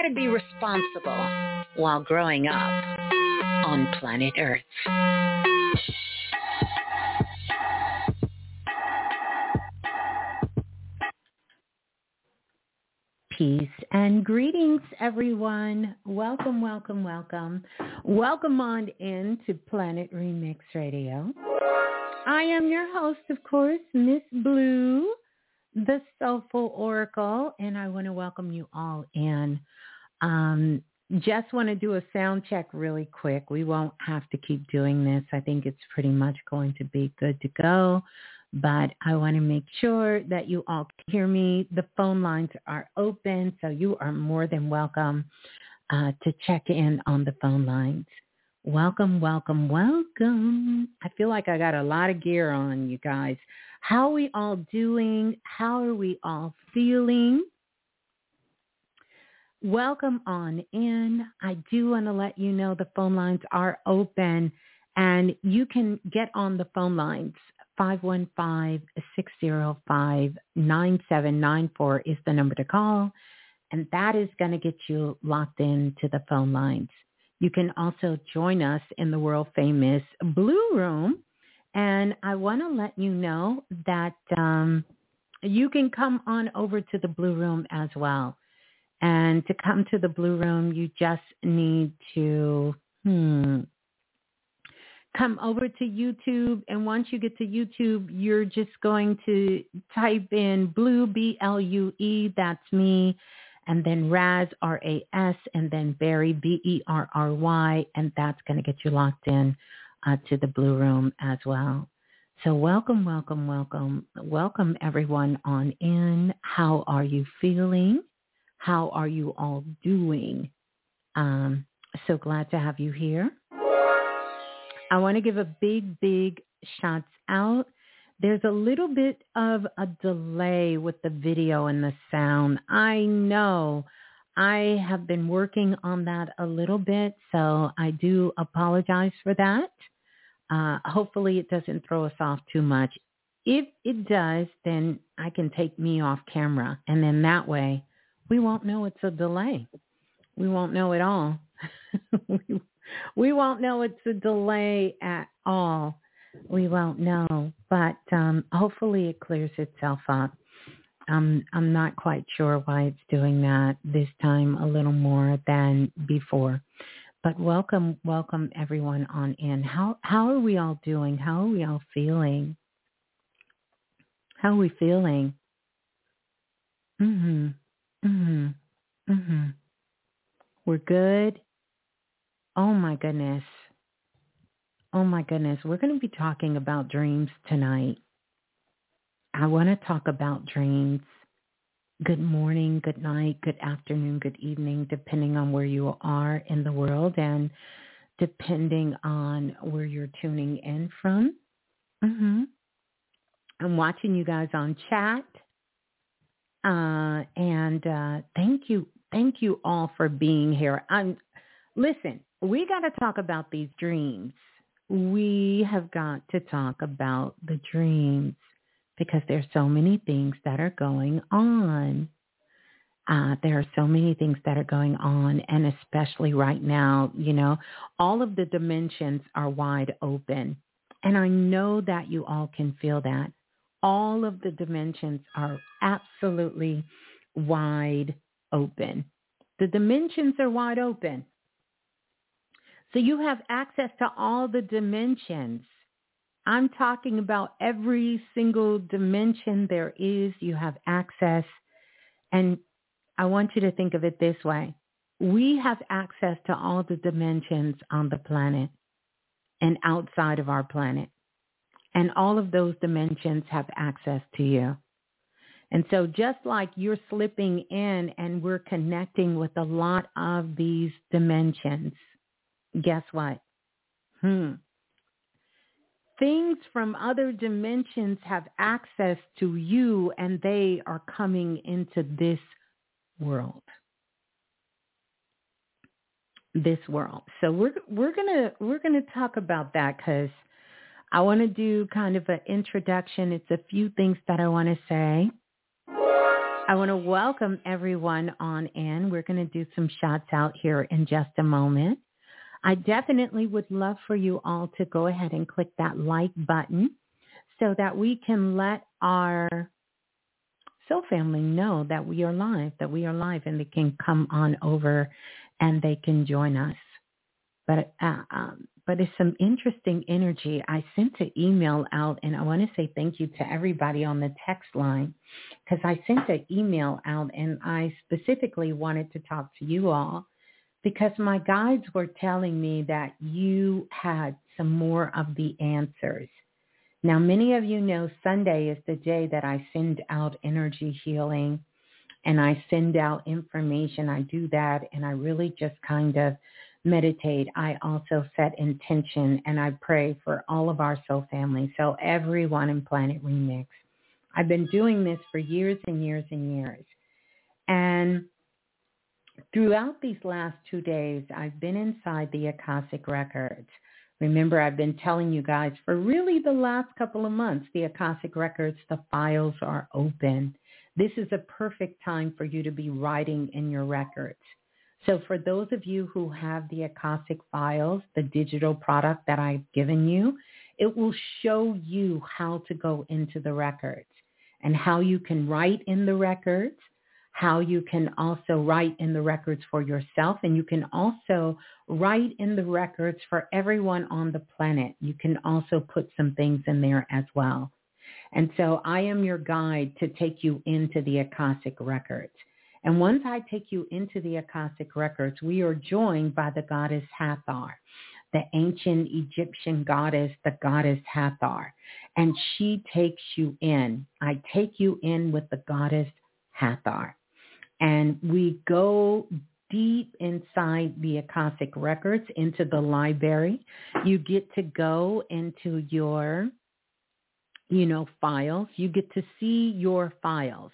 Got to be responsible while growing up on planet Earth. Peace and greetings, everyone. Welcome, welcome, welcome. Welcome on in to Planet Remix Radio. I am your host, of course, Miss Blue, the Soulful Oracle, and I want to welcome you all in. Um, just want to do a sound check really quick. We won't have to keep doing this. I think it's pretty much going to be good to go. But I want to make sure that you all hear me. The phone lines are open, so you are more than welcome uh, to check in on the phone lines. Welcome, welcome, welcome. I feel like I got a lot of gear on, you guys. How are we all doing? How are we all feeling? Welcome on in. I do want to let you know the phone lines are open and you can get on the phone lines. 515-605-9794 is the number to call and that is going to get you locked into the phone lines. You can also join us in the world famous Blue Room. And I want to let you know that um, you can come on over to the Blue Room as well. And to come to the Blue Room, you just need to hmm, come over to YouTube. And once you get to YouTube, you're just going to type in Blue, B-L-U-E, that's me and then Raz, R-A-S, and then Berry, B-E-R-R-Y, and that's going to get you locked in uh, to the Blue Room as well. So welcome, welcome, welcome. Welcome everyone on in. How are you feeling? How are you all doing? Um, so glad to have you here. I want to give a big, big shouts out there's a little bit of a delay with the video and the sound. I know I have been working on that a little bit, so I do apologize for that. Uh, hopefully it doesn't throw us off too much. If it does, then I can take me off camera, and then that way we won't know it's a delay. We won't know at all. we won't know it's a delay at all we won't know. But um, hopefully it clears itself up. Um, I'm not quite sure why it's doing that this time a little more than before. But welcome, welcome everyone on in. How how are we all doing? How are we all feeling? How are we feeling? Mhm. Mhm. Mhm. We're good. Oh my goodness. Oh my goodness, we're going to be talking about dreams tonight. I want to talk about dreams. Good morning, good night, good afternoon, good evening, depending on where you are in the world and depending on where you're tuning in from. Mm-hmm. I'm watching you guys on chat. Uh, and uh, thank you, thank you all for being here. I'm, listen, we got to talk about these dreams we have got to talk about the dreams because there's so many things that are going on. Uh, there are so many things that are going on, and especially right now, you know, all of the dimensions are wide open. And I know that you all can feel that. All of the dimensions are absolutely wide open. The dimensions are wide open. So you have access to all the dimensions. I'm talking about every single dimension there is. You have access. And I want you to think of it this way. We have access to all the dimensions on the planet and outside of our planet. And all of those dimensions have access to you. And so just like you're slipping in and we're connecting with a lot of these dimensions, guess what? Hmm. Things from other dimensions have access to you and they are coming into this world. This world. So we're we're gonna we're gonna talk about that because I want to do kind of an introduction. It's a few things that I want to say. I want to welcome everyone on in. We're going to do some shots out here in just a moment. I definitely would love for you all to go ahead and click that like button so that we can let our Soul family know that we are live, that we are live and they can come on over and they can join us. But uh, um, but it's some interesting energy. I sent an email out and I want to say thank you to everybody on the text line because I sent an email out and I specifically wanted to talk to you all because my guides were telling me that you had some more of the answers. Now, many of you know Sunday is the day that I send out energy healing and I send out information. I do that and I really just kind of meditate, I also set intention and I pray for all of our soul family. So everyone in Planet Remix. I've been doing this for years and years and years. And throughout these last two days, I've been inside the Akashic Records. Remember, I've been telling you guys for really the last couple of months, the Akashic Records, the files are open. This is a perfect time for you to be writing in your records. So for those of you who have the Akashic files, the digital product that I've given you, it will show you how to go into the records and how you can write in the records, how you can also write in the records for yourself, and you can also write in the records for everyone on the planet. You can also put some things in there as well. And so I am your guide to take you into the Akashic records. And once I take you into the Akashic records, we are joined by the goddess Hathor, the ancient Egyptian goddess, the goddess Hathor. And she takes you in. I take you in with the goddess Hathor. And we go deep inside the Akashic records into the library. You get to go into your, you know, files. You get to see your files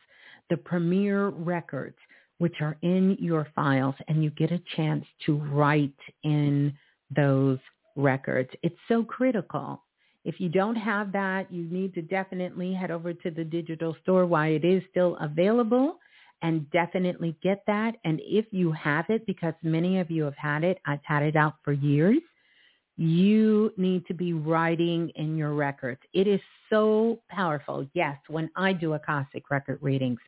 the premier records, which are in your files, and you get a chance to write in those records. It's so critical. If you don't have that, you need to definitely head over to the digital store while it is still available and definitely get that. And if you have it, because many of you have had it, I've had it out for years, you need to be writing in your records. It is so powerful. Yes, when I do Akashic record readings,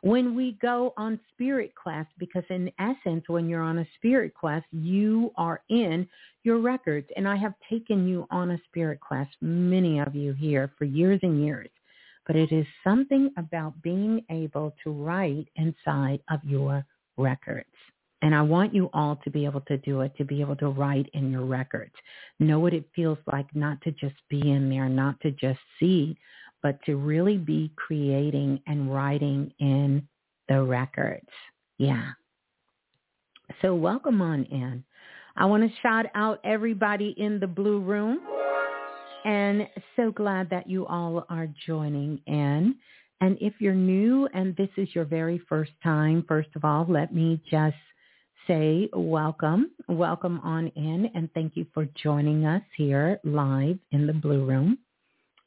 when we go on spirit quest, because in essence, when you're on a spirit quest, you are in your records. And I have taken you on a spirit quest, many of you here for years and years. But it is something about being able to write inside of your records. And I want you all to be able to do it, to be able to write in your records. Know what it feels like not to just be in there, not to just see, but to really be creating and writing in the records. Yeah. So welcome on in. I want to shout out everybody in the blue room. And so glad that you all are joining in. And if you're new and this is your very first time, first of all, let me just say welcome, welcome on in, and thank you for joining us here live in the Blue Room.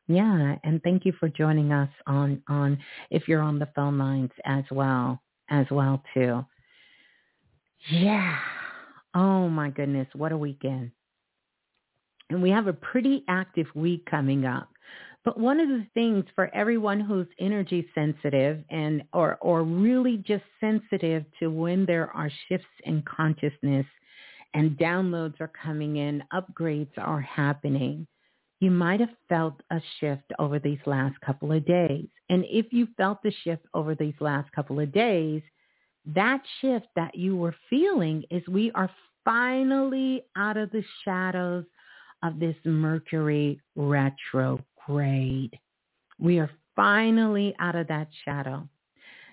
Yeah, and thank you for joining us on on if you're on the phone lines as well. as well too. Yeah. Oh my goodness, what a weekend. And we have a pretty active week coming up. But one of the things for everyone who's energy sensitive and or or really just sensitive to when there are shifts in consciousness and downloads are coming in, upgrades are happening. You might have felt a shift over these last couple of days. And if you felt the shift over these last couple of days, that shift that you were feeling is we are finally out of the shadows of this Mercury retrograde. We are finally out of that shadow.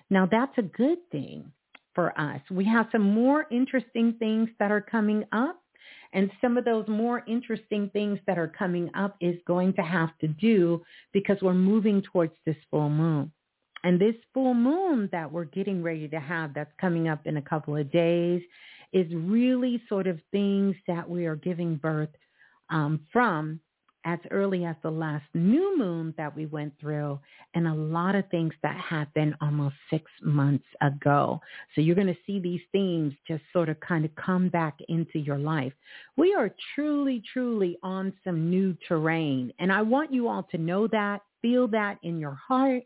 Now that's a good thing for us. We have some more interesting things that are coming up. And some of those more interesting things that are coming up is going to have to do because we're moving towards this full moon. And this full moon that we're getting ready to have that's coming up in a couple of days is really sort of things that we are giving birth um, from as early as the last new moon that we went through and a lot of things that happened almost six months ago. So you're going to see these themes just sort of kind of come back into your life. We are truly, truly on some new terrain. And I want you all to know that, feel that in your heart.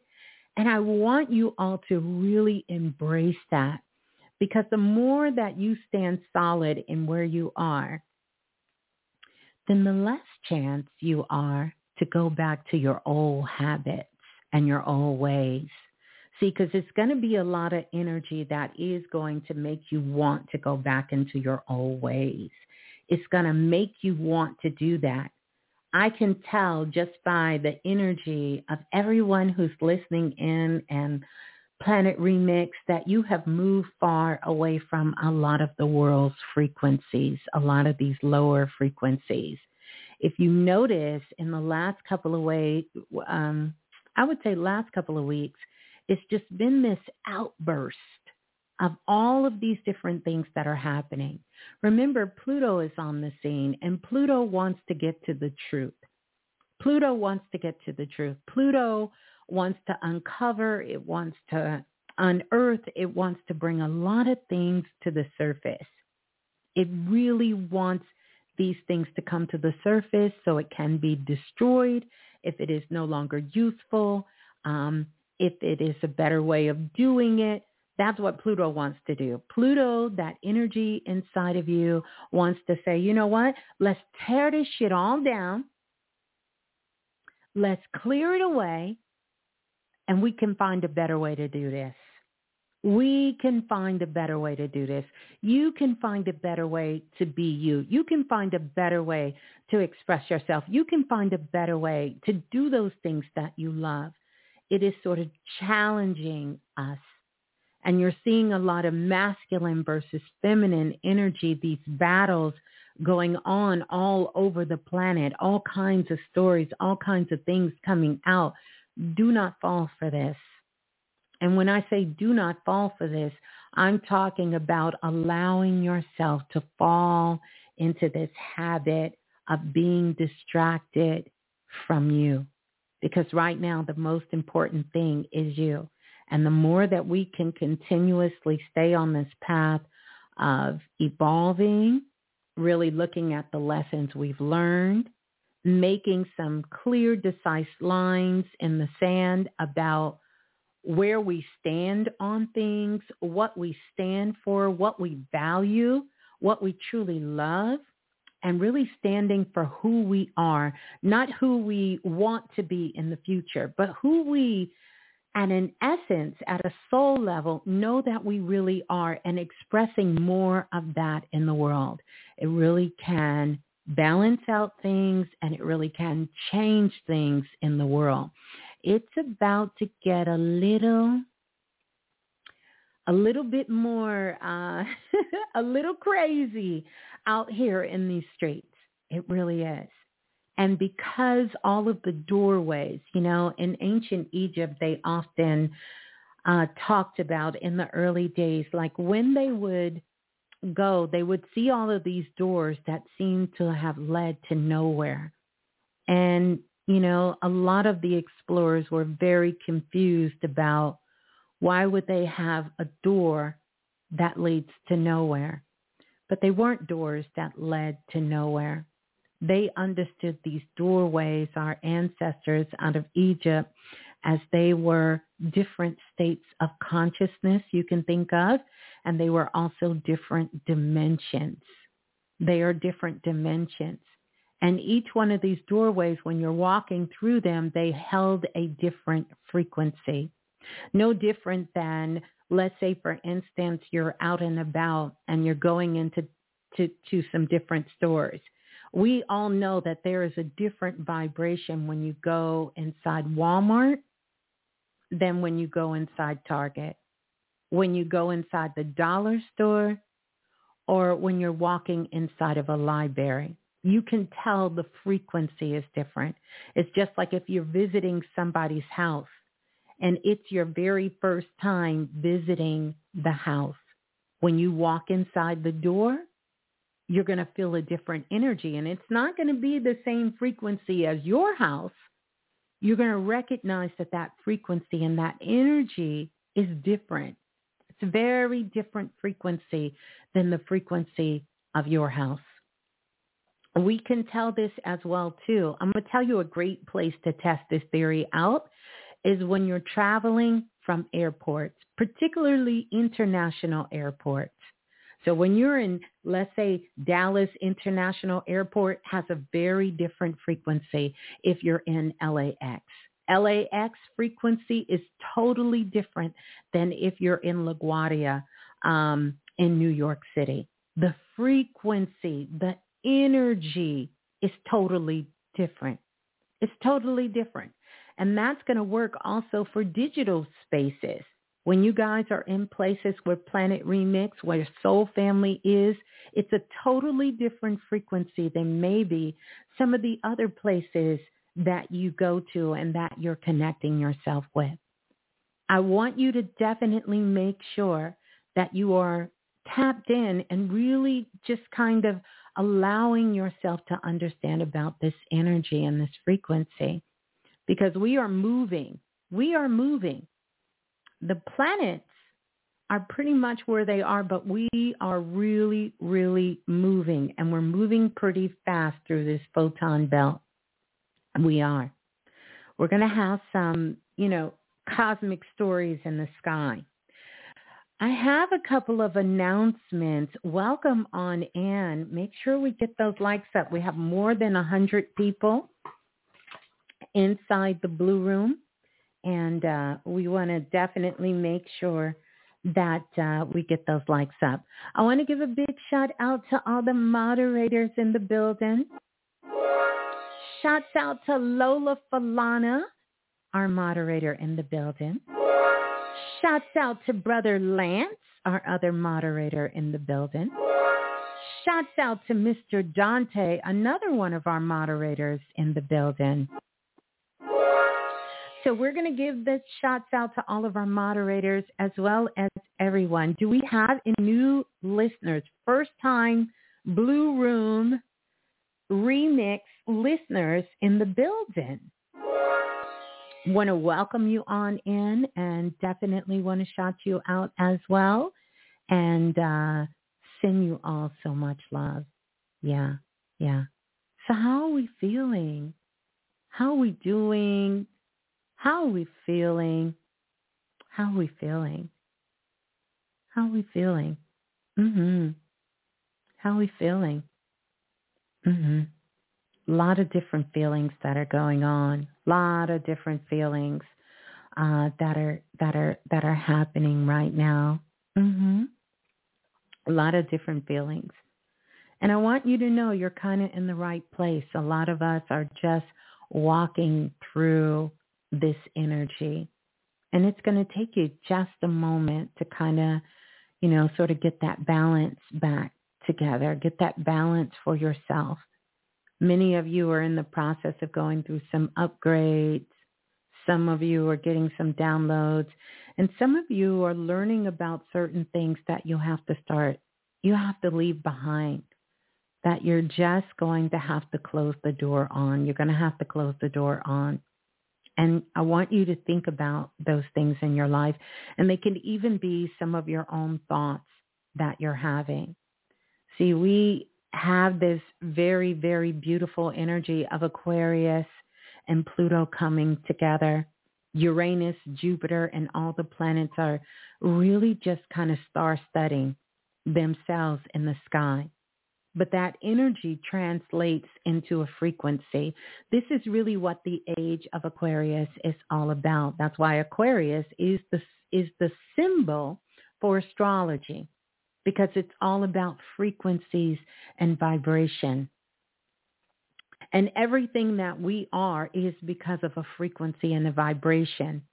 And I want you all to really embrace that because the more that you stand solid in where you are, then the less chance you are to go back to your old habits and your old ways. See, because it's going to be a lot of energy that is going to make you want to go back into your old ways. It's going to make you want to do that. I can tell just by the energy of everyone who's listening in and Planet Remix that you have moved far away from a lot of the world's frequencies, a lot of these lower frequencies. If you notice in the last couple of weeks, um, I would say last couple of weeks, it's just been this outburst of all of these different things that are happening. Remember, Pluto is on the scene and Pluto wants to get to the truth. Pluto wants to get to the truth. Pluto wants to uncover, it wants to unearth, it wants to bring a lot of things to the surface. It really wants these things to come to the surface so it can be destroyed if it is no longer useful, um, if it is a better way of doing it. That's what Pluto wants to do. Pluto, that energy inside of you wants to say, you know what? Let's tear this shit all down. Let's clear it away and we can find a better way to do this. We can find a better way to do this. You can find a better way to be you. You can find a better way to express yourself. You can find a better way to do those things that you love. It is sort of challenging us. And you're seeing a lot of masculine versus feminine energy, these battles going on all over the planet, all kinds of stories, all kinds of things coming out do not fall for this. And when I say do not fall for this, I'm talking about allowing yourself to fall into this habit of being distracted from you. Because right now, the most important thing is you. And the more that we can continuously stay on this path of evolving, really looking at the lessons we've learned, making some clear, decisive lines in the sand about where we stand on things, what we stand for, what we value, what we truly love, and really standing for who we are, not who we want to be in the future, but who we, at an essence, at a soul level, know that we really are and expressing more of that in the world. It really can balance out things and it really can change things in the world. It's about to get a little a little bit more uh a little crazy out here in these streets. It really is. And because all of the doorways, you know, in ancient Egypt, they often uh, talked about in the early days, like when they would go, they would see all of these doors that seemed to have led to nowhere. And, you know, a lot of the explorers were very confused about Why would they have a door that leads to nowhere? But they weren't doors that led to nowhere. They understood these doorways, our ancestors out of Egypt, as they were different states of consciousness you can think of, and they were also different dimensions. They are different dimensions. And each one of these doorways, when you're walking through them, they held a different frequency. No different than, let's say, for instance, you're out and about and you're going into to, to some different stores. We all know that there is a different vibration when you go inside Walmart than when you go inside Target, when you go inside the dollar store, or when you're walking inside of a library. You can tell the frequency is different. It's just like if you're visiting somebody's house and it's your very first time visiting the house. When you walk inside the door, you're going to feel a different energy and it's not going to be the same frequency as your house. You're going to recognize that that frequency and that energy is different. It's a very different frequency than the frequency of your house. We can tell this as well too. I'm going to tell you a great place to test this theory out is when you're traveling from airports, particularly international airports. So when you're in, let's say Dallas International Airport has a very different frequency if you're in LAX. LAX frequency is totally different than if you're in LaGuardia um, in New York City. The frequency, the energy is totally different. It's totally different. And that's going to work also for digital spaces. When you guys are in places where Planet Remix, where Soul Family is, it's a totally different frequency than maybe some of the other places that you go to and that you're connecting yourself with. I want you to definitely make sure that you are tapped in and really just kind of allowing yourself to understand about this energy and this frequency because we are moving. We are moving the planets are pretty much where they are, but we are really, really moving and we're moving pretty fast through this photon belt. We are. We're going to have some, you know, cosmic stories in the sky. I have a couple of announcements. Welcome on Ann. Make sure we get those likes up. We have more than 100 people inside the blue room and uh, we want to definitely make sure that uh, we get those likes up. I want to give a big shout out to all the moderators in the building. Shouts out to Lola Falana, our moderator in the building. Shouts out to Brother Lance, our other moderator in the building. Shouts out to Mr. Dante, another one of our moderators in the building. So we're going to give the shots out to all of our moderators as well as everyone. Do we have any new listeners, first time Blue Room remix listeners in the building? Want to welcome you on in and definitely want to shout you out as well and uh, send you all so much love. Yeah, yeah. So how are we feeling? How are we doing? How are we feeling? How are we feeling? How are we feeling? Mhm. How are we feeling? Mhm. A lot of different feelings that are going on. A lot of different feelings uh, that are that are that are happening right now. Mhm. A lot of different feelings. And I want you to know you're kind of in the right place. A lot of us are just walking through this energy. And it's going to take you just a moment to kind of, you know, sort of get that balance back together, get that balance for yourself. Many of you are in the process of going through some upgrades. Some of you are getting some downloads. And some of you are learning about certain things that you have to start, you have to leave behind, that you're just going to have to close the door on. You're going to have to close the door on And I want you to think about those things in your life. And they can even be some of your own thoughts that you're having. See, we have this very, very beautiful energy of Aquarius and Pluto coming together. Uranus, Jupiter, and all the planets are really just kind of star studying themselves in the sky. But that energy translates into a frequency. This is really what the age of Aquarius is all about. That's why Aquarius is the, is the symbol for astrology because it's all about frequencies and vibration. And everything that we are is because of a frequency and a vibration.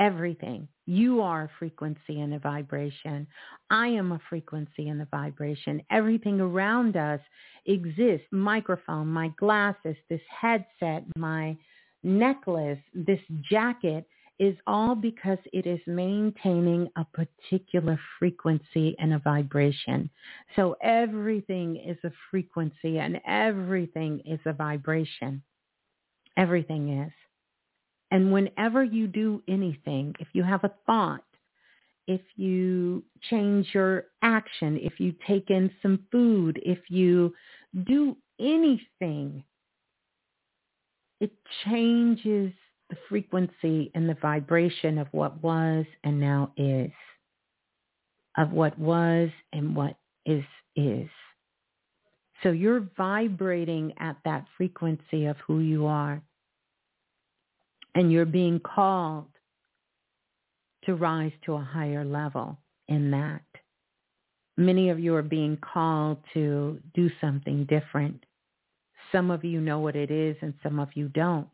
Everything. You are a frequency and a vibration. I am a frequency and a vibration. Everything around us exists. Microphone, my glasses, this headset, my necklace, this jacket is all because it is maintaining a particular frequency and a vibration. So everything is a frequency and everything is a vibration. Everything is. And whenever you do anything, if you have a thought, if you change your action, if you take in some food, if you do anything, it changes the frequency and the vibration of what was and now is, of what was and what is is. So you're vibrating at that frequency of who you are. And you're being called to rise to a higher level in that. Many of you are being called to do something different. Some of you know what it is and some of you don't.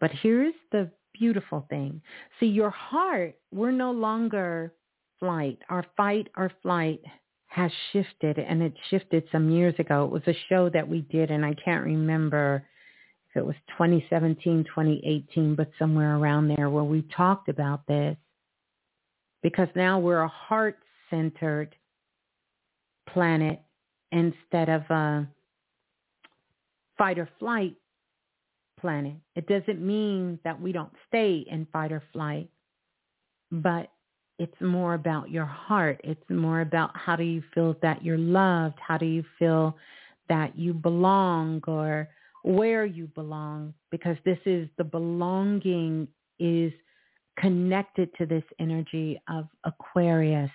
But here's the beautiful thing. See, your heart, we're no longer flight. Our fight or flight has shifted and it shifted some years ago. It was a show that we did and I can't remember if it was 2017, 2018, but somewhere around there where we talked about this. Because now we're a heart-centered planet instead of a fight or flight planet. It doesn't mean that we don't stay in fight or flight, but it's more about your heart. It's more about how do you feel that you're loved? How do you feel that you belong or where you belong? Because this is the belonging is connected to this energy of Aquarius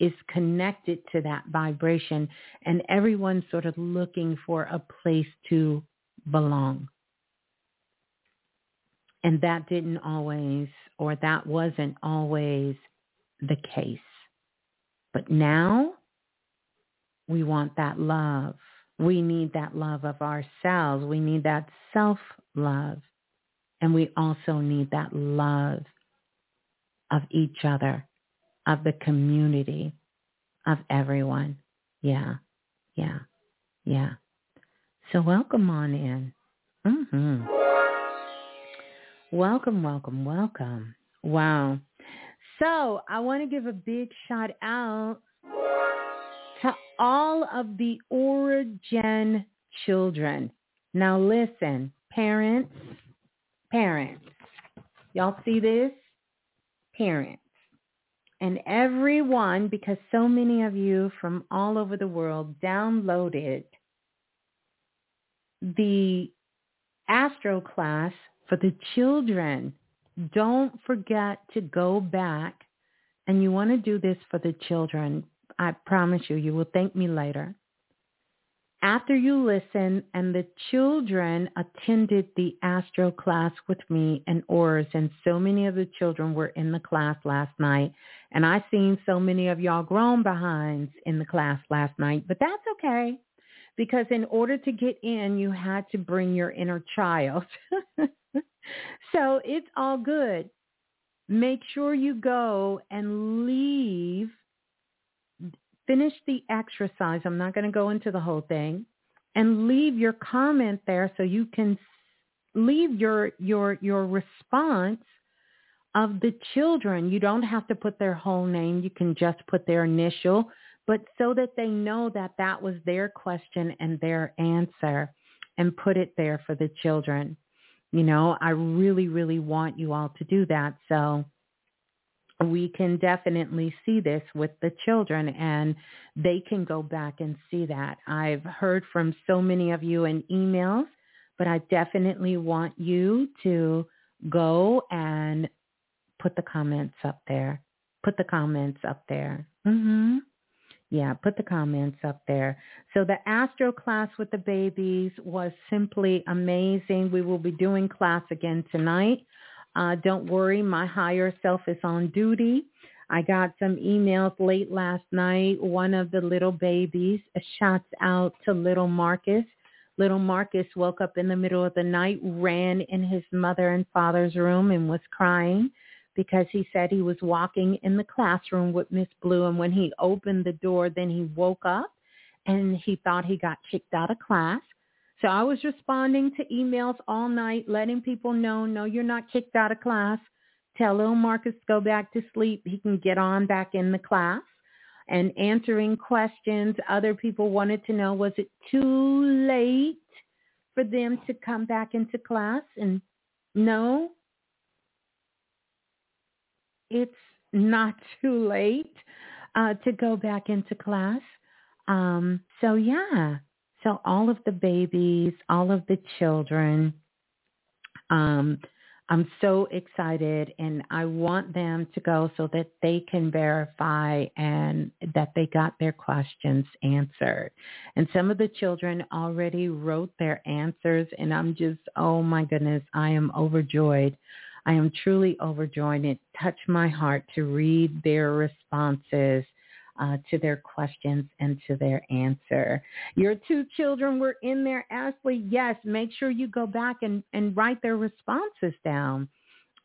is connected to that vibration and everyone's sort of looking for a place to belong. And that didn't always, or that wasn't always the case. But now we want that love. We need that love of ourselves. We need that self-love. And we also need that love of each other, of the community, of everyone. Yeah, yeah, yeah. So welcome on in. Mm-hmm. Welcome, welcome, welcome. Wow. So I want to give a big shout out to all of the Origin children. Now listen, parents, parents, y'all see this? Parents. And everyone, because so many of you from all over the world downloaded the Astro class for the children. Don't forget to go back. And you want to do this for the children. I promise you, you will thank me later. After you listen and the children attended the Astro class with me and Oars and so many of the children were in the class last night and I seen so many of y'all grown behinds in the class last night, but that's okay because in order to get in, you had to bring your inner child. so it's all good. Make sure you go and leave, finish the exercise. I'm not going to go into the whole thing and leave your comment there so you can leave your, your, your response of the children. You don't have to put their whole name. You can just put their initial, but so that they know that that was their question and their answer and put it there for the children. You know, I really, really want you all to do that. So we can definitely see this with the children and they can go back and see that. I've heard from so many of you in emails, but I definitely want you to go and put the comments up there. Put the comments up there. Mhm. Yeah, put the comments up there. So the Astro class with the babies was simply amazing. We will be doing class again tonight. Uh, don't worry, my higher self is on duty. I got some emails late last night. One of the little babies shouts out to little Marcus. Little Marcus woke up in the middle of the night, ran in his mother and father's room and was crying because he said he was walking in the classroom with Miss Blue and when he opened the door then he woke up and he thought he got kicked out of class. So I was responding to emails all night letting people know, no, you're not kicked out of class. Tell little Marcus to go back to sleep. He can get on back in the class and answering questions. Other people wanted to know, was it too late for them to come back into class? And no, it's not too late uh, to go back into class. Um, so yeah, so all of the babies, all of the children, um, I'm so excited and I want them to go so that they can verify and that they got their questions answered. And some of the children already wrote their answers and I'm just, oh my goodness, I am overjoyed I am truly overjoyed. It touched my heart to read their responses uh, to their questions and to their answer. Your two children were in there, Ashley. Yes, make sure you go back and, and write their responses down.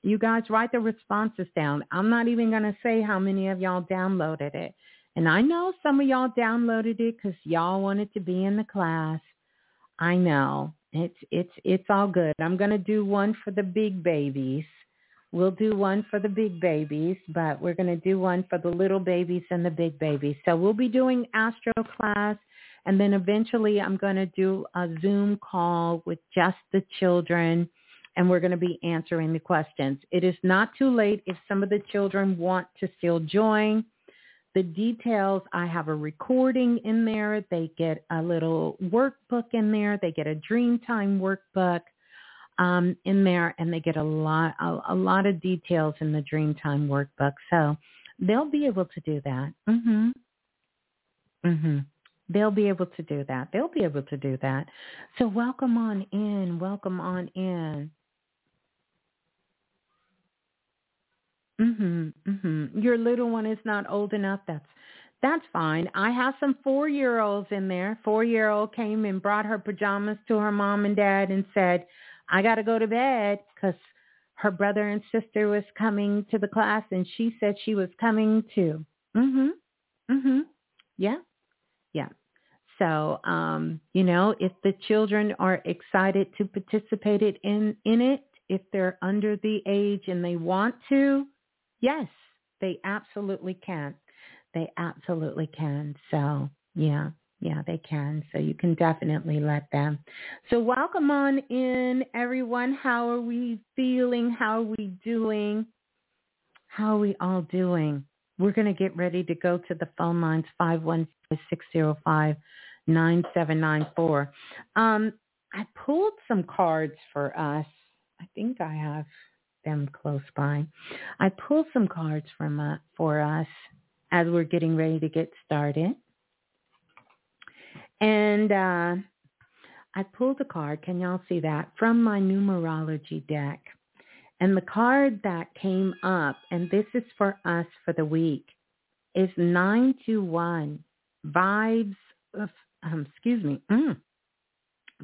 You guys write the responses down. I'm not even going to say how many of y'all downloaded it. And I know some of y'all downloaded it because y'all wanted to be in the class. I know. It's it's it's all good. I'm going to do one for the big babies. We'll do one for the big babies, but we're going to do one for the little babies and the big babies. So we'll be doing Astro class and then eventually I'm going to do a Zoom call with just the children and we're going to be answering the questions. It is not too late if some of the children want to still join the details. I have a recording in there. They get a little workbook in there. They get a Dreamtime workbook um, in there, and they get a lot a, a, lot of details in the Dreamtime workbook. So they'll be able to do that. Mhm. Mhm. They'll be able to do that. They'll be able to do that. So welcome on in. Welcome on in. Mhm. Mhm. Your little one is not old enough. That's that's fine. I have some 4-year-olds in there. 4-year-old came and brought her pajamas to her mom and dad and said, "I got to go to bed cuz her brother and sister was coming to the class and she said she was coming too." Mhm. Mhm. Yeah. Yeah. So, um, you know, if the children are excited to participate in in it, if they're under the age and they want to, Yes, they absolutely can. They absolutely can. So yeah, yeah, they can. So you can definitely let them. So welcome on in, everyone. How are we feeling? How are we doing? How are we all doing? We're going to get ready to go to the phone lines, 51605-9794. Um, I pulled some cards for us. I think I have them close by. I pulled some cards from uh, for us as we're getting ready to get started. And uh, I pulled a card, can y'all see that, from my numerology deck. And the card that came up, and this is for us for the week, is 921, vibes of, um, excuse me, mm,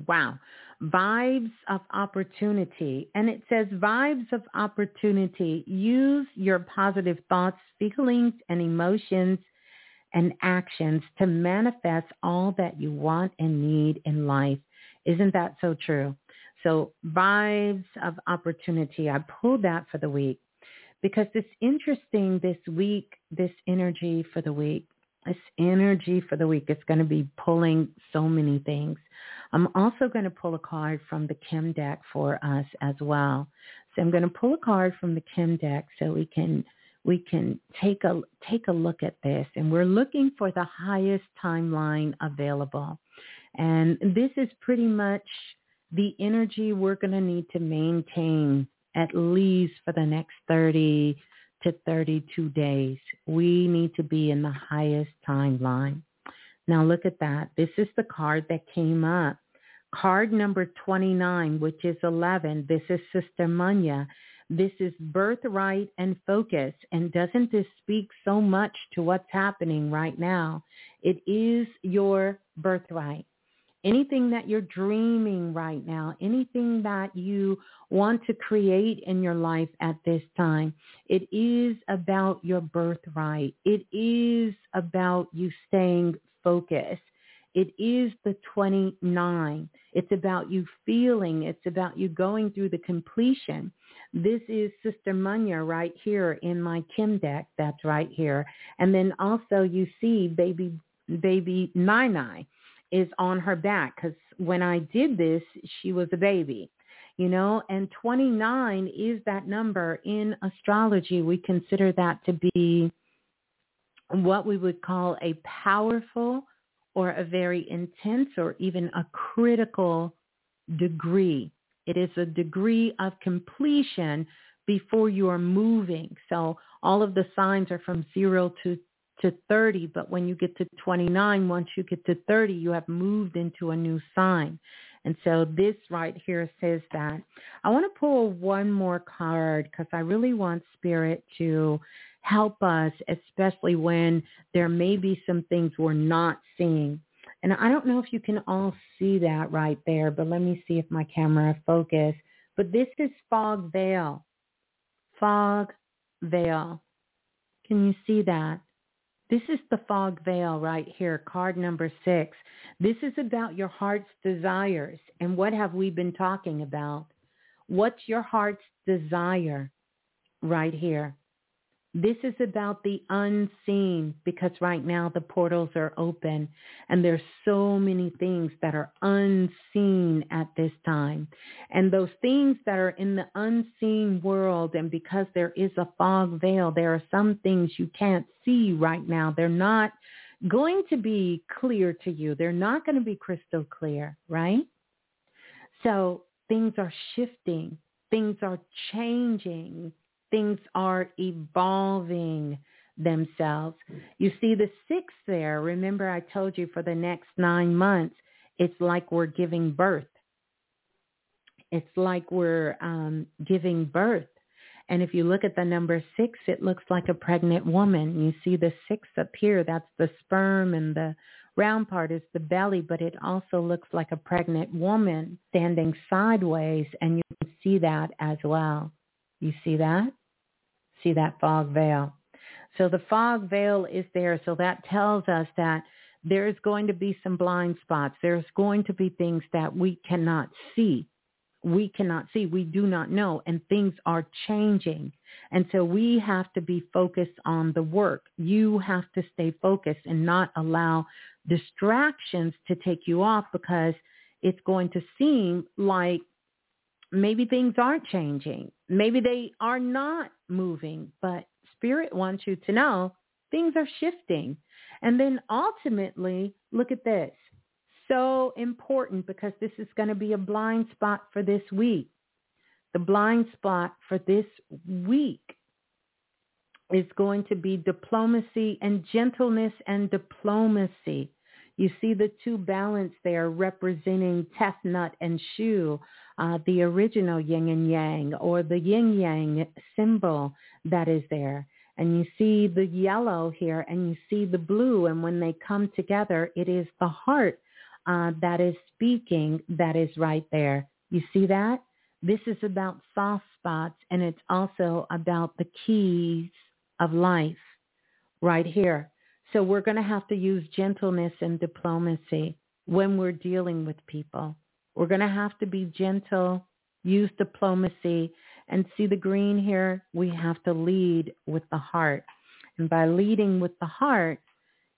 wow, vibes of opportunity. And it says vibes of opportunity. Use your positive thoughts, feelings, and emotions and actions to manifest all that you want and need in life. Isn't that so true? So vibes of opportunity. I pulled that for the week because it's interesting this week, this energy for the week. This energy for the week is going to be pulling so many things. I'm also going to pull a card from the Kim deck for us as well. So I'm going to pull a card from the Kim deck so we can we can take a take a look at this and we're looking for the highest timeline available. And this is pretty much the energy we're going to need to maintain at least for the next 30 to 32 days. We need to be in the highest timeline. Now look at that. This is the card that came up. Card number 29, which is 11. This is Sister Munya. This is birthright and focus. And doesn't this speak so much to what's happening right now? It is your birthright anything that you're dreaming right now, anything that you want to create in your life at this time, it is about your birthright. It is about you staying focused. It is the 29. It's about you feeling. It's about you going through the completion. This is Sister Munya right here in my Kim deck. That's right here. And then also you see baby baby Nine is on her back because when I did this, she was a baby, you know, and 29 is that number in astrology. We consider that to be what we would call a powerful or a very intense or even a critical degree. It is a degree of completion before you are moving. So all of the signs are from zero to to 30, but when you get to 29, once you get to 30, you have moved into a new sign. And so this right here says that. I want to pull one more card because I really want Spirit to help us, especially when there may be some things we're not seeing. And I don't know if you can all see that right there, but let me see if my camera focus. But this is fog veil. Fog veil. Can you see that? This is the fog veil right here, card number six. This is about your heart's desires. And what have we been talking about? What's your heart's desire right here? This is about the unseen because right now the portals are open and there's so many things that are unseen at this time. And those things that are in the unseen world and because there is a fog veil, there are some things you can't see right now. They're not going to be clear to you. They're not going to be crystal clear, right? So things are shifting. Things are changing things are evolving themselves. You see the six there. Remember I told you for the next nine months, it's like we're giving birth. It's like we're um, giving birth. And if you look at the number six, it looks like a pregnant woman. You see the six up here. That's the sperm and the round part is the belly, but it also looks like a pregnant woman standing sideways. And you can see that as well. You see that? See that fog veil. So the fog veil is there. So that tells us that there's going to be some blind spots. There's going to be things that we cannot see. We cannot see. We do not know. And things are changing. And so we have to be focused on the work. You have to stay focused and not allow distractions to take you off because it's going to seem like maybe things aren't changing. Maybe they are not moving, but spirit wants you to know things are shifting. And then ultimately, look at this. So important because this is going to be a blind spot for this week. The blind spot for this week is going to be diplomacy and gentleness and diplomacy. You see the two balance there representing Tefnut and Shu, uh, the original yin and yang or the yin yang symbol that is there. And you see the yellow here and you see the blue. And when they come together, it is the heart uh, that is speaking that is right there. You see that? This is about soft spots and it's also about the keys of life right here. So we're going to have to use gentleness and diplomacy when we're dealing with people. We're going to have to be gentle, use diplomacy, and see the green here. We have to lead with the heart. And by leading with the heart,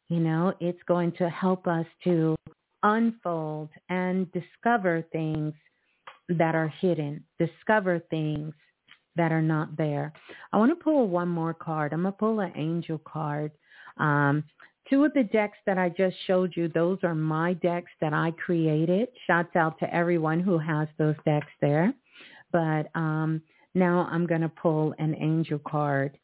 You know, it's going to help us to unfold and discover things that are hidden, discover things that are not there. I want to pull one more card. I'm going to pull an angel card. Um, two of the decks that I just showed you, those are my decks that I created. Shouts out to everyone who has those decks there. But um, now I'm going to pull an angel card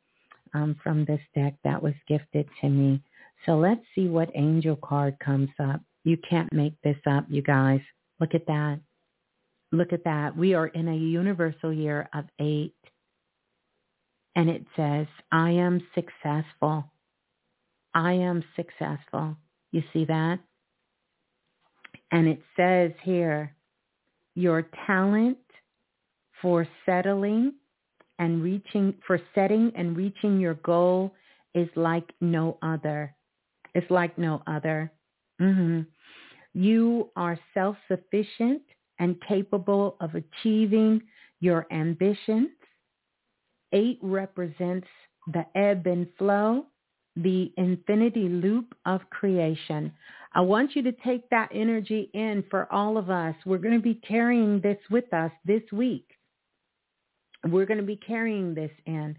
um, from this deck that was gifted to me. So let's see what angel card comes up. You can't make this up, you guys. Look at that. Look at that. We are in a universal year of eight. And it says, I am successful. I am successful. You see that? And it says here, your talent for settling and reaching, for setting and reaching your goal is like no other. It's like no other. Mm-hmm. You are self-sufficient and capable of achieving your ambitions. Eight represents the ebb and flow, the infinity loop of creation. I want you to take that energy in for all of us. We're going to be carrying this with us this week. We're going to be carrying this in.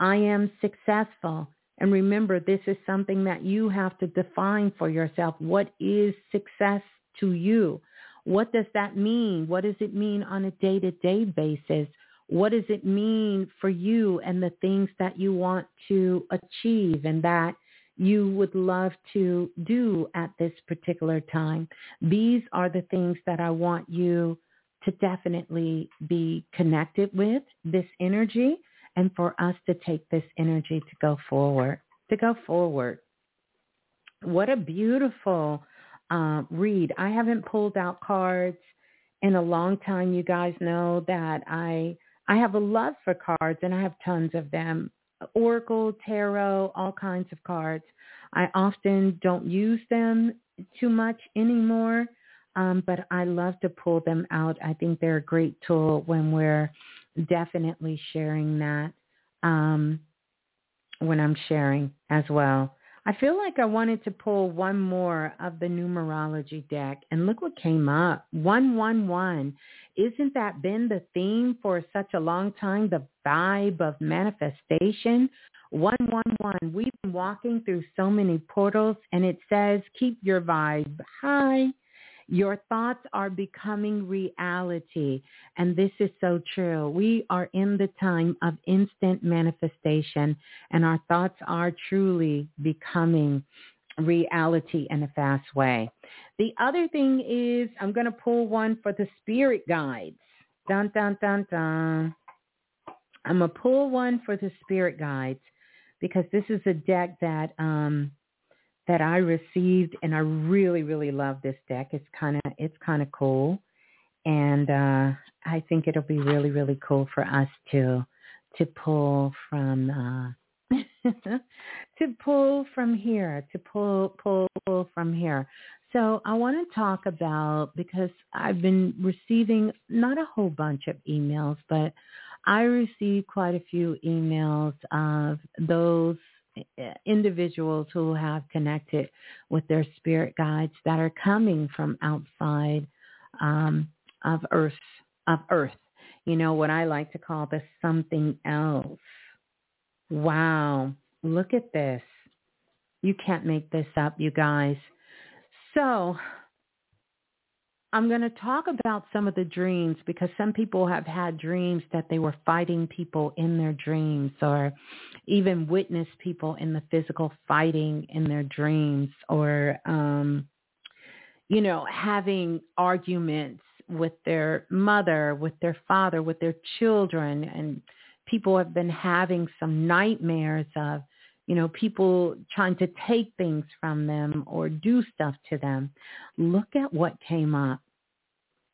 I am successful. And remember, this is something that you have to define for yourself. What is success to you? What does that mean? What does it mean on a day-to-day basis? What does it mean for you and the things that you want to achieve and that you would love to do at this particular time? These are the things that I want you to definitely be connected with, this energy, and for us to take this energy to go forward, to go forward. What a beautiful uh, read. I haven't pulled out cards in a long time. You guys know that I I have a love for cards and I have tons of them. Oracle, tarot, all kinds of cards. I often don't use them too much anymore, um, but I love to pull them out. I think they're a great tool when we're definitely sharing that um, when I'm sharing as well. I feel like I wanted to pull one more of the numerology deck and look what came up. 111. Isn't that been the theme for such a long time? The vibe of manifestation. 111. We've been walking through so many portals and it says keep your vibe high your thoughts are becoming reality. And this is so true. We are in the time of instant manifestation and our thoughts are truly becoming reality in a fast way. The other thing is I'm going to pull one for the spirit guides. Dun, dun, dun, dun. I'm going to pull one for the spirit guides because this is a deck that um, that I received, and I really, really love this deck. It's kind of it's kind of cool, and uh, I think it'll be really, really cool for us to to pull from uh, to pull from here, to pull pull pull from here. So I want to talk about because I've been receiving not a whole bunch of emails, but I received quite a few emails of those individuals who have connected with their spirit guides that are coming from outside um, of Earth, of Earth. You know what I like to call the something else. Wow, look at this. You can't make this up, you guys. So I'm going to talk about some of the dreams because some people have had dreams that they were fighting people in their dreams or even witnessed people in the physical fighting in their dreams or, um, you know, having arguments with their mother, with their father, with their children. And people have been having some nightmares of, you know, people trying to take things from them or do stuff to them. Look at what came up.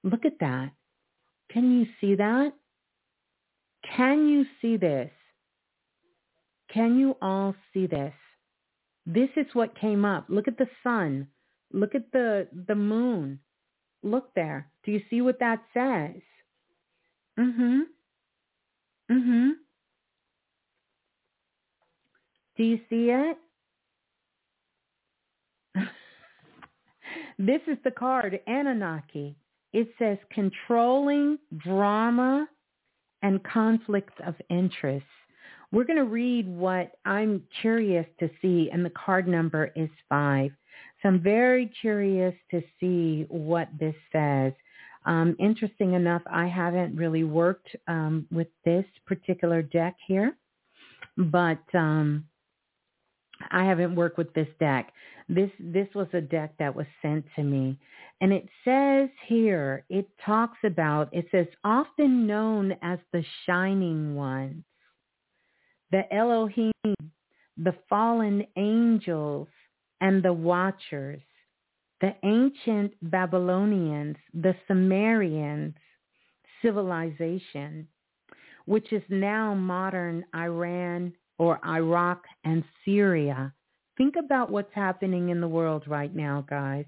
Look at that. Can you see that? Can you see this? Can you all see this? This is what came up. Look at the sun. Look at the, the moon. Look there. Do you see what that says? Mm-hmm. Mm-hmm. Do you see it? This is the card, Anunnaki. It says controlling drama and conflicts of interest. We're going to read what I'm curious to see, and the card number is five. So I'm very curious to see what this says. Um, interesting enough, I haven't really worked um, with this particular deck here, but um, I haven't worked with this deck. This this was a deck that was sent to me, and it says here it talks about it says often known as the shining ones, the Elohim, the fallen angels, and the watchers, the ancient Babylonians, the Sumerians civilization, which is now modern Iran or Iraq and Syria. Think about what's happening in the world right now, guys.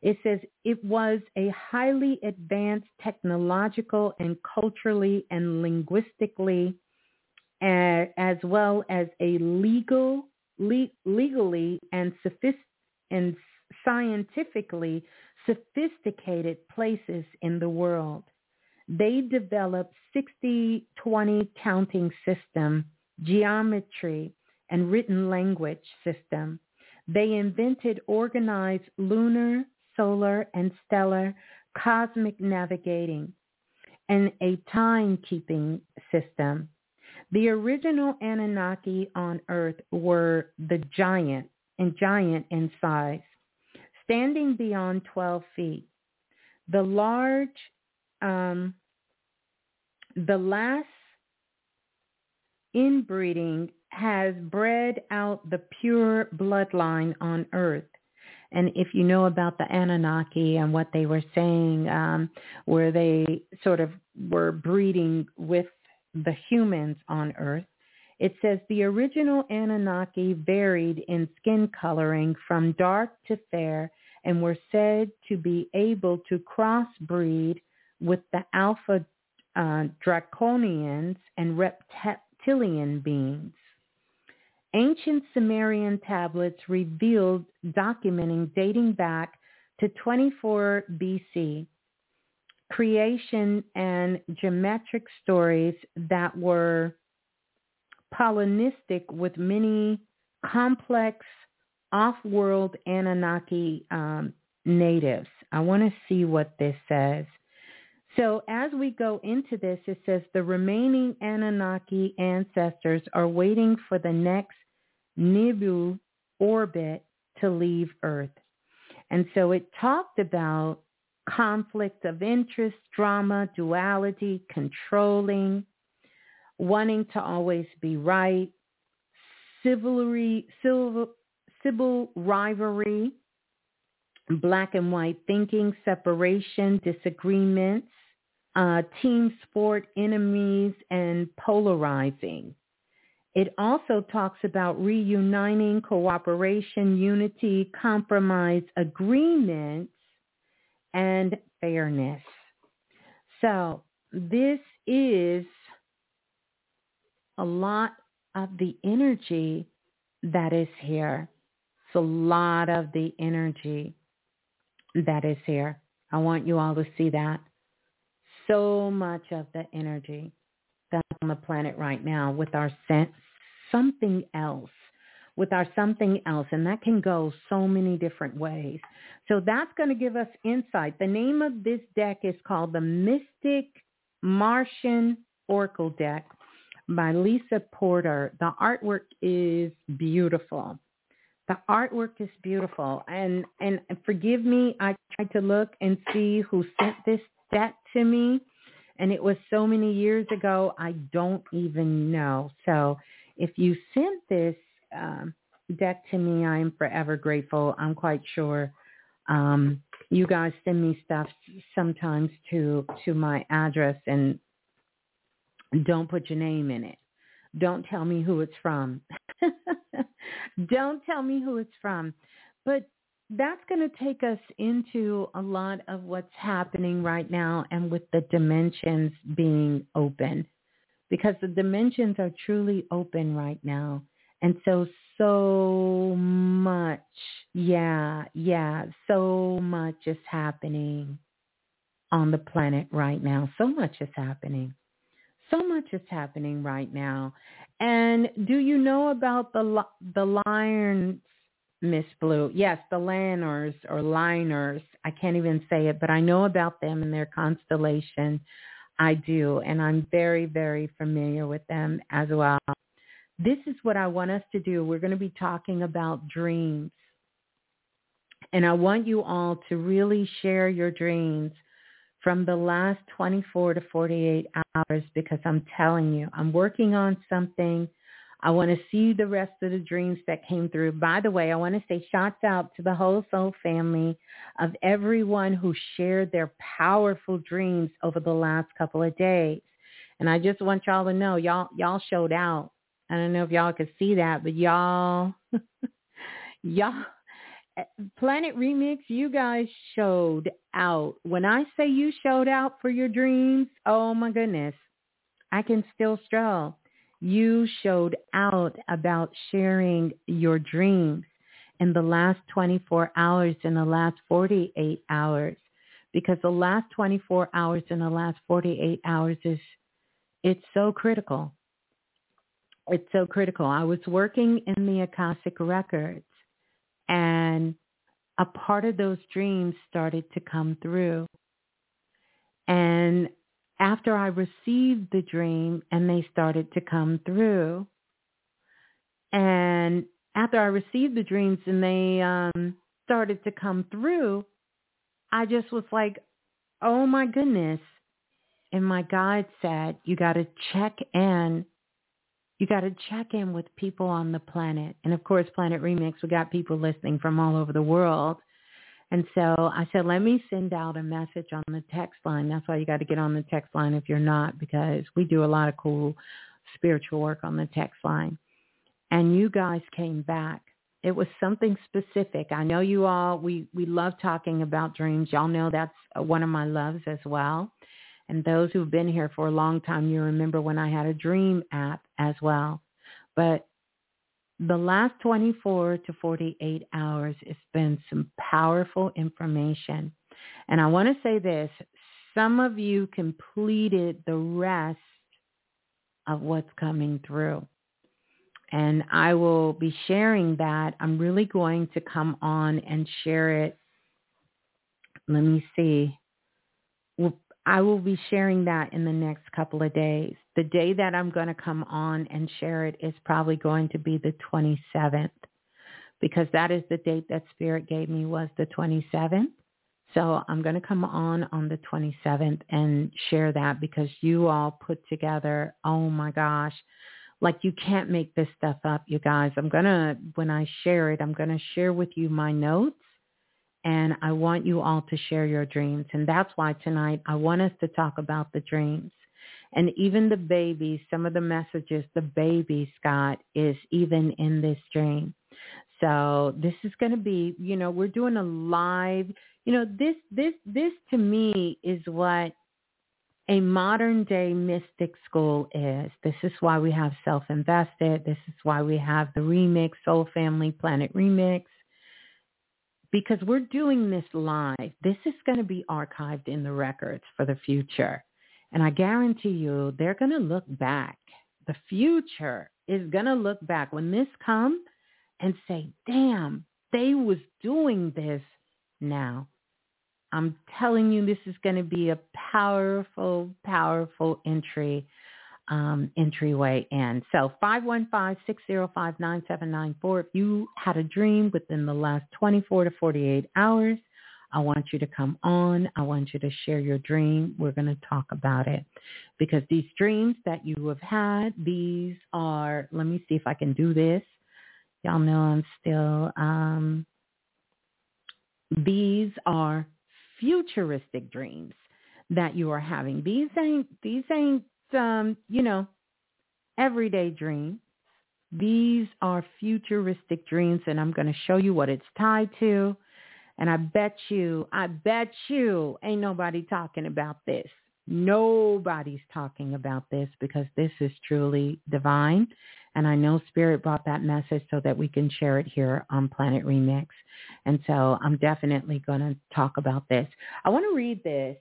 It says it was a highly advanced technological and culturally and linguistically as well as a legal, le- legally and, sophist- and scientifically sophisticated places in the world. They developed 60-20 counting system, geometry, and written language system. They invented organized lunar, solar, and stellar cosmic navigating and a timekeeping system. The original Anunnaki on Earth were the giant and giant in size, standing beyond 12 feet. The large, um, the last inbreeding has bred out the pure bloodline on Earth. And if you know about the Anunnaki and what they were saying, um, where they sort of were breeding with the humans on Earth, it says the original Anunnaki varied in skin coloring from dark to fair and were said to be able to crossbreed with the alpha uh, draconians and reptilian beings. Ancient Sumerian tablets revealed documenting dating back to 24 BC creation and geometric stories that were Polynistic with many complex off-world Anunnaki um, natives. I want to see what this says. So as we go into this, it says the remaining Anunnaki ancestors are waiting for the next Nibiru orbit to leave Earth. And so it talked about conflict of interest, drama, duality, controlling, wanting to always be right, civilry, civil, civil rivalry, black and white thinking, separation, disagreements, uh, team sport, enemies, and polarizing. It also talks about reuniting, cooperation, unity, compromise, agreements, and fairness. So this is a lot of the energy that is here. It's a lot of the energy that is here. I want you all to see that. So much of the energy that's on the planet right now with our sense, something else with our something else, and that can go so many different ways. So that's going to give us insight. The name of this deck is called the Mystic Martian Oracle Deck by Lisa Porter. The artwork is beautiful. The artwork is beautiful. And and forgive me, I tried to look and see who sent this deck to me. And it was so many years ago, I don't even know. So if you sent this um, deck to me, I am forever grateful. I'm quite sure um, you guys send me stuff sometimes to to my address and don't put your name in it. Don't tell me who it's from. don't tell me who it's from. But that's going to take us into a lot of what's happening right now and with the dimensions being open because the dimensions are truly open right now. And so, so much Yeah, yeah. So much is happening on the planet right now. So much is happening. So much is happening right now. And do you know about the the lions, Miss Blue? Yes, the liners or liners. I can't even say it, but I know about them and their constellation. I do, and I'm very, very familiar with them as well. This is what I want us to do. We're going to be talking about dreams. And I want you all to really share your dreams from the last 24 to 48 hours because I'm telling you, I'm working on something. I want to see the rest of the dreams that came through. By the way, I want to say shouts out to the whole soul family of everyone who shared their powerful dreams over the last couple of days. And I just want y'all to know, y'all, y'all showed out. I don't know if y'all could see that, but y'all, y'all, Planet Remix, you guys showed out. When I say you showed out for your dreams, oh my goodness, I can still stroll. You showed out about sharing your dreams in the last 24 hours in the last 48 hours because the last 24 hours and the last 48 hours is it's so critical. It's so critical. I was working in the Akashic records and a part of those dreams started to come through. And after I received the dream and they started to come through, and after I received the dreams and they um, started to come through, I just was like, oh my goodness. And my guide said, you got to check in you got to check in with people on the planet. And of course, Planet Remix, we got people listening from all over the world. And so I said, let me send out a message on the text line. That's why you got to get on the text line if you're not, because we do a lot of cool spiritual work on the text line. And you guys came back. It was something specific. I know you all, we, we love talking about dreams. Y'all know that's one of my loves as well. And those who've been here for a long time, you remember when I had a dream app as well. But the last 24 to 48 hours, it's been some powerful information. And I want to say this, some of you completed the rest of what's coming through. And I will be sharing that. I'm really going to come on and share it. Let me see. I will be sharing that in the next couple of days. The day that I'm going to come on and share it is probably going to be the 27th because that is the date that Spirit gave me was the 27th. So I'm going to come on on the 27th and share that because you all put together, oh my gosh, like you can't make this stuff up, you guys. I'm going to, when I share it, I'm going to share with you my notes and I want you all to share your dreams. And that's why tonight I want us to talk about the dreams. And even the babies, some of the messages the babies got is even in this dream. So this is going to be, you know, we're doing a live, you know, this, this, this to me is what a modern day mystic school is. This is why we have self-invested. This is why we have the remix, Soul Family Planet Remix because we're doing this live. This is going to be archived in the records for the future. And I guarantee you they're going to look back. The future is going to look back when this comes and say, damn, they was doing this now. I'm telling you, this is going to be a powerful, powerful entry um, entryway in. So 515-605-9794. If you had a dream within the last 24 to 48 hours, I want you to come on. I want you to share your dream. We're going to talk about it because these dreams that you have had, these are, let me see if I can do this. Y'all know I'm still, um, these are futuristic dreams that you are having. These ain't, these ain't um, you know, everyday dreams. These are futuristic dreams, and I'm going to show you what it's tied to. And I bet you, I bet you ain't nobody talking about this. Nobody's talking about this because this is truly divine. And I know Spirit brought that message so that we can share it here on Planet Remix. And so I'm definitely going to talk about this. I want to read this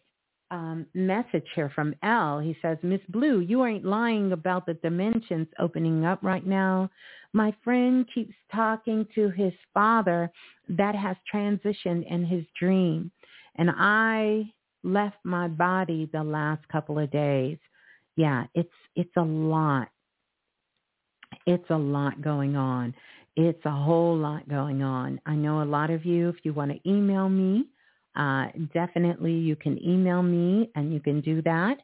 um, message here from L. He says, Miss Blue, you ain't lying about the dimensions opening up right now. My friend keeps talking to his father that has transitioned in his dream. And I left my body the last couple of days. Yeah, it's it's a lot. It's a lot going on. It's a whole lot going on. I know a lot of you, if you want to email me, uh, definitely you can email me and you can do that.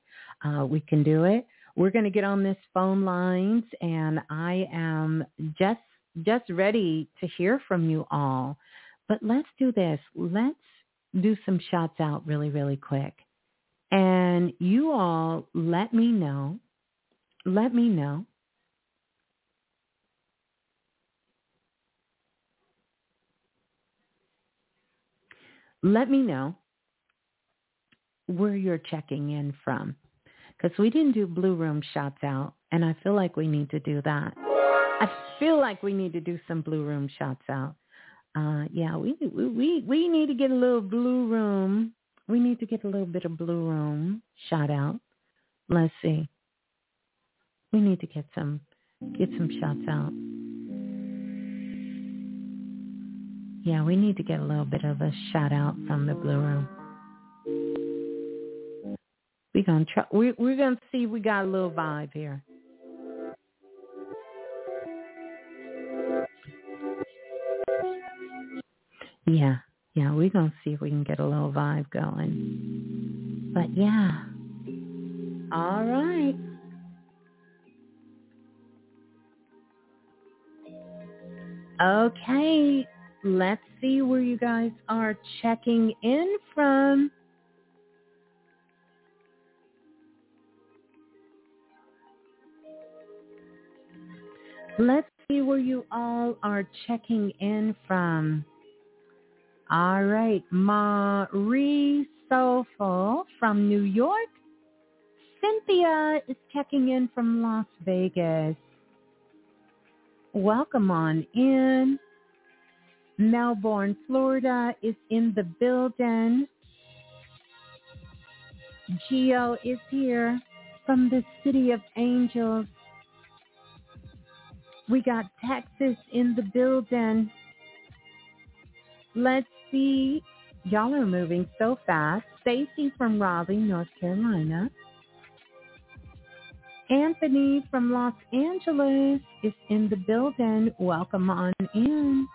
Uh, we can do it. We're going to get on this phone lines and I am just just ready to hear from you all. But let's do this. Let's do some shots out really, really quick. And you all let me know, let me know let me know where you're checking in from because we didn't do blue room shots out and I feel like we need to do that. I feel like we need to do some blue room shots out. Uh, yeah, we, we, we need to get a little blue room. We need to get a little bit of blue room shot out. Let's see. We need to get some, get some shots out. Yeah, we need to get a little bit of a shout out from the Blue Room. We're gonna try. We, we're gonna see. We got a little vibe here. Yeah, yeah, we're gonna see if we can get a little vibe going. But yeah, all right. Okay, let's see where you guys are checking in from. Let's see where you all are checking in from. All right, Marie Soulful from New York. Cynthia is checking in from Las Vegas. Welcome on in. Melbourne, Florida is in the building. Geo is here from the City of Angels. We got Texas in the building. Let's see. Y'all are moving so fast. Stacy from Raleigh, North Carolina. Anthony from Los Angeles is in the building. Welcome on in.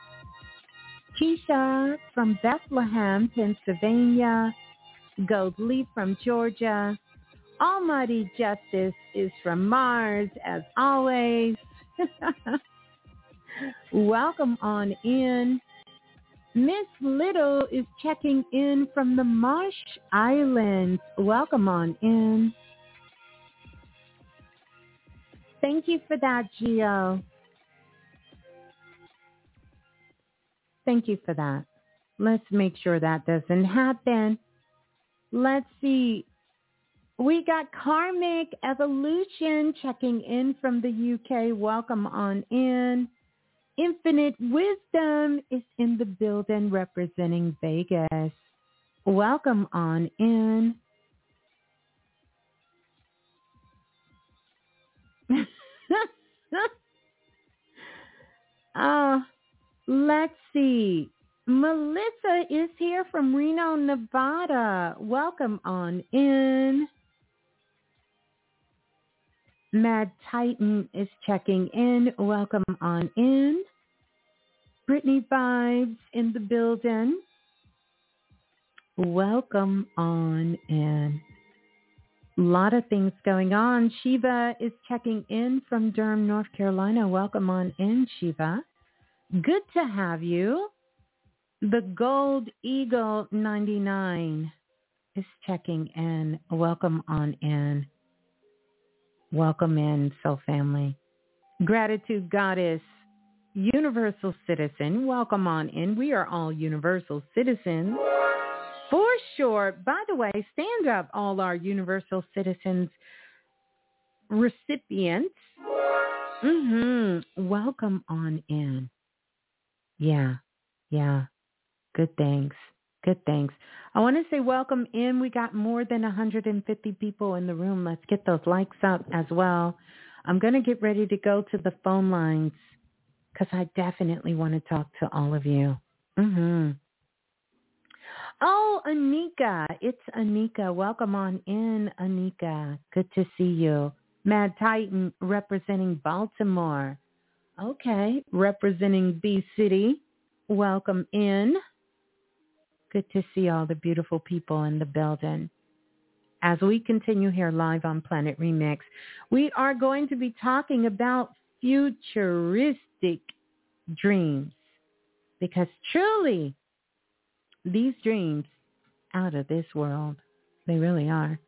Keisha from Bethlehem, Pennsylvania. Goldleaf from Georgia. Almighty Justice is from Mars, as always. Welcome on in. Miss Little is checking in from the Marsh Islands. Welcome on in. Thank you for that, Geo. Thank you for that. Let's make sure that doesn't happen. Let's see. We got Karmic Evolution checking in from the UK. Welcome on in. Infinite Wisdom is in the building representing Vegas. Welcome on in. oh, Let's see. Melissa is here from Reno, Nevada. Welcome on in. Mad Titan is checking in. Welcome on in. Brittany Vibes in the building. Welcome on in. A lot of things going on. Shiva is checking in from Durham, North Carolina. Welcome on in, Shiva. Good to have you. The Gold Eagle 99 is checking in. Welcome on in. Welcome in, Soul Family. Gratitude Goddess, Universal Citizen. Welcome on in. We are all universal citizens. For sure. By the way, stand up, all our Universal Citizens recipients. Mm-hmm. Welcome on in. Yeah, yeah. Good thanks. Good thanks. I want to say welcome in. We got more than 150 people in the room. Let's get those likes up as well. I'm going to get ready to go to the phone lines because I definitely want to talk to all of you. Mm-hmm. Oh, Anika. It's Anika. Welcome on in, Anika. Good to see you. Mad Titan representing Baltimore. Okay. Representing B City. Welcome in. Good to see all the beautiful people in the building. As we continue here live on Planet Remix, we are going to be talking about futuristic dreams because truly these dreams out of this world. They really are.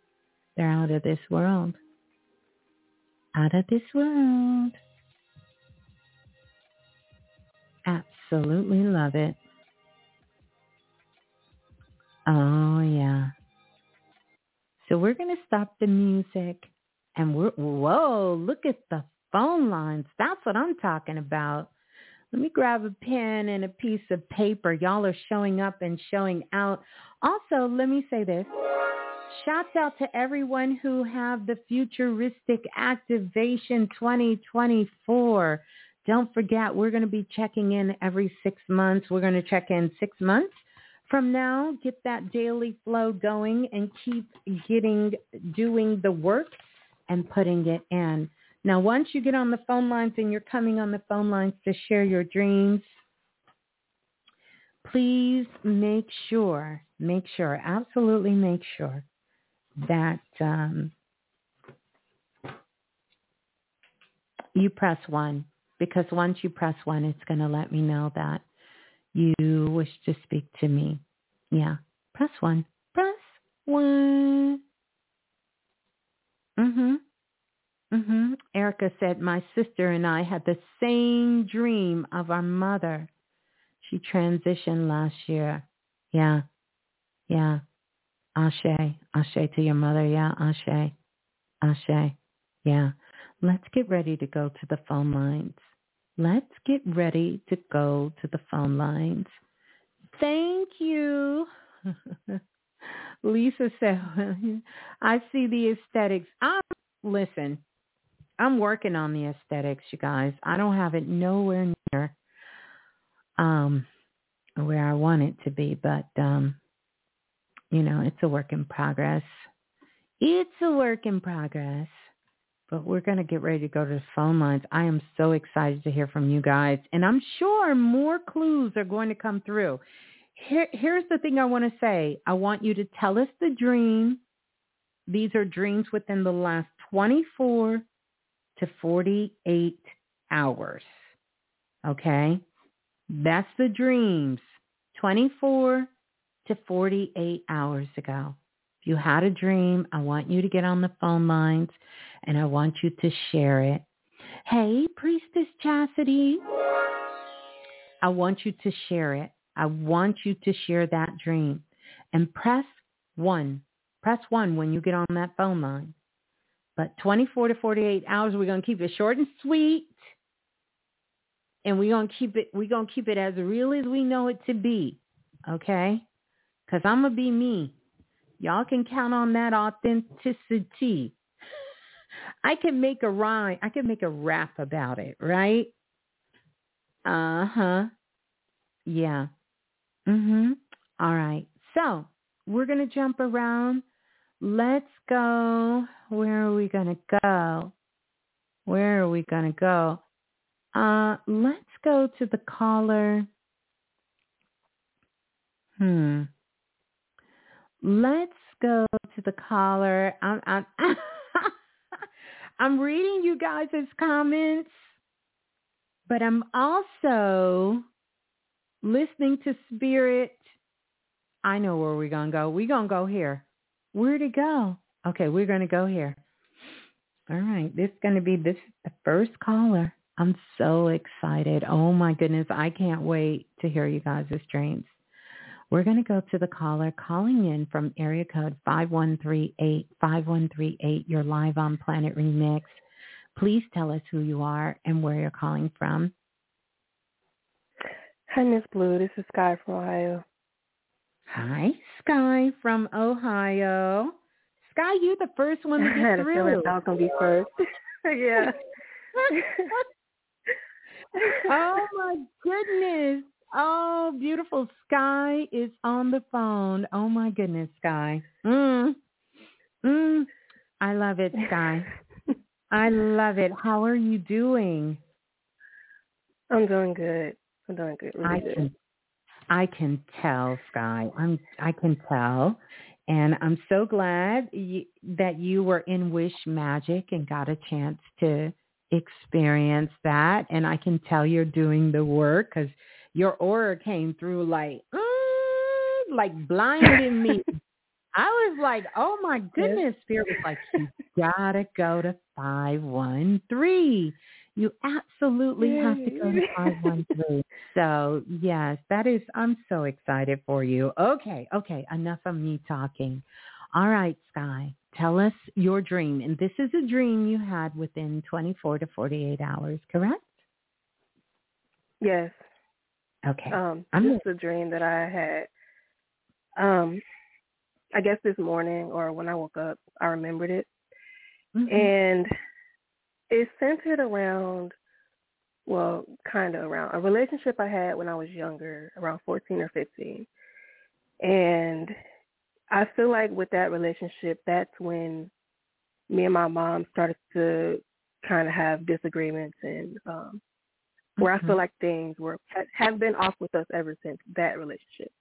They're out of this world. Out of this world. Absolutely love it. Oh yeah. So we're going to stop the music and we're, whoa, look at the phone lines. That's what I'm talking about. Let me grab a pen and a piece of paper. Y'all are showing up and showing out. Also, let me say this. Shouts out to everyone who have the Futuristic Activation 2024. Don't forget, we're going to be checking in every six months. We're going to check in six months from now. Get that daily flow going and keep getting, doing the work and putting it in. Now, once you get on the phone lines and you're coming on the phone lines to share your dreams, please make sure, make sure, absolutely make sure that um, you press one because once you press one, it's going to let me know that you wish to speak to me. Yeah, press one. Press one. Mhm. Mm-hmm. Erica said, my sister and I had the same dream of our mother. She transitioned last year. Yeah. Yeah. Ashe. Ashe to your mother. Yeah. Ashe. Ashe. Yeah. Let's get ready to go to the phone lines. Let's get ready to go to the phone lines. Thank you. Lisa said, I see the aesthetics. I'm, listen, I'm working on the aesthetics, you guys. I don't have it nowhere near um where I want it to be, but um you know, it's a work in progress. It's a work in progress. But we're going to get ready to go to the phone lines. I am so excited to hear from you guys. And I'm sure more clues are going to come through. Here, here's the thing I want to say. I want you to tell us the dream. These are dreams within the last 24 to 48 hours. Okay? That's the dreams. 24 to 48 hours ago. If you had a dream, I want you to get on the phone lines and I want you to share it. Hey, Priestess Chastity. I want you to share it. I want you to share that dream and press one. Press one when you get on that phone line. But 24 to 48 hours, we're going to keep it short and sweet. And we're going to keep it, we're going to keep it as real as we know it to be. Okay? Because I'm going to be me. Y'all can count on that authenticity. I can make a rhyme. I can make a rap about it, right? Uh-huh. Yeah. Mhm. All right. So, we're going to jump around Let's go. Where are we going to go? Where are we going to go? Uh, let's go to the caller. Hmm. Let's go to the caller. I'm, I'm, I'm reading you guys' comments, but I'm also listening to Spirit. I know where we're to go. We're to go here. Where'd it go? Okay, we're to go here. All right, this is to be this the first caller. I'm so excited. Oh my goodness, I can't wait to hear you guys' dreams. We're going to go to the caller calling in from area code 5138 5138. You're live on Planet Remix. Please tell us who you are and where you're calling from. Hi, Miss Blue. This is Sky from Ohio. Hi, Sky from Ohio. Sky, you're the first one to get I through. I was gonna be first. yeah. oh my goodness. Oh, beautiful Sky is on the phone. Oh my goodness, Sky. Mm. Mm. I love it, Sky. I love it. How are you doing? I'm doing good. I'm doing good. Really I good. can I can tell, Sky. I'm I can tell. And I'm so glad you, that you were in Wish Magic and got a chance to experience that. And I can tell you're doing the work because your aura came through like, mm, like blinding me. I was like, oh my goodness. Spirit was like, you gotta go to 513. You absolutely have to go to 513. So yes, that is, I'm so excited for you. Okay, okay, enough of me talking. All right, Sky, tell us your dream. And this is a dream you had within 24 to 48 hours, correct? Yes. Okay. Um, I'm this is a dream that I had. Um, I guess this morning or when I woke up, I remembered it, Mhm. and it's centered around, well, kind of around a relationship I had when I was younger, around 14 or 15, and I feel like with that relationship, that's when me and my mom started to kind of have disagreements and um where I Mhm. feel like things were have been off with us ever since that relationship.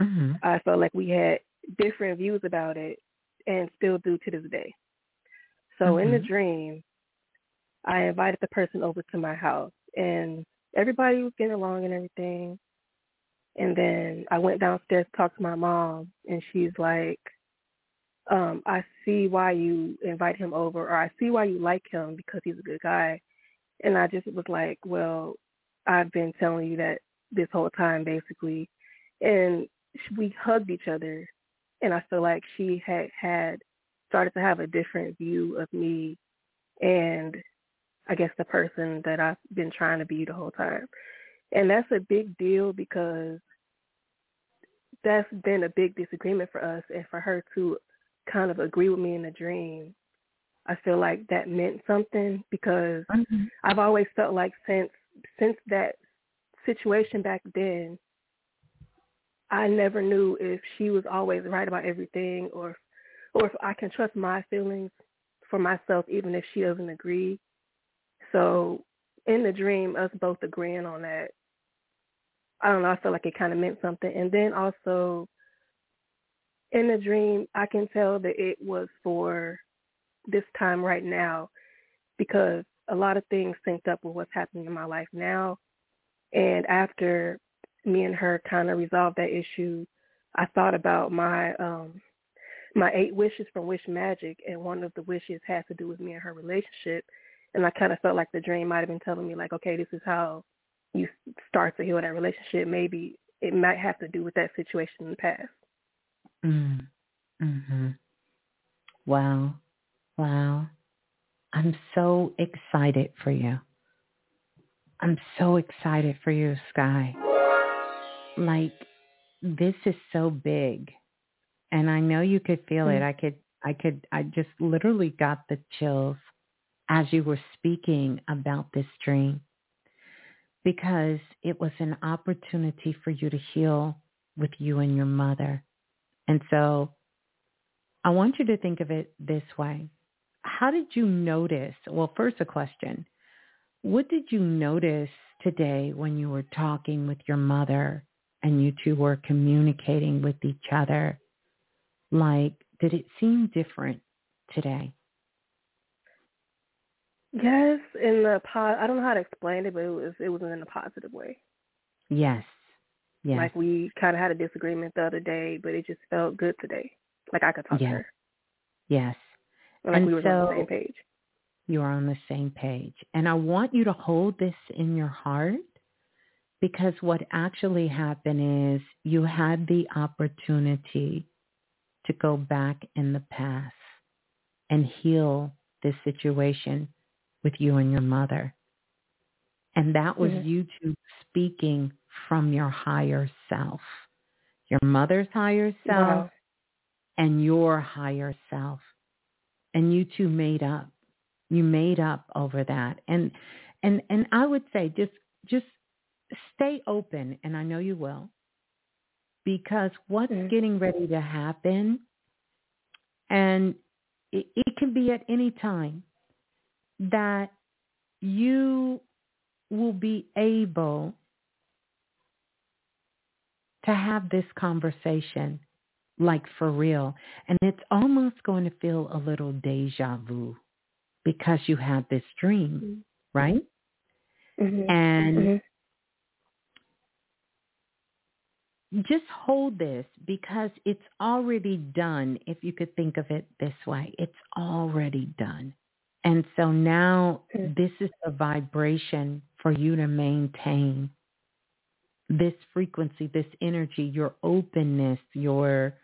Mhm. I felt like we had different views about it and still do to this day. So in the Mhm. dream, I invited the person over to my house and everybody was getting along and everything. And then I went downstairs to talk to my mom and she's like, um, I see why you invite him over or I see why you like him because he's a good guy. And I just was like, well, I've been telling you that this whole time basically. And we hugged each other and I feel like she had had started to have a different view of me and I guess the person that I've been trying to be the whole time. And that's a big deal because that's been a big disagreement for us and for her to kind of agree with me in the dream. I feel like that meant something because Mhm. I've always felt like since since that situation back then, I never knew if she was always right about everything or or if I can trust my feelings for myself even if she doesn't agree. So in the dream, us both agreeing on that, I don't know, I feel like it kind of meant something. And then also in the dream, I can tell that it was for this time right now because a lot of things synced up with what's happening in my life now. And after me and her kind of resolved that issue, I thought about my um my eight wishes from Wish Magic, and one of the wishes had to do with me and her relationship. And I kind of felt like the dream might have been telling me, like, okay, this is how you start to heal that relationship. Maybe it might have to do with that situation in the past. Mm. Mhm. Wow. Wow. I'm so excited for you. I'm so excited for you, Sky. Like this is so big. And I know you could feel it. Mm. I could I could I just literally got the chills as you were speaking about this dream because it was an opportunity for you to heal with you and your mother. And so I want you to think of it this way. How did you notice? Well, first a question. What did you notice today when you were talking with your mother and you two were communicating with each other? Like, did it seem different today? Yes, in the po- I don't know how to explain it, but it was it was in a positive way. Yes. Yes. Like we kind of had a disagreement the other day, but it just felt good today. Like I could talk Yes. to her. yes. Like And we were on the so- same page. you are on the same page. And I want you to hold this in your heart Because what actually happened is you had the opportunity to go back in the past and heal this situation with you and your mother. And that was mm-hmm. you two speaking from your higher self, your mother's higher self wow. and your higher self. And you two made up. You made up over that. And and and I would say just just stay open and I know you will. Because what's mm-hmm. getting ready to happen and it, it can be at any time that you will be able to have this conversation like for real. And it's almost going to feel a little deja vu because you had this dream, mm-hmm. right? Mm-hmm. And mm-hmm. just hold this because it's already done. If you could think of it this way, it's already done. And so now mm-hmm. this is a vibration for you to maintain this frequency, this energy, your openness, your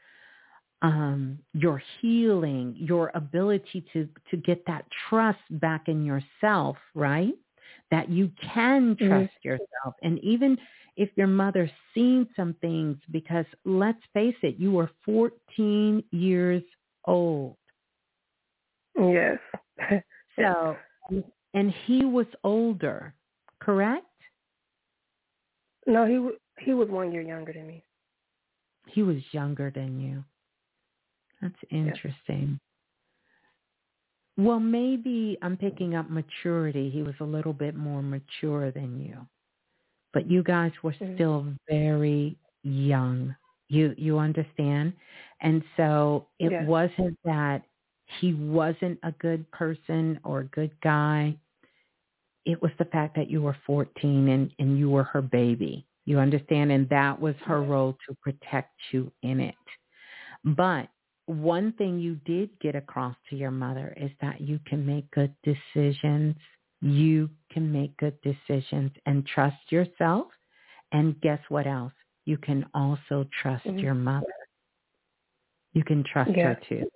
um, your healing, your ability to to get that trust back in yourself, right? That you can mm-hmm. trust mm-hmm. yourself, and even if your mother's seen some things, because let's face it, you were 14 years old. Yes. so, and he was older, correct? No, he he was one year younger than me. He was younger than you. That's interesting. Well, maybe I'm picking up maturity. He was a little bit more mature than you. But you guys were mm-hmm. still very young. You you understand? And so it yes. wasn't that he wasn't a good person or a good guy it was the fact that you were 14 and, and you were her baby. You understand? And that was her role to protect you in it. But one thing you did get across to your mother is that you can make good decisions. You can make good decisions and trust yourself. And guess what else? You can also trust mm-hmm. your mother. You can trust her too.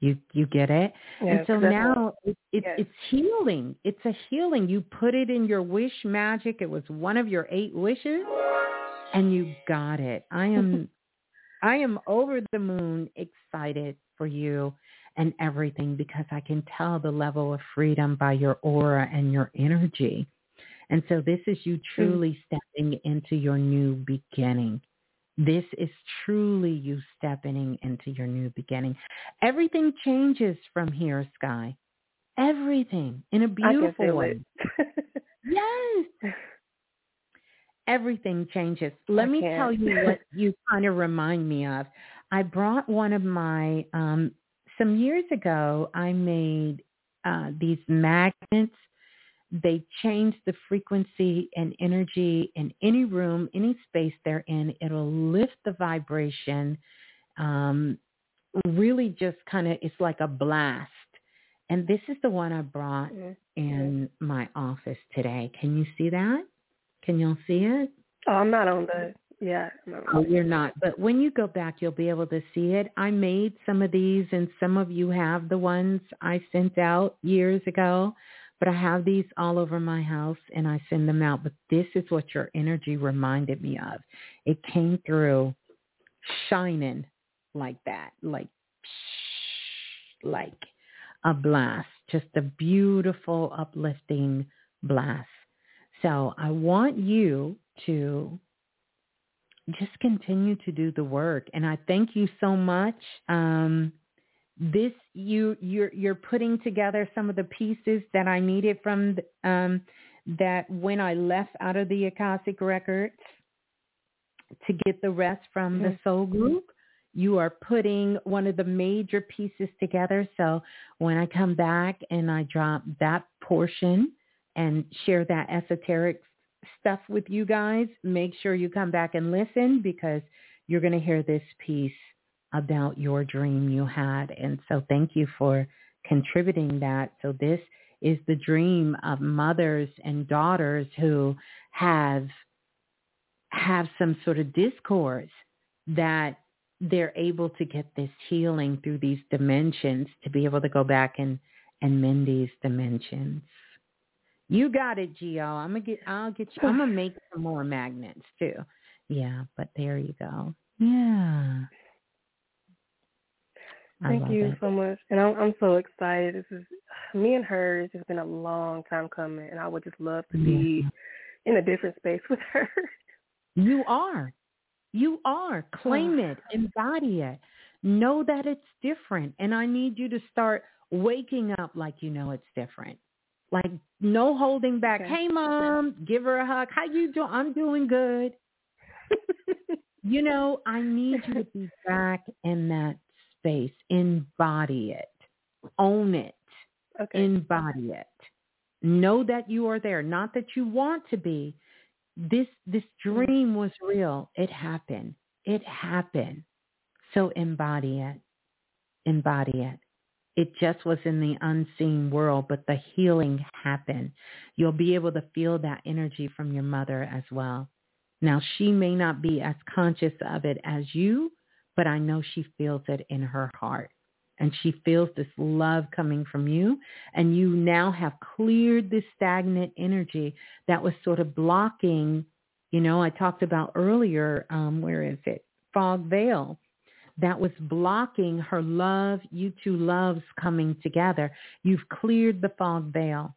You you get it? Yes, and so now it, it, yes. it's healing. It's a healing. You put it in your wish magic. It was one of your eight wishes, and you got it. I am I am over the moon excited for you and everything because I can tell the level of freedom by your aura and your energy. And so this is you mm. truly stepping into your new beginning. This is truly you stepping into your new beginning. Everything changes from here, Sky. Everything in a beautiful way. yes. Everything changes. Let I me can't. tell you what you kind of remind me of. I brought one of my, um, some years ago, I made uh, these magnets they change the frequency and energy in any room, any space they're in. It'll lift the vibration. Um, really just kind of, it's like a blast. And this is the one I brought mm-hmm. in my office today. Can you see that? Can y'all see it? Oh, I'm not on the, yeah. Oh, you're not. But when you go back, you'll be able to see it. I made some of these and some of you have the ones I sent out years ago. But I have these all over my house and I send them out. But this is what your energy reminded me of. It came through shining like that, like like a blast, just a beautiful, uplifting blast. So I want you to just continue to do the work. And I thank you so much. Um, this you you're you're putting together some of the pieces that I needed from um, that when I left out of the Akashic records to get the rest from the soul group. You are putting one of the major pieces together. So when I come back and I drop that portion and share that esoteric stuff with you guys, make sure you come back and listen because you're going to hear this piece about your dream you had. And so thank you for contributing that. So this is the dream of mothers and daughters who have have some sort of discourse that they're able to get this healing through these dimensions to be able to go back and and mend these dimensions. You got it, Gio. I'm gonna get. I'll get you. I'm gonna make some more magnets too. Yeah, but there you go. Yeah. Thank you it. so much, and I'm I'm so excited. This is me and her. It's just been a long time coming, and I would just love to be yeah. in a different space with her. You are. You are. Claim it. Embody it. Know that it's different, and I need you to start waking up like you know it's different. Like no holding back. Okay. Hey mom, give her a hug. How you doing? I'm doing good. you know, I need you to be back in that space. Embody it. Own it. Okay. Embody it. Know that you are there. Not that you want to be. This this dream was real. It happened. It happened. So embody it. Embody it. It just was in the unseen world, but the healing happened. You'll be able to feel that energy from your mother as well. Now, she may not be as conscious of it as you, but I know she feels it in her heart. And she feels this love coming from you. And you now have cleared this stagnant energy that was sort of blocking, you know, I talked about earlier, um, where is it? Fog veil that was blocking her love, you two loves coming together. You've cleared the fog veil.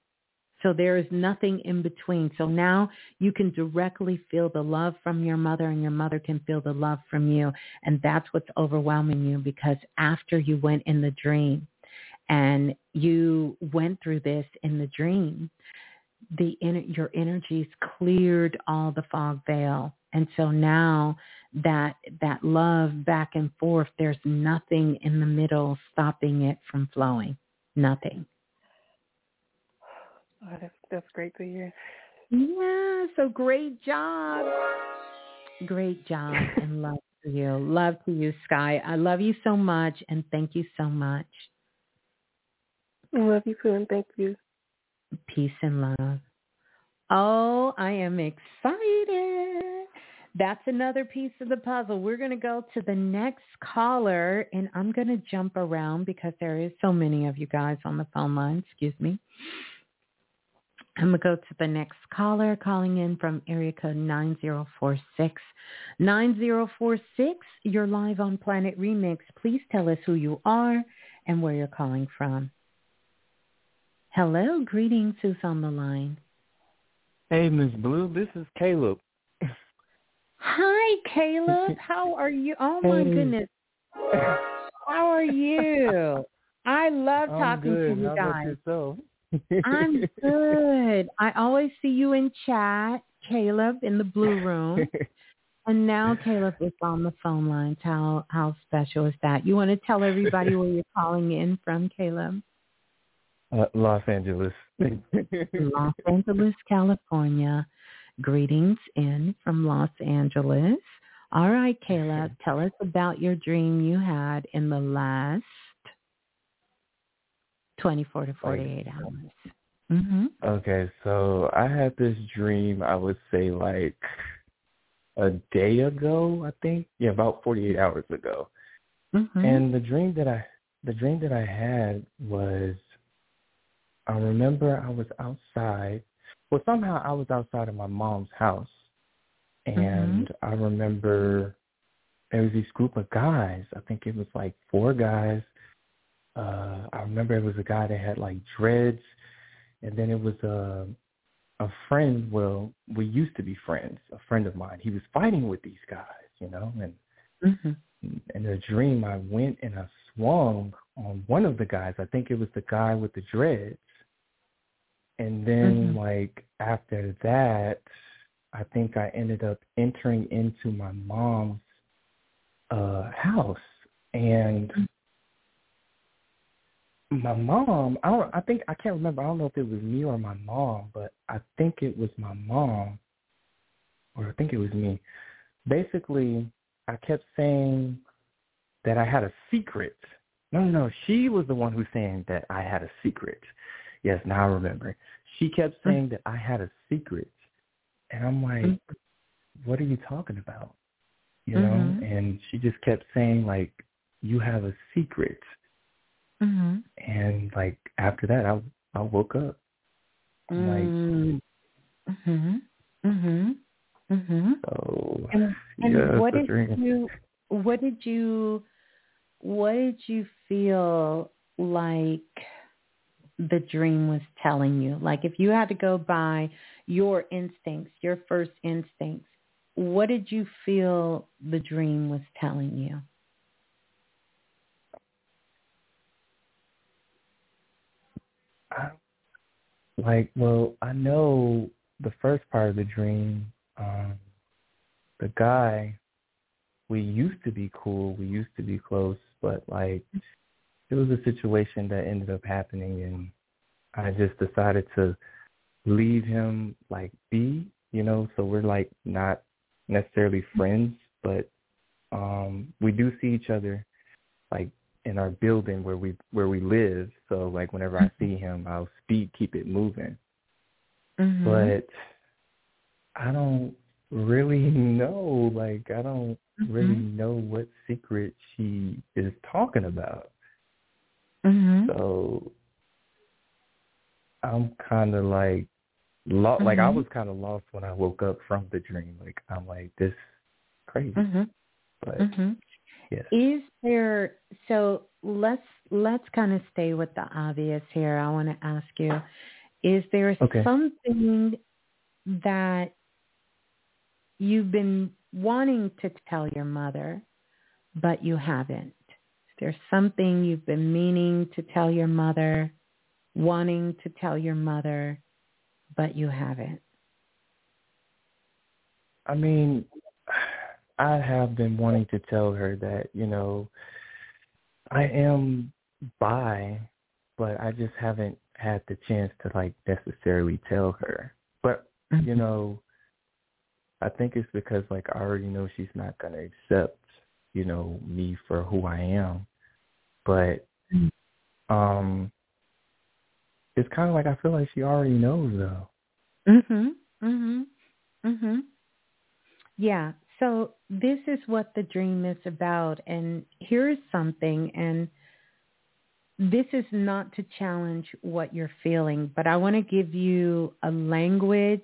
So there is nothing in between. So now you can directly feel the love from your mother and your mother can feel the love from you. And that's what's overwhelming you because after you went in the dream and you went through this in the dream, the your energies cleared all the fog veil. And so now that that love back and forth, there's nothing in the middle stopping it from flowing. Nothing. Oh, that's that's great to hear. Yeah, so great job. Great job and love to you. Love to you, Sky. I love you so much and thank you so much. I love you too and thank you. Peace and love. Oh, I am excited. That's another piece of the puzzle. We're going to go to the next caller, and I'm going to jump around because there is so many of you guys on the phone line. Excuse me. I'm going to go to the next caller calling in from area code 9046. 9046, you're live on Planet Remix. Please tell us who you are and where you're calling from. Hello, greetings. Who's on the line? Hey, Miss Blue. This is Caleb. Hi, Caleb. How are you? Oh my goodness. How are you? I love talking to you guys. I'm good. I always see you in chat, Caleb, in the blue room. and now Caleb is on the phone lines. How how special is that? You want to tell everybody where you're calling in from, Caleb? Uh, Los Angeles. Los Angeles, California. Greetings in from Los Angeles. All right, Caleb, tell us about your dream you had in the last 24 to 48 hours. Mm-hmm. Okay, so I had this dream, I would say like a day ago, I think. Yeah, about 48 hours ago. Mm-hmm. And the dream that I the dream that I had was I remember I was outside well, somehow I was outside of my mom's house, and mm-hmm. I remember there was this group of guys. I think it was like four guys. Uh, I remember it was a guy that had like dreads, and then it was a a friend. Well, we used to be friends. A friend of mine. He was fighting with these guys, you know, and mm-hmm. in a dream, I went and I swung on one of the guys. I think it was the guy with the dreads and then mm-hmm. like after that, I think I ended up entering into my mom's uh house and my mom I don't I think I can't remember, I don't know if it was me or my mom, but I think it was my mom or I think it was me. Basically I kept saying that I had a secret. No, no, no. She was the one who's saying that I had a secret. Yes, now I remember. She kept mm-hmm. saying that I had a secret. And I'm like, mm-hmm. what are you talking about? You know? Mm-hmm. And she just kept saying like, you have a secret. Mm-hmm. And like after that, I I woke up. Mm. Like, mhm, mhm, mhm. So and, and yeah, what did dream. you what did you what did you feel like the dream was telling you? Like if you had to go by your instincts, your first instincts, what did you feel the dream was telling you? like, well, I know the first part of the dream, um, the guy, we used to be cool, we used to be close, but like it was a situation that ended up happening and I just decided to leave him like be, you know, so we're like not necessarily friends, but um we do see each other like in our building where we where we live. So like whenever I see him, I'll speed keep it moving. Mm-hmm. But I don't really know. Like I don't mm-hmm. really know what secret she is talking about. Mm-hmm. So I'm kind of like, lo- like I mm-hmm. was kind of lost when I woke up from the dream. Like I'm like this crazy. Mm-hmm. But Yes. Is there so let's let's kind of stay with the obvious here. I want to ask you, is there okay. something that you've been wanting to tell your mother, but you haven't? Is there something you've been meaning to tell your mother, wanting to tell your mother, but you haven't? I mean, I have been wanting to tell her that, you know, I am bi, but I just haven't had the chance to like necessarily tell her. But, mm-hmm. you know, I think it's because like I already know she's not going to accept, you know, me for who I am. But mm-hmm. um it's kind of like I feel like she already knows though. Mhm. Mhm. Mhm. Yeah, so this is what the dream is about. And here's something, and this is not to challenge what you're feeling, but I want to give you a language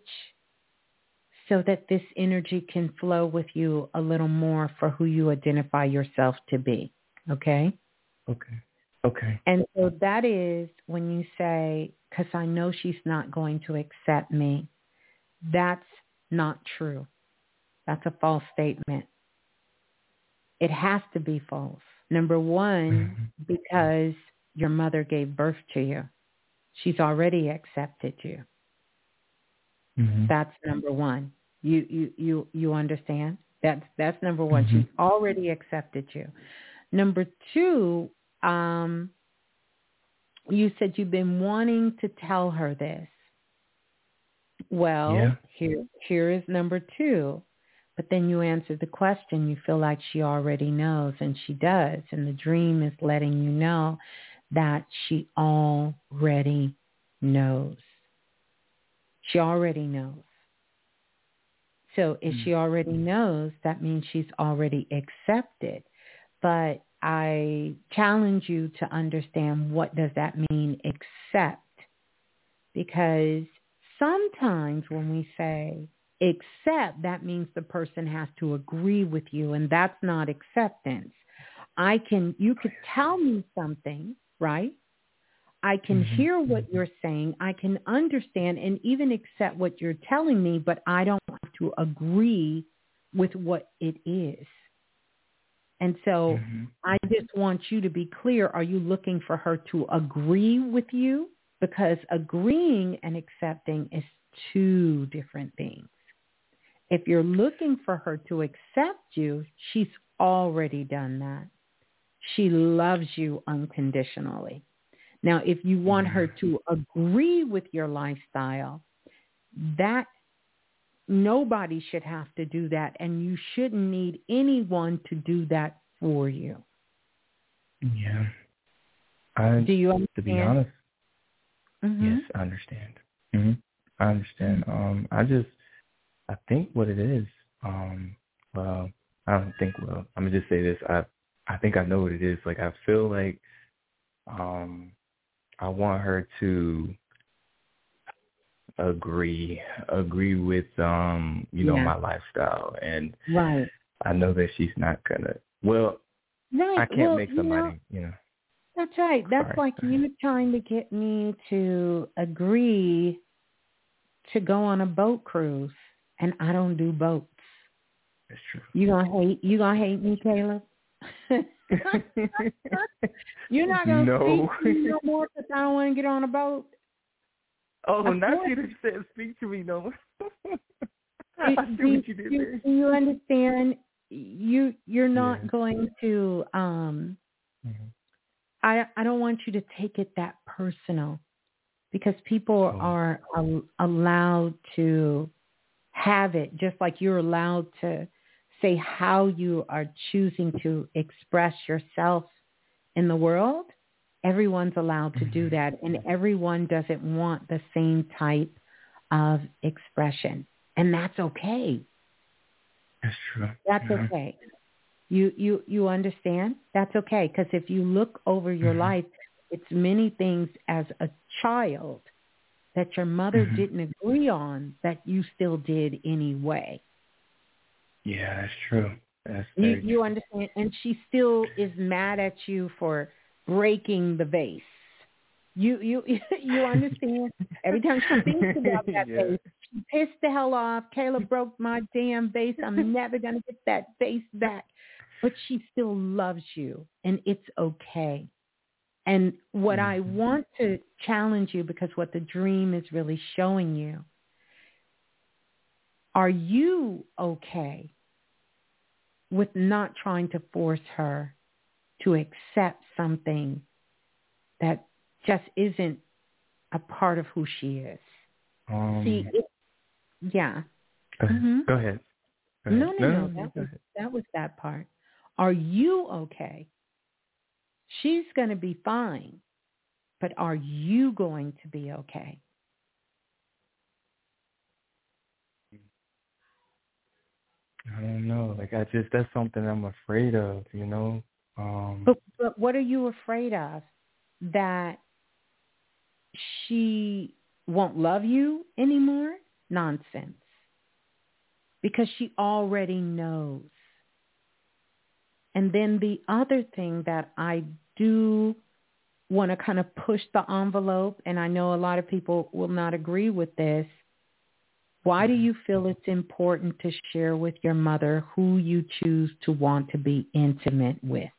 so that this energy can flow with you a little more for who you identify yourself to be. Okay? Okay. Okay. And so that is when you say, because I know she's not going to accept me, that's not true. That's a false statement. It has to be false. Number one, mm-hmm. because your mother gave birth to you. She's already accepted you. Mm-hmm. That's number one. You you you you understand? That's that's number one. Mm-hmm. She's already accepted you. Number two, um, you said you've been wanting to tell her this. Well, yeah. here here is number two. But then you answer the question, you feel like she already knows, and she does. And the dream is letting you know that she already knows. She already knows. So if she mm. already knows, that means she's already accepted. But I challenge you to understand what does that mean, accept? Because sometimes when we say, accept, that means the person has to agree with you and that's not acceptance. I can, you could tell me something, right? I can mm-hmm. hear what you're saying. I can understand and even accept what you're telling me, but I don't have to agree with what it is. And so mm-hmm. I just want you to be clear. Are you looking for her to agree with you? Because agreeing and accepting is two different things. If you're looking for her to accept you, she's already done that. She loves you unconditionally. Now, if you want her to agree with your lifestyle, that nobody should have to do that and you shouldn't need anyone to do that for you. Yeah. I, do you understand? To be honest, mm-hmm. yes, I understand. Mm-hmm. I understand. Um, I just I think what it is, Um, well, I don't think. Well, I'm gonna just say this. I I think I know what it is. Like I feel like um I want her to agree agree with um you know yeah. my lifestyle. And right. I know that she's not gonna well right. I can't well, make somebody you know, you know. That's right. That's Sorry. like you trying to get me to agree to go on a boat cruise and I don't do boats. That's true. You gonna hate you gonna hate me Caleb You're not gonna no. speak to me no more because I don't want to get on a boat. Oh, of now you said speak to me no more. I see do, what you did do, there. Do you understand? You you're not yeah. going to. um mm-hmm. I I don't want you to take it that personal, because people oh. are al- allowed to have it just like you're allowed to say how you are choosing to express yourself in the world, everyone's allowed to do mm-hmm. that. And everyone doesn't want the same type of expression. And that's okay. That's true. That's yeah. okay. You you you understand? That's okay because if you look over your mm-hmm. life, it's many things as a child that your mother mm-hmm. didn't agree on that you still did anyway. Yeah, that's true. That's you, you understand? And she still is mad at you for breaking the vase. You you you understand? Every time she thinks about that yeah. vase, she pissed the hell off. Kayla broke my damn vase. I'm never gonna get that vase back. But she still loves you, and it's okay. And what mm-hmm. I want to challenge you, because what the dream is really showing you, are you okay with not trying to force her to accept something that just isn't a part of who she is? Um, See, it, yeah. Go, mm-hmm. go, ahead. go, ahead. No, no, no. no, no. That, was, ahead. that was that part. Are you okay? She's going to be fine, but are you going to be okay? I don't know. Like I just that's something I'm afraid of, you know. Um But but what are you afraid of? That she won't love you anymore? Nonsense. Because she already knows. And then the other thing that I do want to kind of push the envelope, and I know a lot of people will not agree with this, why do you feel it's important to share with your mother who you choose to want to be intimate with?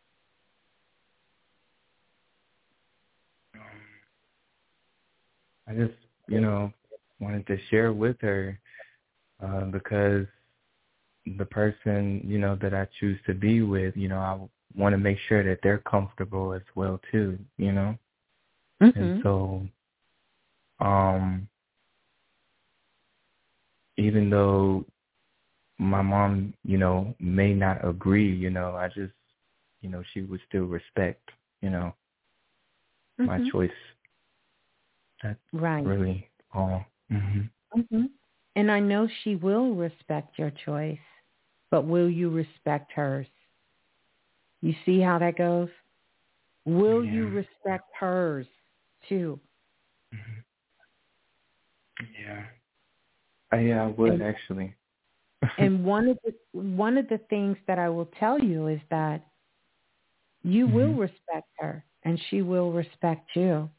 I just, you know, wanted to share with her uh, because the person, you know, that I choose to be with, you know, I want to make sure that they're comfortable as well too, you know. Mm-hmm. And so, um, even though my mom, you know, may not agree, you know, I just, you know, she would still respect, you know, mm-hmm. my choice. That's right. really all. Mhm. Mhm. And I know she will respect your choice, but will you respect hers? You see how that goes? Will yeah. you respect hers too? Mm-hmm. Yeah. Uh, yeah, I would and, actually. and one of the one of the things that I will tell you is that you mm-hmm. will respect her and she will respect you.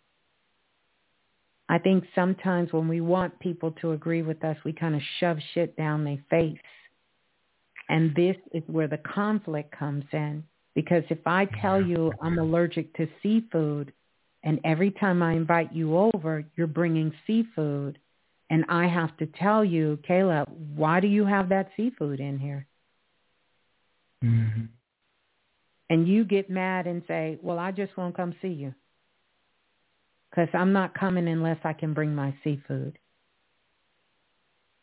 I think sometimes when we want people to agree with us, we kind of shove shit down their face. And this is where the conflict comes in. Because if I tell you I'm allergic to seafood, and every time I invite you over, you're bringing seafood, and I have to tell you, Kayla, why do you have that seafood in here? Mm-hmm. And you get mad and say, well, I just won't come see you because I'm not coming unless I can bring my seafood.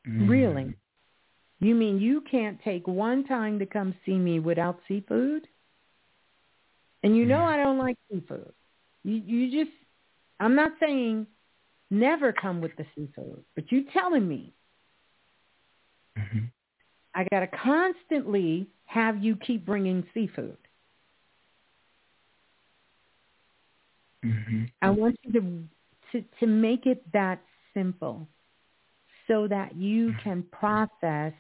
Mm. Really? You mean you can't take one time to come see me without seafood? And you know. I don't like seafood. You you just I'm not saying never come with the seafood, but you telling me. Mm-hmm. I got to constantly have you keep bringing seafood. Mm-hmm. I want you to, to to make it that simple so that you mm-hmm. can process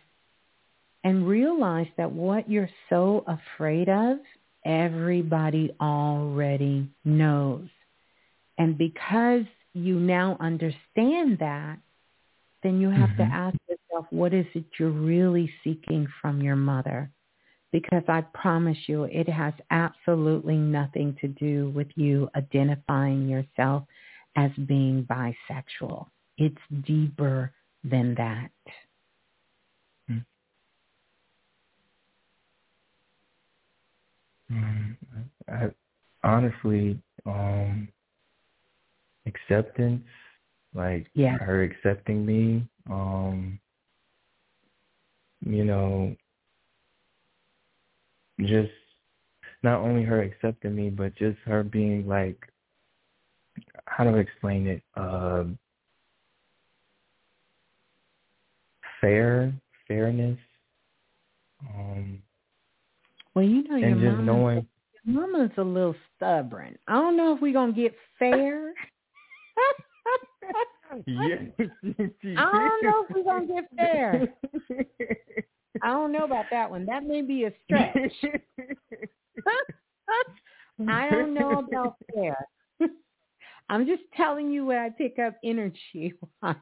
and realize that what you're so afraid of, everybody already knows. And because you now understand that, then you have mm-hmm. to ask yourself, what is it you're really seeking from your mother? Because I promise you, it has absolutely nothing to do with you identifying yourself as being bisexual. It's deeper than that. Mm, I, honestly, um, acceptance, like yeah. her accepting me, um, you know, just not only her accepting me, but just her being like, how do I explain it? Uh, fair, fairness. Um, well, you know, your and just knowing your mama's a little stubborn. I don't know if we're gonna get fair. Yes, I don't know if we're gonna get fair. I don't know about that one. That may be a stretch. I don't know about fair. I'm just telling you what I pick up energy wise.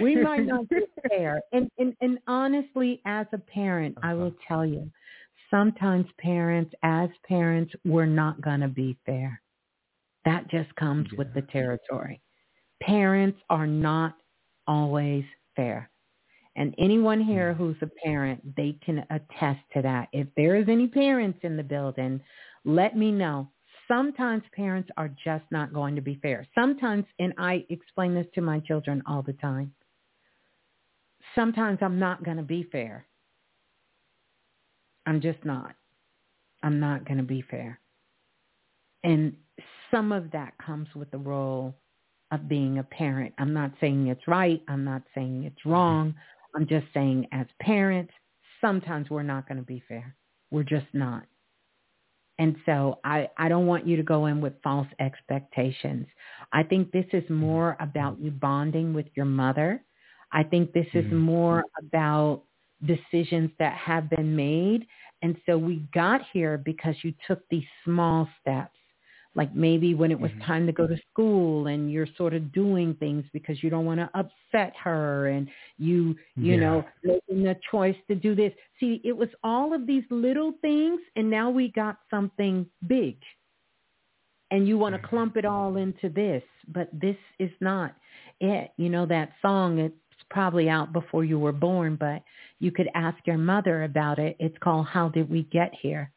We might not get fair. And, and and honestly, as a parent, uh-huh. I will tell you, sometimes parents, as parents, we're not going to be fair. That just comes yeah. with the territory. Parents are not always fair. And anyone here mm. who's a parent, they can attest to that. If there is any parents in the building, let me know. Sometimes parents are just not going to be fair. Sometimes, and I explain this to my children all the time, sometimes I'm not going to be fair. I'm just not. I'm not going to be fair. And some of that comes with the role of being a parent. I'm not saying it's right. I'm not saying it's wrong. I'm just saying as parents, sometimes we're not going to be fair. We're just not. And so I, I don't want you to go in with false expectations. I think this is more about you bonding with your mother. I think this is mm-hmm. more about decisions that have been made. And so we got here because you took these small steps. Like maybe when it was mm-hmm. time to go to school and you're sort of doing things because you don't want to upset her and you, you yeah. know, making a choice to do this. See, it was all of these little things and now we got something big. And you want to mm-hmm. clump it all into this, but this is not it. You know, that song, it's probably out before you were born, but you could ask your mother about it. It's called How Did We Get Here?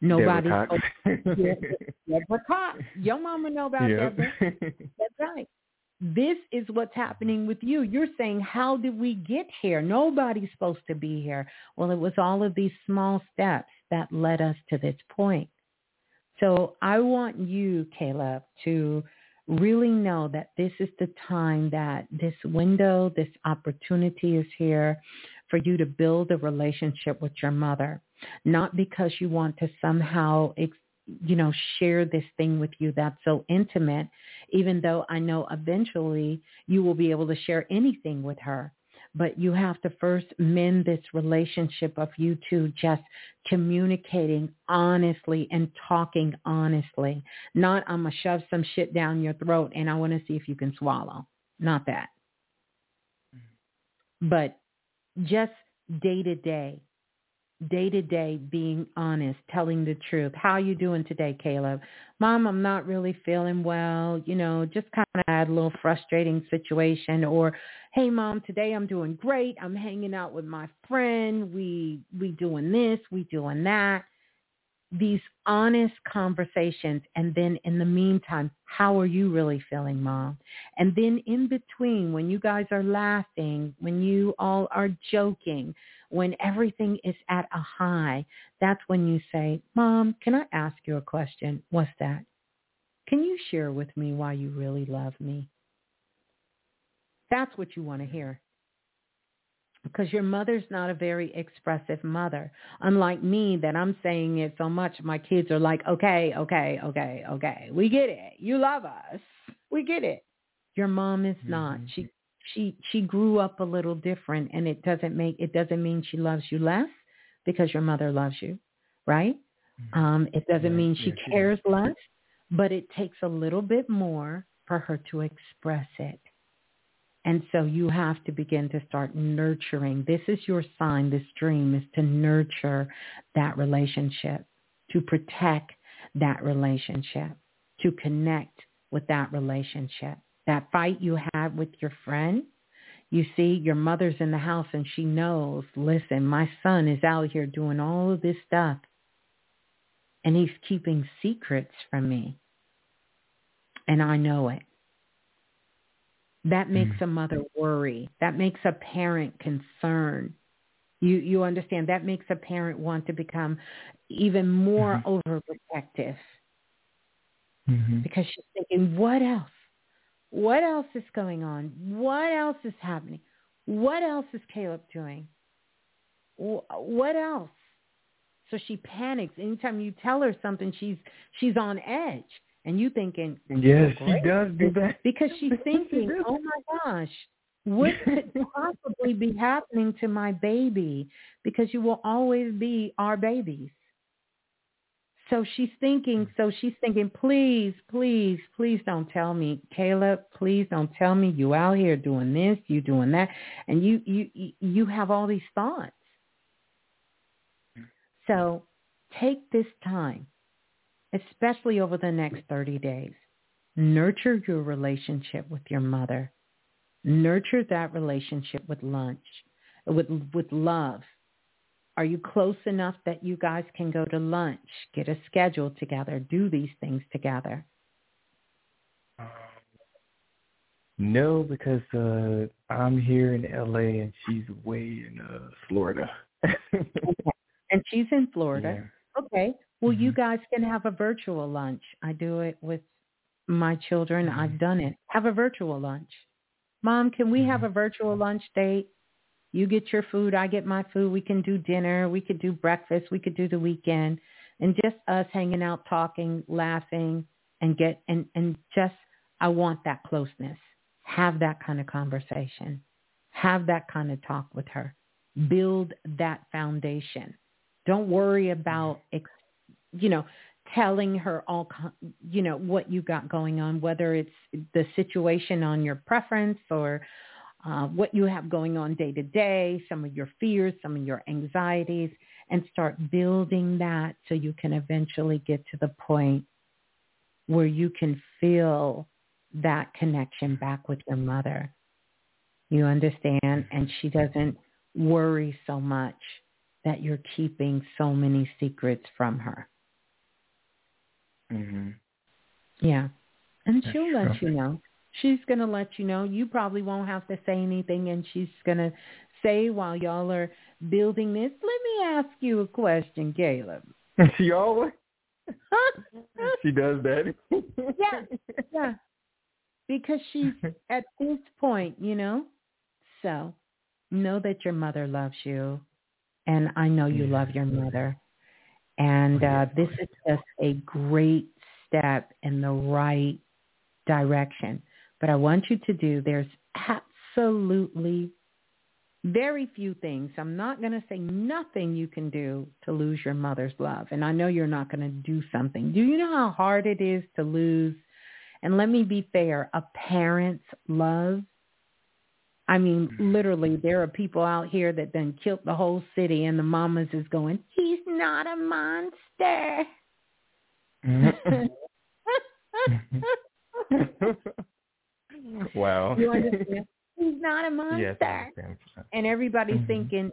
Nobody. Deborah Cox. Your mama know about yep. Deborah. That's right. This is what's happening with you. You're saying, how did we get here? Nobody's supposed to be here. Well, it was all of these small steps that led us to this point. So I want you, Caleb, to really know that this is the time that this window, this opportunity is here for you to build a relationship with your mother, not because you want to somehow, you know, share this thing with you that's so intimate, even though I know eventually you will be able to share anything with her but you have to first mend this relationship of you two just communicating honestly and talking honestly. Not I'm to shove some shit down your throat and I want to see if you can swallow. Not that. Mm-hmm. But just day to day, day to day being honest, telling the truth. How are you doing today, Caleb? Mom, I'm not really feeling well. You know, just kind of had a little frustrating situation. Or, hey, mom, today I'm doing great. I'm hanging out with my friend. We we doing this. We doing that. These honest conversations. And then in the meantime, how are you really feeling, mom? And then in between, when you guys are laughing, when you all are joking, when everything is at a high, that's when you say, Mom, can I ask you a question? What's that? Can you share with me why you really love me? That's what you want to hear. Because your mother's not a very expressive mother. Unlike me that I'm saying it so much, my kids are like, okay, okay, okay, okay. We get it. You love us. We get it. Your mom is not. Mm-hmm. She she she grew up a little different and it doesn't make it doesn't mean she loves you less because your mother loves you, right? Mm-hmm. Um, it doesn't mean she cares less, but it takes a little bit more for her to express it. And so you have to begin to start nurturing. This is your sign, this dream is to nurture that relationship, to protect that relationship, to connect with that relationship. That fight you had with your friend, you see, your mother's in the house and she knows, listen, my son is out here doing all of this stuff and he's keeping secrets from me. And I know it. That makes mm. a mother worry. That makes a parent concerned. You you understand that makes a parent want to become even more mm-hmm. overprotective mm-hmm. because she's thinking, what else? What else is going on? What else is happening? What else is Caleb doing? What else? So she panics anytime you tell her something. She's she's on edge. And you thinking, yes, she does do that because she's thinking, oh my gosh, what could possibly be happening to my baby? Because you will always be our babies. So she's thinking, so she's thinking, please, please, please don't tell me, Caleb, please don't tell me you out here doing this, you doing that. And you, you, you have all these thoughts. So take this time especially over the next 30 days. Nurture your relationship with your mother. Nurture that relationship with lunch, with, with love. Are you close enough that you guys can go to lunch, get a schedule together, do these things together? No, because uh, I'm here in LA and she's way in uh, Florida. okay. And she's in Florida. Yeah. Okay. Well, mm-hmm. you guys can have a virtual lunch. I do it with my children. Mm-hmm. I've done it. Have a virtual lunch. Mom, can we have mm-hmm. a virtual lunch date? You get your food, I get my food. We can do dinner. We could do breakfast. We could do the weekend. And just us hanging out, talking, laughing, and get and and just I want that closeness. Have that kind of conversation. Have that kind of talk with her. Build that foundation. Don't worry about ex- you know, telling her all, you know, what you got going on, whether it's the situation on your preference or uh, what you have going on day to day, some of your fears, some of your anxieties, and start building that so you can eventually get to the point where you can feel that connection back with your mother. You understand? And she doesn't worry so much that you're keeping so many secrets from her. Mm-hmm. Yeah. And That's she'll let you know. She's going to let you know. You probably won't have to say anything and she's going to say while y'all are building this, let me ask you a question, Caleb. She always she does that. yeah, yeah. Because she's at this point, you know. So know that your mother loves you, and I know you love your mother. And uh, this is just a great step in the right direction. But I want you to do, there's absolutely very few things. I'm not going to say nothing you can do to lose your mother's love. And I know you're not going to do something. Do you know how hard it is to lose? And let me be fair, a parent's love I mean, mm-hmm. literally, there are people out here that then killed the whole city, and the mamas is going, "He's not a monster." Mm-hmm. wow. You understand? He's not a monster. Yes, and everybody's mm-hmm. thinking,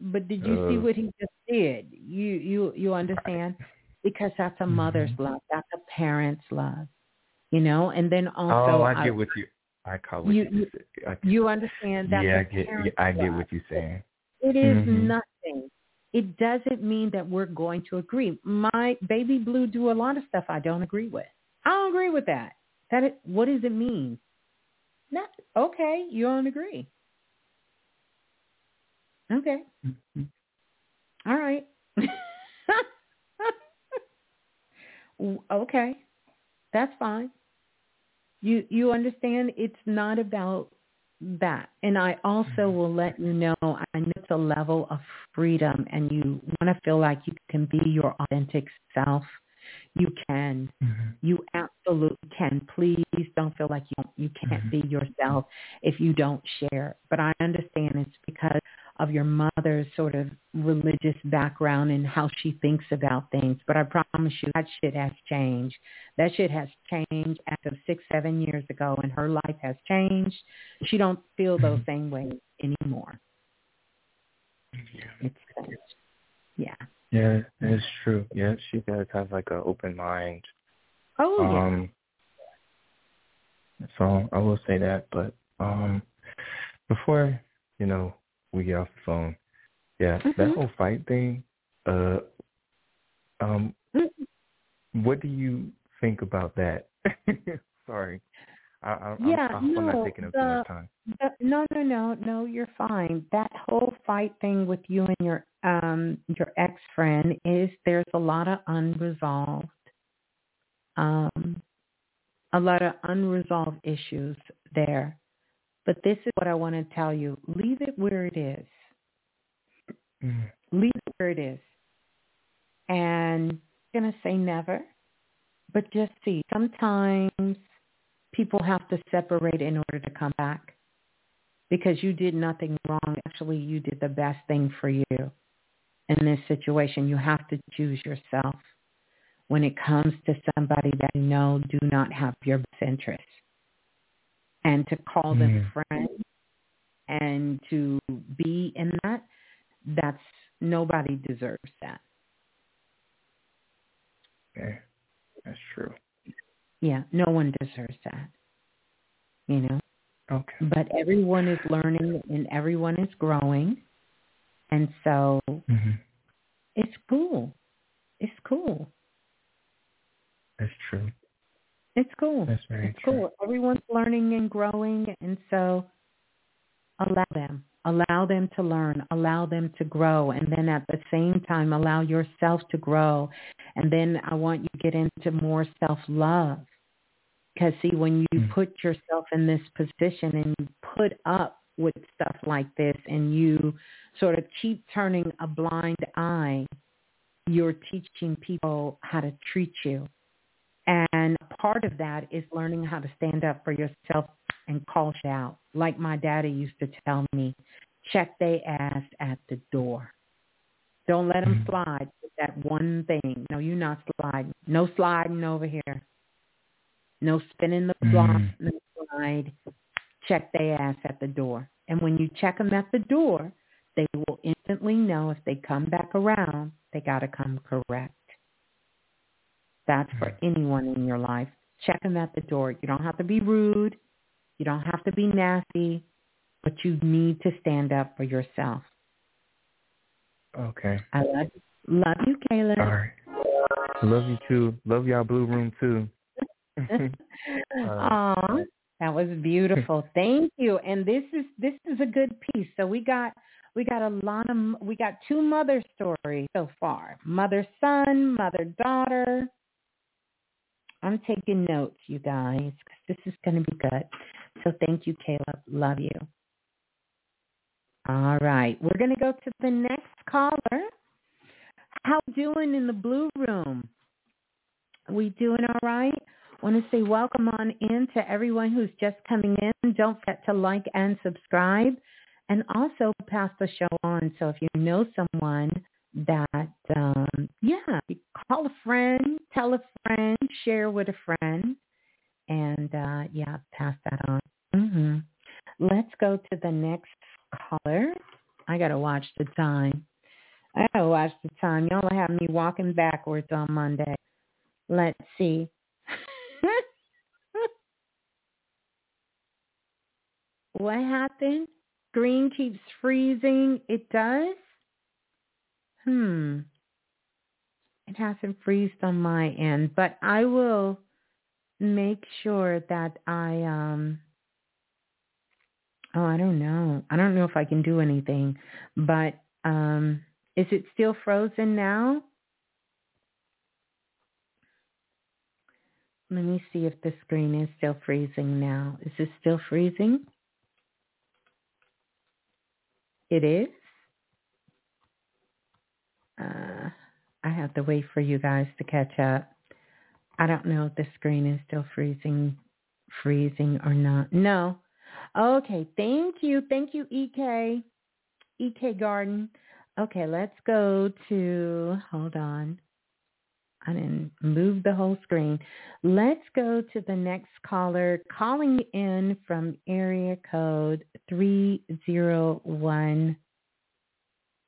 but did you uh, see what he just did? You you you understand? Because that's a mother's mm-hmm. love. That's a parent's love. You know, and then also Oh, I get I, what you I call what you, you, I, you understand that. Yeah, I get. Yeah, I get what you're saying. It is mm-hmm. nothing. It doesn't mean that we're going to agree. My baby blue do a lot of stuff I don't agree with. I don't agree with that. That it, what does it mean? Not okay. You don't agree. Okay. Mm-hmm. All right. okay. That's fine. You you understand it's not about that. And I also mm-hmm. will let you know I know it's a level of freedom and you want to feel like you can be your authentic self. You can. Mm-hmm. You absolutely can. Please don't feel like you you can't mm-hmm. be yourself if you don't share. But I understand it's because of your mother's sort of religious background and how she thinks about things. But I promise you that shit has changed. That shit has changed as of six, seven years ago and her life has changed. She don't feel those mm-hmm. same ways anymore. Yeah. It's yeah. Yeah, it's true. Yeah, she does have like an open mind. Oh yeah. Um, so I will say that, but um, before you know we get off the phone. Yeah, mm-hmm. that whole fight thing. Uh, um, mm-hmm. what do you think about that? Sorry. I, I, yeah, I'm, no, I'm not taking up the, too much time. The, no, no, no, no. You're fine. That whole fight thing with you and your um your ex friend is there's a lot of unresolved, um, a lot of unresolved issues there. But this is what I want to tell you. Leave it where it is. Mm. Leave it where it is. And I'm going to say never, but just see. Sometimes people have to separate in order to come back because you did nothing wrong. Actually, you did the best thing for you in this situation. You have to choose yourself when it comes to somebody that you know do not have your best interests and to call them mm. friends and to be in that, that's nobody deserves that. Okay. That's true. Yeah, no one deserves that. You know? Okay. But everyone is learning and everyone is growing. And so mm-hmm. it's cool. It's cool. That's true. It's cool. That's very it's true. cool. Everyone's learning and growing, and so allow them. Allow them to learn. Allow them to grow. And then at the same time, allow yourself to grow. And then I want you to get into more self-love. Because see, when you mm. put yourself in this position and you put up with stuff like this and you sort of keep turning a blind eye, you're teaching people how to treat you and part of that is learning how to stand up for yourself and call out. Like my daddy used to tell me, check they ass at the door. Don't let them mm-hmm. slide with that one thing. No, you're not sliding. No sliding over here. No spinning the block. Mm. No slide. Check they ass at the door. And when you check them at the door, they will instantly know if they come back around, they got to come correct. That's for anyone in your life. Check them at the door. You don't have to be rude. You don't have to be nasty, but you need to stand up for yourself. Okay. I love you. Love you, Caleb. All right. Love you too. Love y'all Blue Room too. Uh, Aw, that was beautiful. Thank you. And this is this is a good piece. So we got we got a lot of we got two mother stories so far. Mother son, mother daughter. I'm taking notes, you guys, because this is going to be good. So thank you, Caleb. Love you. All right. We're going to go to the next caller. How doing in the blue room? We doing all right? Want to say welcome on in to everyone who's just coming in. Don't forget to like and subscribe and also pass the show on. So if you know someone that um yeah call a friend tell a friend share with a friend and uh yeah pass that on. Mhm let's go to the next caller. I gotta watch the time. I gotta watch the time. Y'all have me walking backwards on monday. Let's see. What happened? Green keeps freezing. It does Hmm. It hasn't freezed on my end, but I will make sure that I um Oh, I don't know. I don't know if I can do anything. But um is it still frozen now? Let me see if the screen is still freezing now. Is it still freezing? It is? Uh, I have to wait for you guys to catch up. I don't know if the screen is still freezing, freezing or not. No. Okay. Thank you. Thank you, EK. EK Garden. Okay, let's go to, hold on. I didn't move the whole screen. Let's go to the next caller calling in from area code 301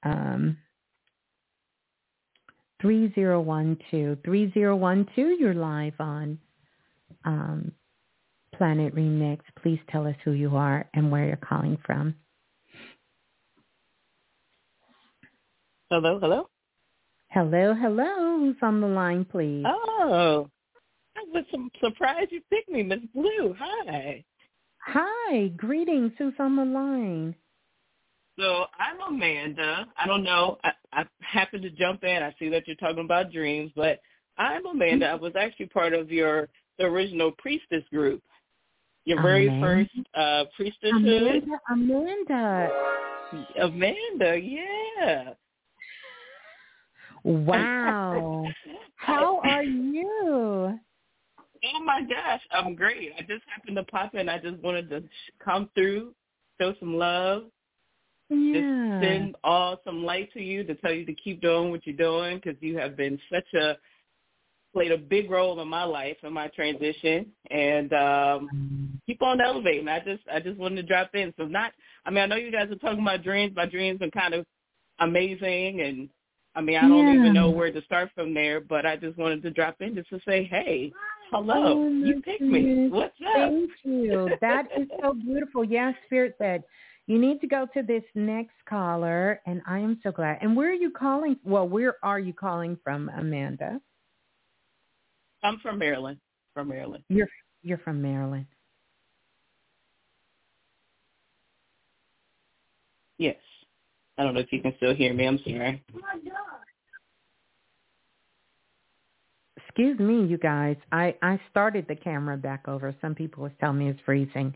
um, 3012. 3012, you're live on um, Planet Remix. Please tell us who you are and where you're calling from. Hello, hello. Hello, hello. Who's on the line, please? Oh, I was surprised you picked me, Miss Blue. Hi. Hi. Greetings. Who's on the line? So I'm Amanda. I don't know. I, I happened to jump in. I see that you're talking about dreams, but I'm Amanda. I was actually part of your the original priestess group. Your very Amanda. first uh priestesshood. Amanda. Amanda. Amanda, yeah. Wow. How are you? Oh my gosh, I'm great. I just happened to pop in. I just wanted to come through, show some love, yeah. just send all some light to you to tell you to keep doing what you're doing because you have been such a played a big role in my life in my transition and um keep on elevating. I just I just wanted to drop in. So not I mean I know you guys are talking about dreams. My dreams are kind of amazing and I mean, I don't yeah. even know where to start from there, but I just wanted to drop in just to say, hey, hello, oh, you picked me. What's up? Thank you. That is so beautiful. Yes, Spirit said, you need to go to this next caller, and I am so glad. And where are you calling? Well, where are you calling from, Amanda? I'm from Maryland. From Maryland. You're you're from Maryland. Yes. I don't know if you can still hear me. I'm sorry. My God. Excuse me, you guys. I, I started the camera back over. Some people was telling me it's freezing.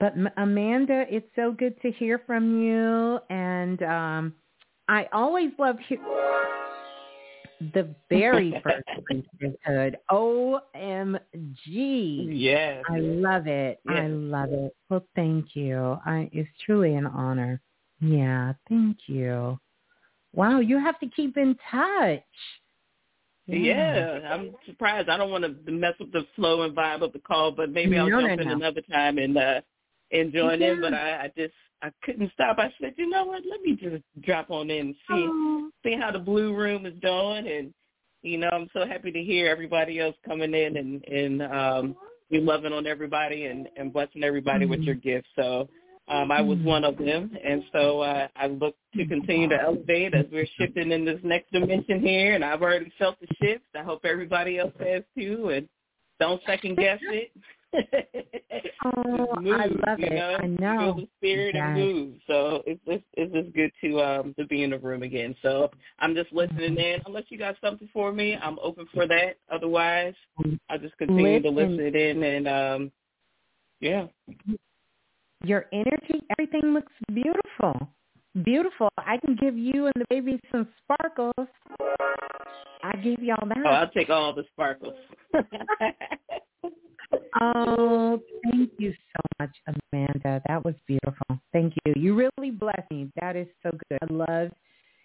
But Amanda, it's so good to hear from you. And um, I always love he- the very first priesthood. OMG. Yes. I love it. Yes. I love it. Well, thank you. I, it's truly an honor. Yeah, thank you. Wow, you have to keep in touch. Yeah. yeah, I'm surprised. I don't want to mess up the flow and vibe of the call, but maybe I'll no, jump no, in no. another time and uh and join yeah. in. But I, I just I couldn't stop. I said, you know what? Let me just drop on in and see oh. see how the blue room is doing, and you know I'm so happy to hear everybody else coming in and and um you loving on everybody and and blessing everybody mm-hmm. with your gifts. So um, I was one of them, and so uh, I look to continue to elevate as we're shifting in this next dimension here. And I've already felt the shift. I hope everybody else has too, and don't second guess it. oh, move, I love you it. I know. Feel the spirit yes. and move. So it's it's it's just good to um to be in the room again. So I'm just listening in. Unless you got something for me, I'm open for that. Otherwise, I'll just continue listen. to listen in and um yeah your energy, everything looks beautiful. Beautiful. I can give you and the baby some sparkles. I give y'all that. Oh, I'll take all the sparkles. oh, thank you so much, Amanda. That was beautiful. Thank you. You really blessed me. That is so good. I love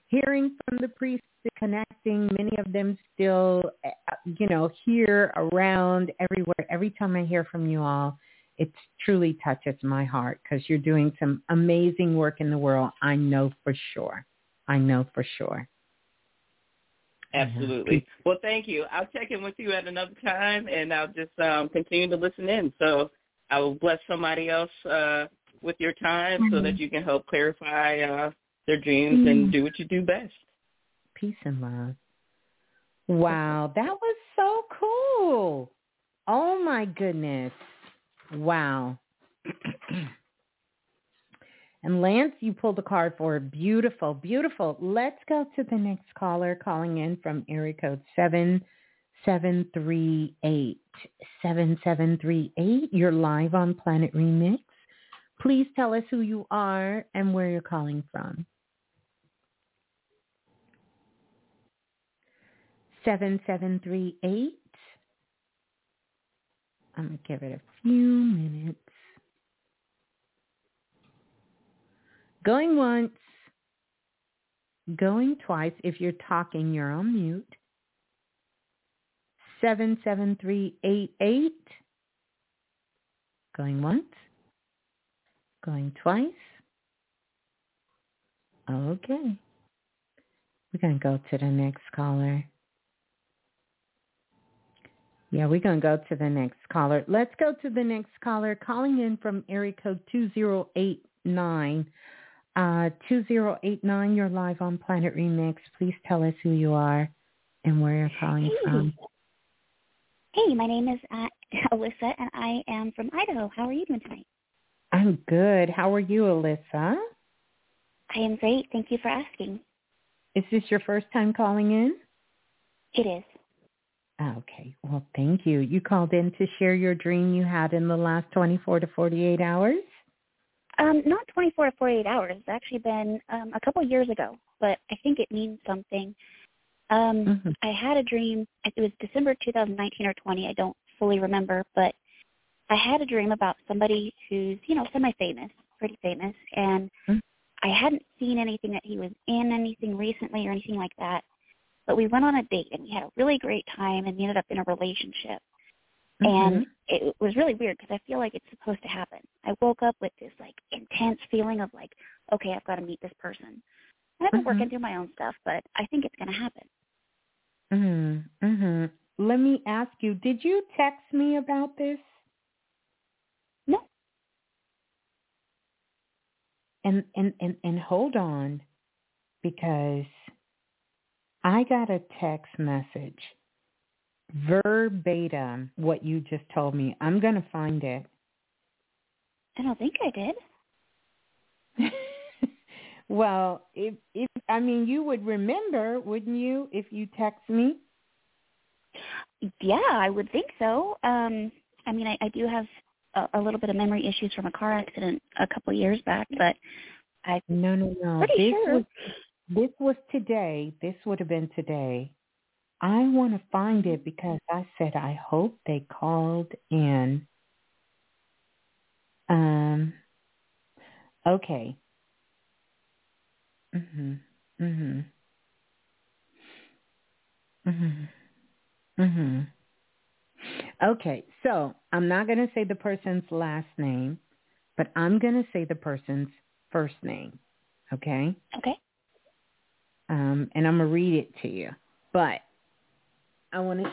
hearing from the priests, connecting. Many of them still, eh, you know, here, around, everywhere. Every time I hear from you all, it truly touches my heart because you're doing some amazing work in the world. I know for sure. I know for sure. Absolutely. Well, thank you. I'll check in with you at another time, and I'll just um, continue to listen in. So I will bless somebody else uh, with your time mm-hmm. so that you can help clarify uh, their dreams mm-hmm. and do what you do best. Peace and love. Wow, that was so cool. Oh my goodness. Wow. And Lance, you pulled the card for beautiful, beautiful. Let's go to the next caller calling in from area code seven seven three eight seven seven three eight. You're live on Planet Remix. Please tell us who you are and where you're calling from. 7738. I'm going to give it a few minutes. Going once. Going twice. If you're talking, you're on mute. 77388. Going once. Going twice. Okay. We're going to go to the next caller. Yeah, we're going to go to the next caller. Let's go to the next caller calling in from area code 2089. Uh, 2089, you're live on Planet Remix. Please tell us who you are and where you're calling hey. from. Hey, my name is uh, Alyssa, and I am from Idaho. How are you doing tonight? I'm good. How are you, Alyssa? I am great. Thank you for asking. Is this your first time calling in? It is. Okay. Well, thank you. You called in to share your dream you had in the last 24 to 48 hours? Um, not 24 to 48 hours. It's actually been um, a couple years ago, but I think it means something. Um, mm-hmm. I had a dream. It was December 2019 or 20. I don't fully remember, but I had a dream about somebody who's, you know, semi-famous, pretty famous, and mm-hmm. I hadn't seen anything that he was in anything recently or anything like that. But we went on a date and we had a really great time and we ended up in a relationship. Mm-hmm. And it was really weird because I feel like it's supposed to happen. I woke up with this like intense feeling of like, okay, I've got to meet this person. And I've been mm-hmm. working through my own stuff, but I think it's going to happen. Mhm. Mhm. Let me ask you, did you text me about this? No. And and and and hold on because I got a text message verbatim what you just told me. I'm going to find it. I don't think I did. well, if if I mean you would remember, wouldn't you, if you text me? Yeah, I would think so. Um I mean I, I do have a, a little bit of memory issues from a car accident a couple of years back, but I No, no, no. Pretty this sure. was this was today. This would have been today. I want to find it because I said I hope they called in. Um. Okay. Mhm. Mhm. Mhm. Mhm. Okay, so I'm not going to say the person's last name, but I'm going to say the person's first name. Okay? Okay um, and I'm gonna read it to you. But I want to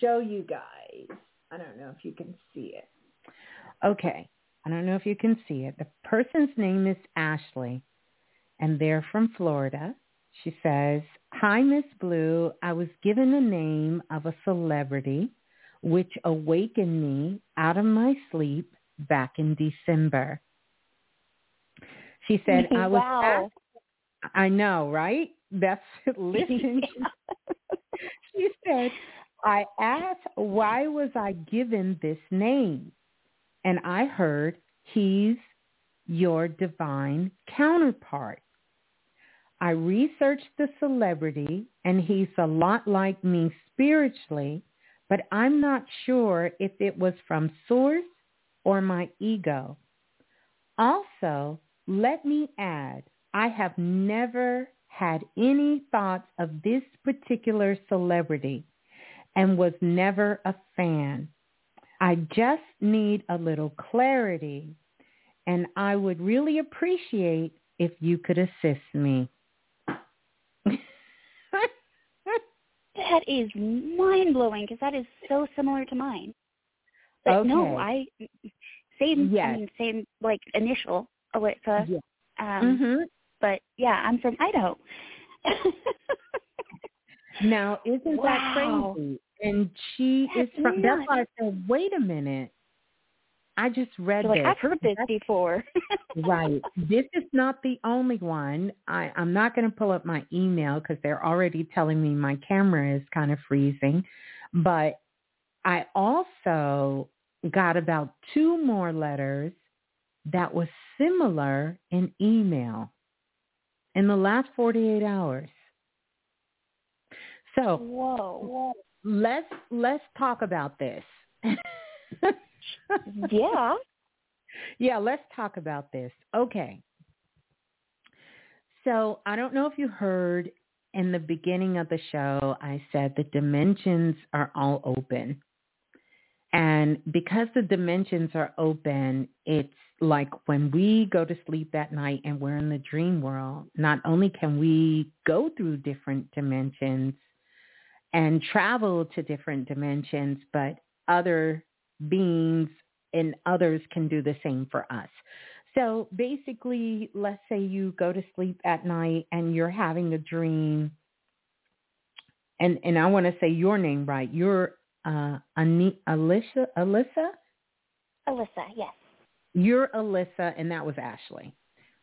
show you guys. I don't know if you can see it. Okay, I don't know if you can see it. The person's name is Ashley, and they're from Florida. She says, "Hi, Miss Blue. I was given the name of a celebrity, which awakened me out of my sleep back in December." She said, "I was." wow. I know, right? That's listen. She said, I asked why was I given this name? And I heard he's your divine counterpart. I researched the celebrity and he's a lot like me spiritually, but I'm not sure if it was from source or my ego. Also, let me add, I have never had any thoughts of this particular celebrity and was never a fan. I just need a little clarity and I would really appreciate if you could assist me. that is mind blowing because that is so similar to mine. But okay. no, I same yes. I mean same like initial Alyssa. Yes. Um mm-hmm. But yeah, I'm from Idaho. now, isn't wow. that crazy? And she That's is from. nuts. That's why I said, wait a minute. I just read You're this. I've heard this before. right. This is not the only one. I, I'm not going to pull up my email because they're already telling me my camera is kind of freezing. But I also got about two more letters that was similar in email in the last 48 hours. So, whoa. Let's let's talk about this. yeah. Yeah, let's talk about this. Okay. So, I don't know if you heard in the beginning of the show I said the dimensions are all open. And because the dimensions are open, it's like when we go to sleep at night and we're in the dream world, not only can we go through different dimensions and travel to different dimensions, but other beings and others can do the same for us. So basically, let's say you go to sleep at night and you're having a dream. And, and I want to say your name right. You're uh, Ani- Alyssa, Alyssa? Alyssa, yes. You're Alyssa, and that was Ashley.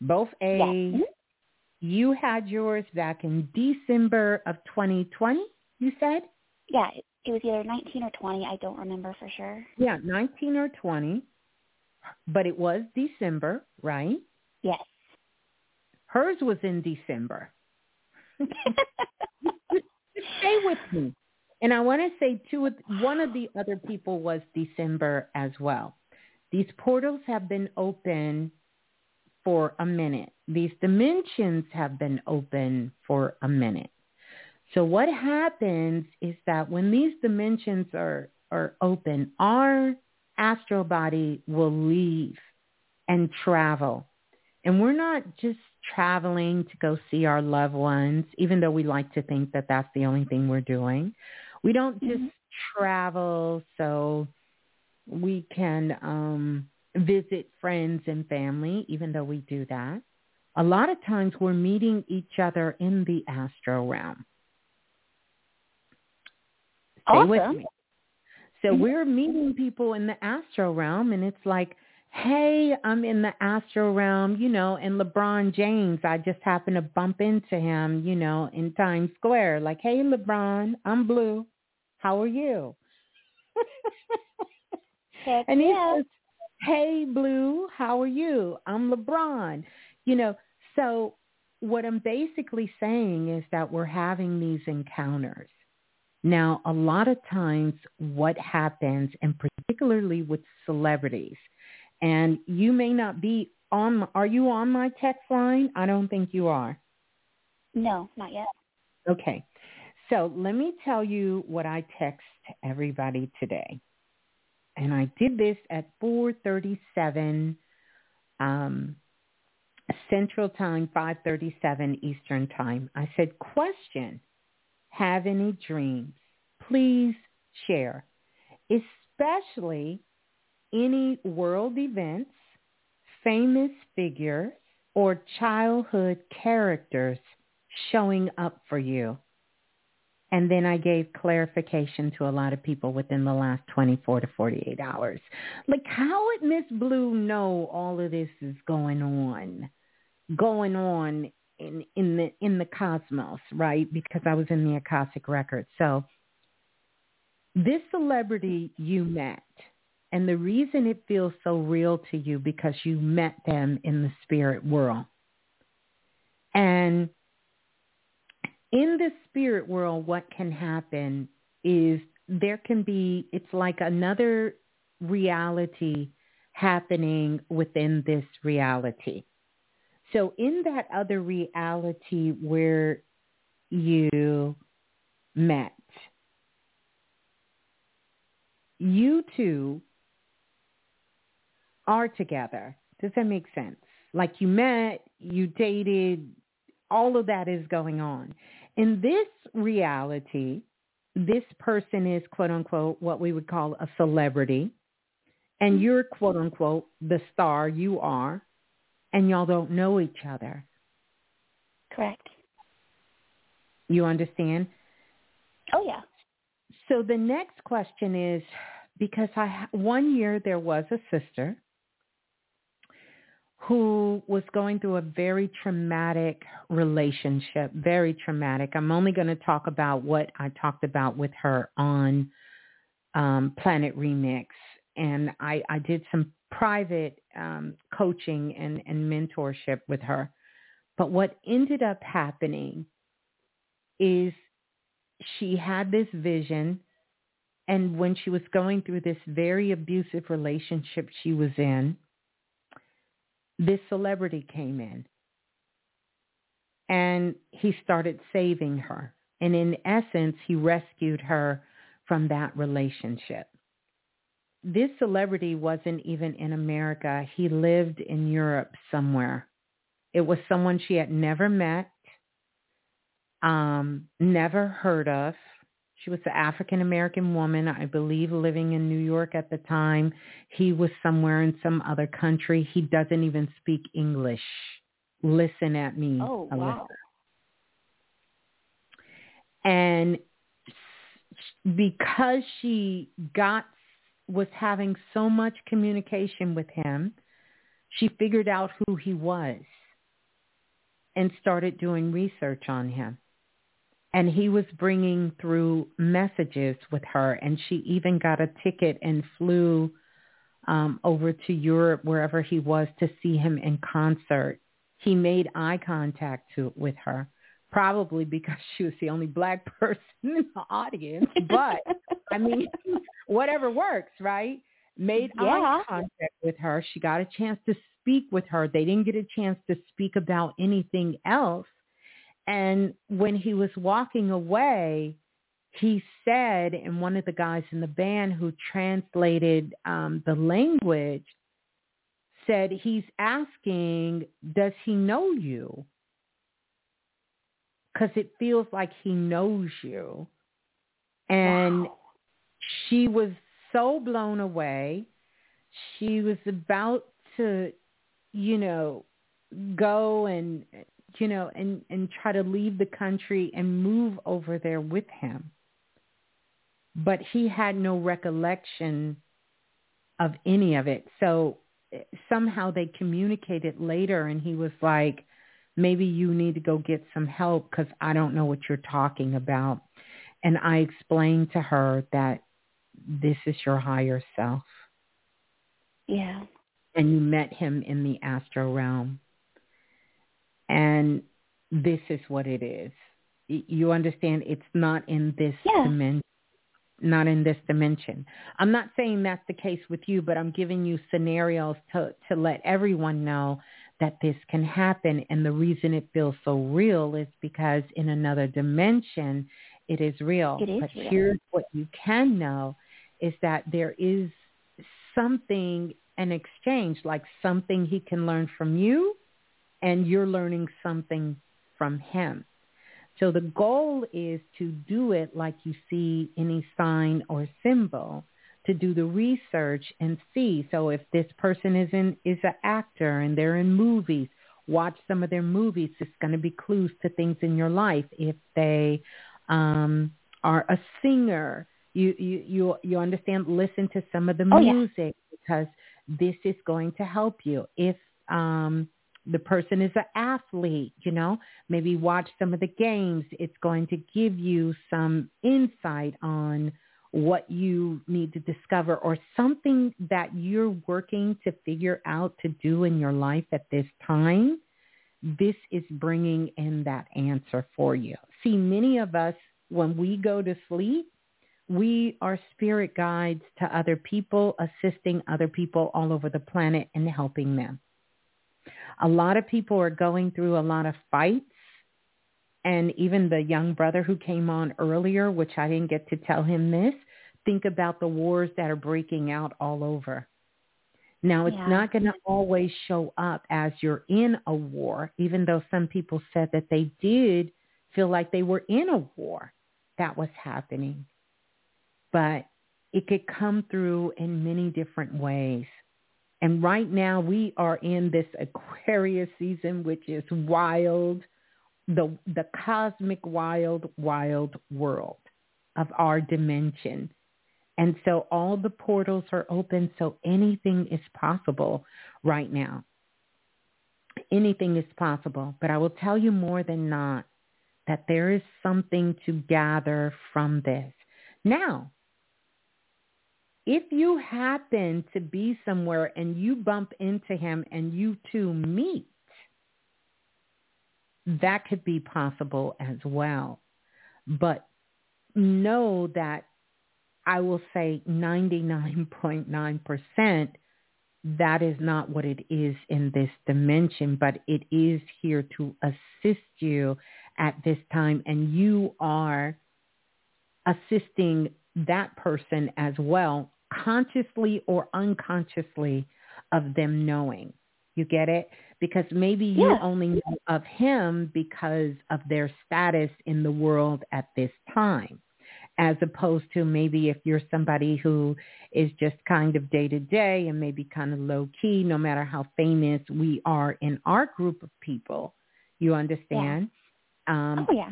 Both A. Mm-hmm. You had yours back in December of 2020, you said? Yeah, it was either 19 or 20. I don't remember for sure. Yeah, 19 or 20. But it was December, right? Yes. Hers was in December. Stay with me. And I want to say two, one of the other people was December as well. These portals have been open for a minute. These dimensions have been open for a minute. So what happens is that when these dimensions are, are open, our astral body will leave and travel. And we're not just traveling to go see our loved ones, even though we like to think that that's the only thing we're doing. We don't just mm-hmm. travel so we can um, visit friends and family, even though we do that. A lot of times we're meeting each other in the astral realm. Stay awesome. with me. So mm-hmm. we're meeting people in the astral realm and it's like, hey, I'm in the astral realm, you know, and LeBron James, I just happened to bump into him, you know, in Times Square. Like, hey, LeBron, I'm Blue. How are you? Heck and he yeah. says, hey, Blue, how are you? I'm LeBron. You know, so what I'm basically saying is that we're having these encounters. Now, a lot of times what happens, and particularly with celebrities, and you may not be on, are you on my text line? I don't think you are. No, not yet. Okay. So let me tell you what I text everybody today. And I did this at 437 um, Central Time, 537 Eastern Time. I said, question, have any dreams? Please share, especially any world events, famous figures, or childhood characters showing up for you. And then I gave clarification to a lot of people within the last 24 to 48 hours. Like how would Miss Blue know all of this is going on, going on in, in the, in the cosmos, right? Because I was in the Akashic record. So this celebrity you met, and the reason it feels so real to you because you met them in the spirit world. And in the spirit world, what can happen is there can be, it's like another reality happening within this reality. So in that other reality where you met, you two are together. Does that make sense? Like you met, you dated, all of that is going on. In this reality, this person is quote unquote what we would call a celebrity and mm-hmm. you're quote unquote the star you are and y'all don't know each other. Correct. You understand? Oh yeah. So the next question is because I one year there was a sister who was going through a very traumatic relationship, very traumatic. I'm only going to talk about what I talked about with her on um, Planet Remix. And I, I did some private um, coaching and, and mentorship with her. But what ended up happening is she had this vision. And when she was going through this very abusive relationship she was in, this celebrity came in and he started saving her. And in essence, he rescued her from that relationship. This celebrity wasn't even in America. He lived in Europe somewhere. It was someone she had never met, um, never heard of. She was an African American woman, I believe, living in New York at the time. He was somewhere in some other country. He doesn't even speak English. Listen at me. Oh, wow. And because she got was having so much communication with him, she figured out who he was and started doing research on him and he was bringing through messages with her and she even got a ticket and flew um over to Europe wherever he was to see him in concert. He made eye contact to with her, probably because she was the only black person in the audience, but I mean whatever works, right? Made yeah. eye contact with her. She got a chance to speak with her. They didn't get a chance to speak about anything else and when he was walking away, he said, and one of the guys in the band who translated um, the language said, he's asking, does he know you? Because it feels like he knows you. And wow. she was so blown away. She was about to, you know, go and you know, and, and try to leave the country and move over there with him. But he had no recollection of any of it. So eh, somehow they communicated later and he was like, maybe you need to go get some help because I don't know what you're talking about. And I explained to her that this is your higher self. Yeah. And you met him in the astral realm and this is what it is. You understand? It's not in this yeah. dimension. Not in this dimension. I'm not saying that's the case with you, but I'm giving you scenarios to, to let everyone know that this can happen. And the reason it feels so real is because in another dimension, it is real. It is but real. here's what you can know is that there is something, an exchange, like something he can learn from you and you're learning something from him. So the goal is to do it like you see any sign or symbol, to do the research and see. So if this person is in is an actor and they're in movies, watch some of their movies. It's going to be clues to things in your life. If they um, are a singer, you you you you understand. Listen to some of the oh, music yeah. because this is going to help you. If um, the person is an athlete, you know, maybe watch some of the games. It's going to give you some insight on what you need to discover or something that you're working to figure out to do in your life at this time. This is bringing in that answer for you. See, many of us, when we go to sleep, we are spirit guides to other people, assisting other people all over the planet and helping them. A lot of people are going through a lot of fights. And even the young brother who came on earlier, which I didn't get to tell him this, think about the wars that are breaking out all over. Now, it's yeah. not going to always show up as you're in a war, even though some people said that they did feel like they were in a war that was happening. But it could come through in many different ways. And right now we are in this Aquarius season, which is wild, the, the cosmic wild, wild world of our dimension. And so all the portals are open, so anything is possible right now. Anything is possible. But I will tell you more than not that there is something to gather from this. Now, if you happen to be somewhere and you bump into him and you two meet, that could be possible as well. But know that I will say 99.9% that is not what it is in this dimension, but it is here to assist you at this time. And you are assisting that person as well, consciously or unconsciously of them knowing. You get it? Because maybe you yeah. only know of him because of their status in the world at this time as opposed to maybe if you're somebody who is just kind of day to day and maybe kind of low key, no matter how famous we are in our group of people. You understand? Yeah. Um, oh, yeah.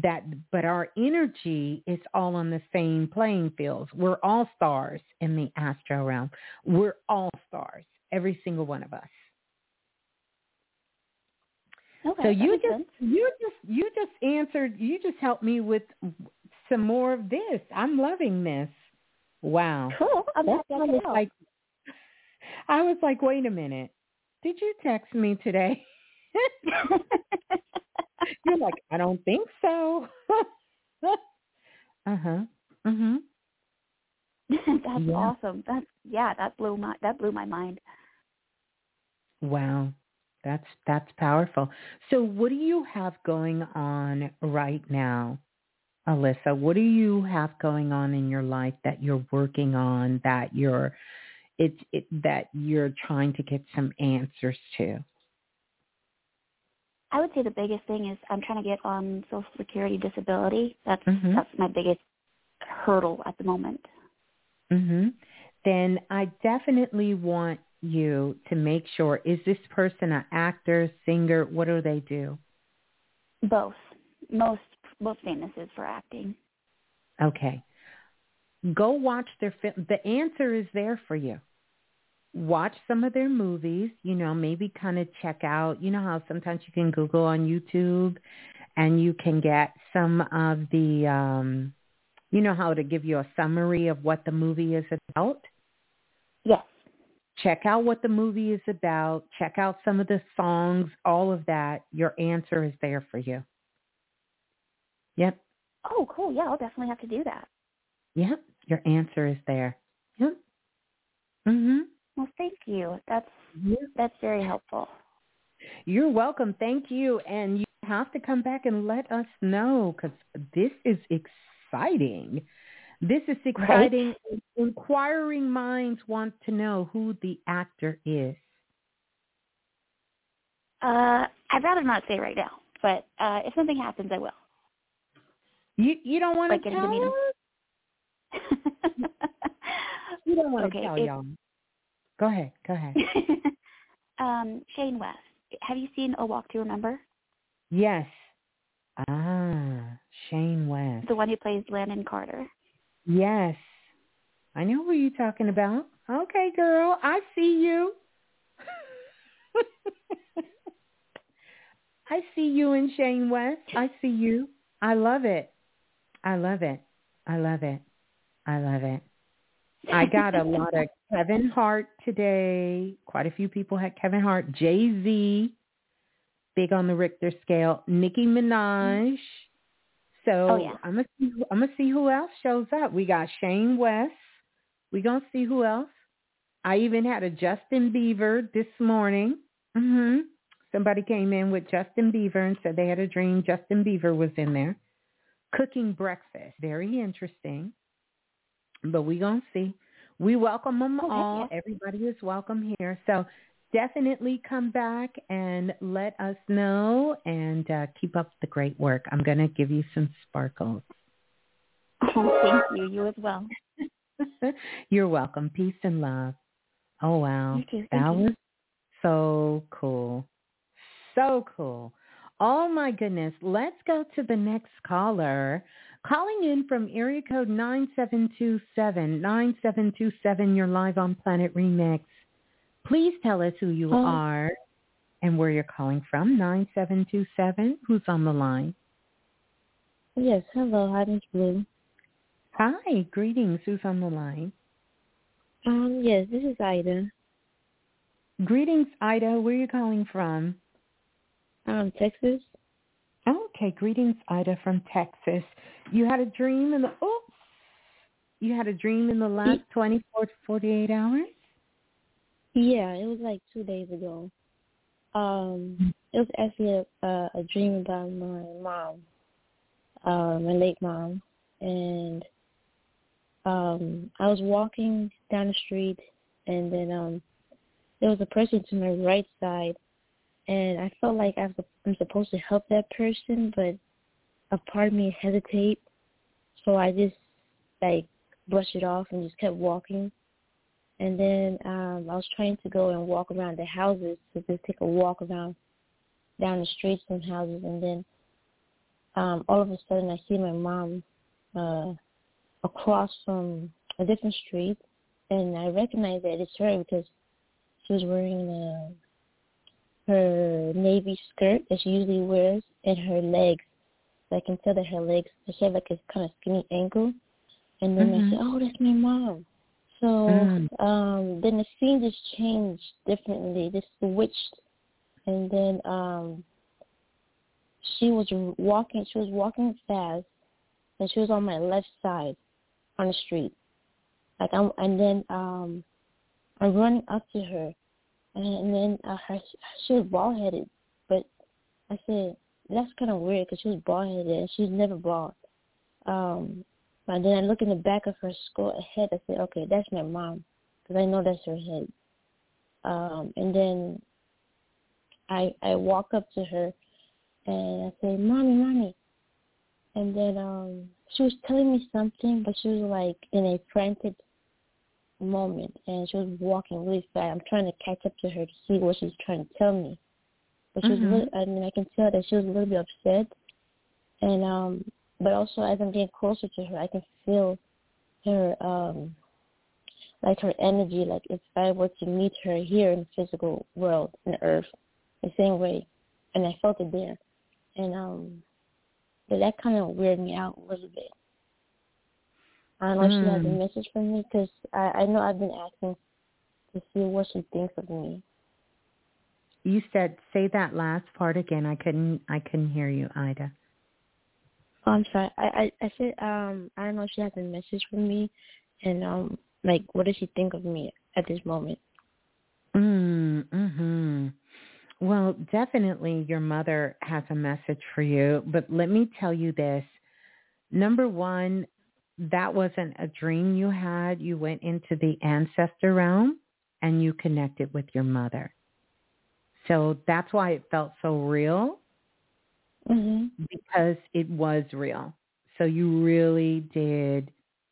That, but our energy is all on the same playing fields. We're all stars in the astro realm. We're all stars, every single one of us. Okay, so you just sense. you just you just answered you just helped me with some more of this. I'm loving this. Wow. Cool. I'm That's I was like I was like, wait a minute. Did you text me today? You're like, I don't think so. uh-huh. Mhm. That's yeah. awesome. That's yeah, that blew my that blew my mind. Wow. That's that's powerful. So what do you have going on right now? Alyssa, what do you have going on in your life that you're working on that you're it's it, that you're trying to get some answers to? I would say the biggest thing is I'm trying to get on Social Security disability. That's mm-hmm. that's my biggest hurdle at the moment. Mhm. Then I definitely want you to make sure is this person an actor, singer, what do they do? Both. Most most famous is for acting. Okay. Go watch their film. The answer is there for you. Watch some of their movies, you know, maybe kind of check out, you know how sometimes you can Google on YouTube and you can get some of the, um, you know how to give you a summary of what the movie is about? Yes. Check out what the movie is about. Check out some of the songs, all of that. Your answer is there for you. Yep. Oh, cool. Yeah, I'll definitely have to do that. Yep. Your answer is there. Yep. Mhm. Well, thank you. That's that's very helpful. You're welcome. Thank you. And you have to come back and let us know because this is exciting. This is exciting. Right? Inquiring minds want to know who the actor is. Uh, I'd rather not say right now, but uh, if something happens, I will. You you don't want like to tell us? you don't want okay, to tell it, y'all. Go ahead. Go ahead. um, Shane West. Have you seen A Walk to Remember? Yes. Ah, Shane West. The one who plays Landon Carter. Yes. I know who you're talking about. Okay, girl. I see you. I see you in Shane West. I see you. I love it. I love it. I love it. I love it. I got a lot of Kevin Hart today. Quite a few people had Kevin Hart. Jay Z, big on the Richter scale. Nicki Minaj. So oh, yeah. I'm gonna see, I'm gonna see who else shows up. We got Shane West. We gonna see who else. I even had a Justin Bieber this morning. Mhm. Somebody came in with Justin Bieber and said they had a dream Justin Bieber was in there cooking breakfast. Very interesting. But we going to see. We welcome them oh, all. Yeah. Everybody is welcome here. So definitely come back and let us know and uh, keep up the great work. I'm going to give you some sparkles. Oh, thank you. You as well. You're welcome. Peace and love. Oh, wow. Thank that you. was so cool. So cool. Oh my goodness. Let's go to the next caller. Calling in from area code 9727. 9727, you're live on Planet Remix. Please tell us who you oh. are and where you're calling from. 9727, who's on the line? Yes, hello. Hi, Miss Blue. Hi, greetings. Who's on the line? Um, yes, this is Ida. Greetings, Ida. Where are you calling from? Um, Texas. Okay, greetings, Ida from Texas. You had a dream in the oh, you had a dream in the last twenty four to forty eight hours. Yeah, it was like two days ago. Um, it was actually a, a, a dream about my mom, uh, my late mom, and um, I was walking down the street, and then um, there was a person to my right side, and I felt like I was, I'm supposed to help that person, but a part of me hesitate, so I just like brushed it off and just kept walking. And then um I was trying to go and walk around the houses to just take a walk around down the streets and houses, and then um all of a sudden I see my mom uh across from a different street, and I recognize that it's her because she was wearing a her navy skirt that she usually wears and her legs. I can tell that her legs, she had like a kind of skinny ankle. And then mm-hmm. I said, oh, that's my mom. So mm. um then the scene just changed differently, just switched. And then um she was walking, she was walking fast, and she was on my left side on the street. Like I'm, and then um I'm running up to her, and then uh, her, she was bald headed. But I said that's kind of weird because she was bald headed and she's never bald. Um, and then I look in the back of her skull head. I said, okay, that's my mom because I know that's her head. Um, and then I I walk up to her and I say, "Mommy, mommy," and then um she was telling me something, but she was like in a frantic moment and she was walking really fast. I'm trying to catch up to her to see what she's trying to tell me. But she mm-hmm. was really, I mean I can tell that she was a little bit upset and um but also as I'm getting closer to her I can feel her um like her energy, like if I were to meet her here in the physical world, in the earth, the same way. And I felt it there. And um but that kind of weirded me out a little bit. I don't know mm. if she has a hmm. message for me because I, I know I've been asking to see what she thinks of me. You said say that last part again. I couldn't I couldn't hear you, Ida. Oh, I'm sorry. I, I I said um I don't know if she has a message for me, and um like what does she think of me at this moment? Mm. Mhm. Well, definitely your mother has a message for you, but let me tell you this. Number one, that wasn't a dream you had. You went into the ancestor realm and you connected with your mother. So that's why it felt so real mm-hmm. because it was real. So you really did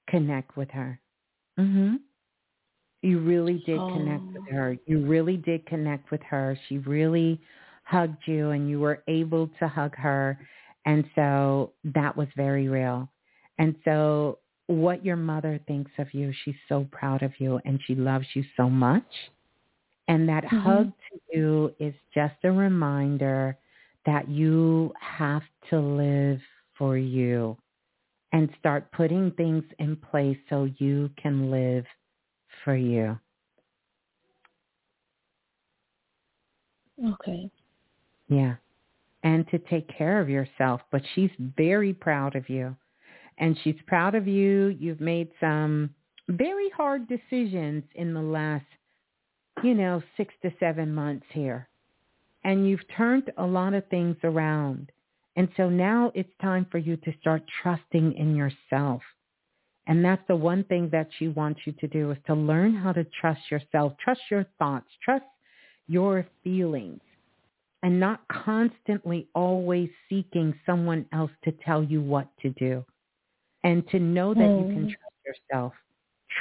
connect with her. Mhm. You really did oh. connect with her. You really did connect with her. She really hugged you and you were able to hug her. And so that was very real. And so what your mother thinks of you, she's so proud of you and she loves you so much. And that mm-hmm. hug you is just a reminder that you have to live for you and start putting things in place so you can live for you. Okay. Yeah. And to take care of yourself. But she's very proud of you and she's proud of you. You've made some very hard decisions in the last, you know, six to seven months here. And you've turned a lot of things around. And so now it's time for you to start trusting in yourself. And that's the one thing that she wants you to do is to learn how to trust yourself, trust your thoughts, trust your feelings, and not constantly always seeking someone else to tell you what to do and to know that mm. you can mm. trust yourself.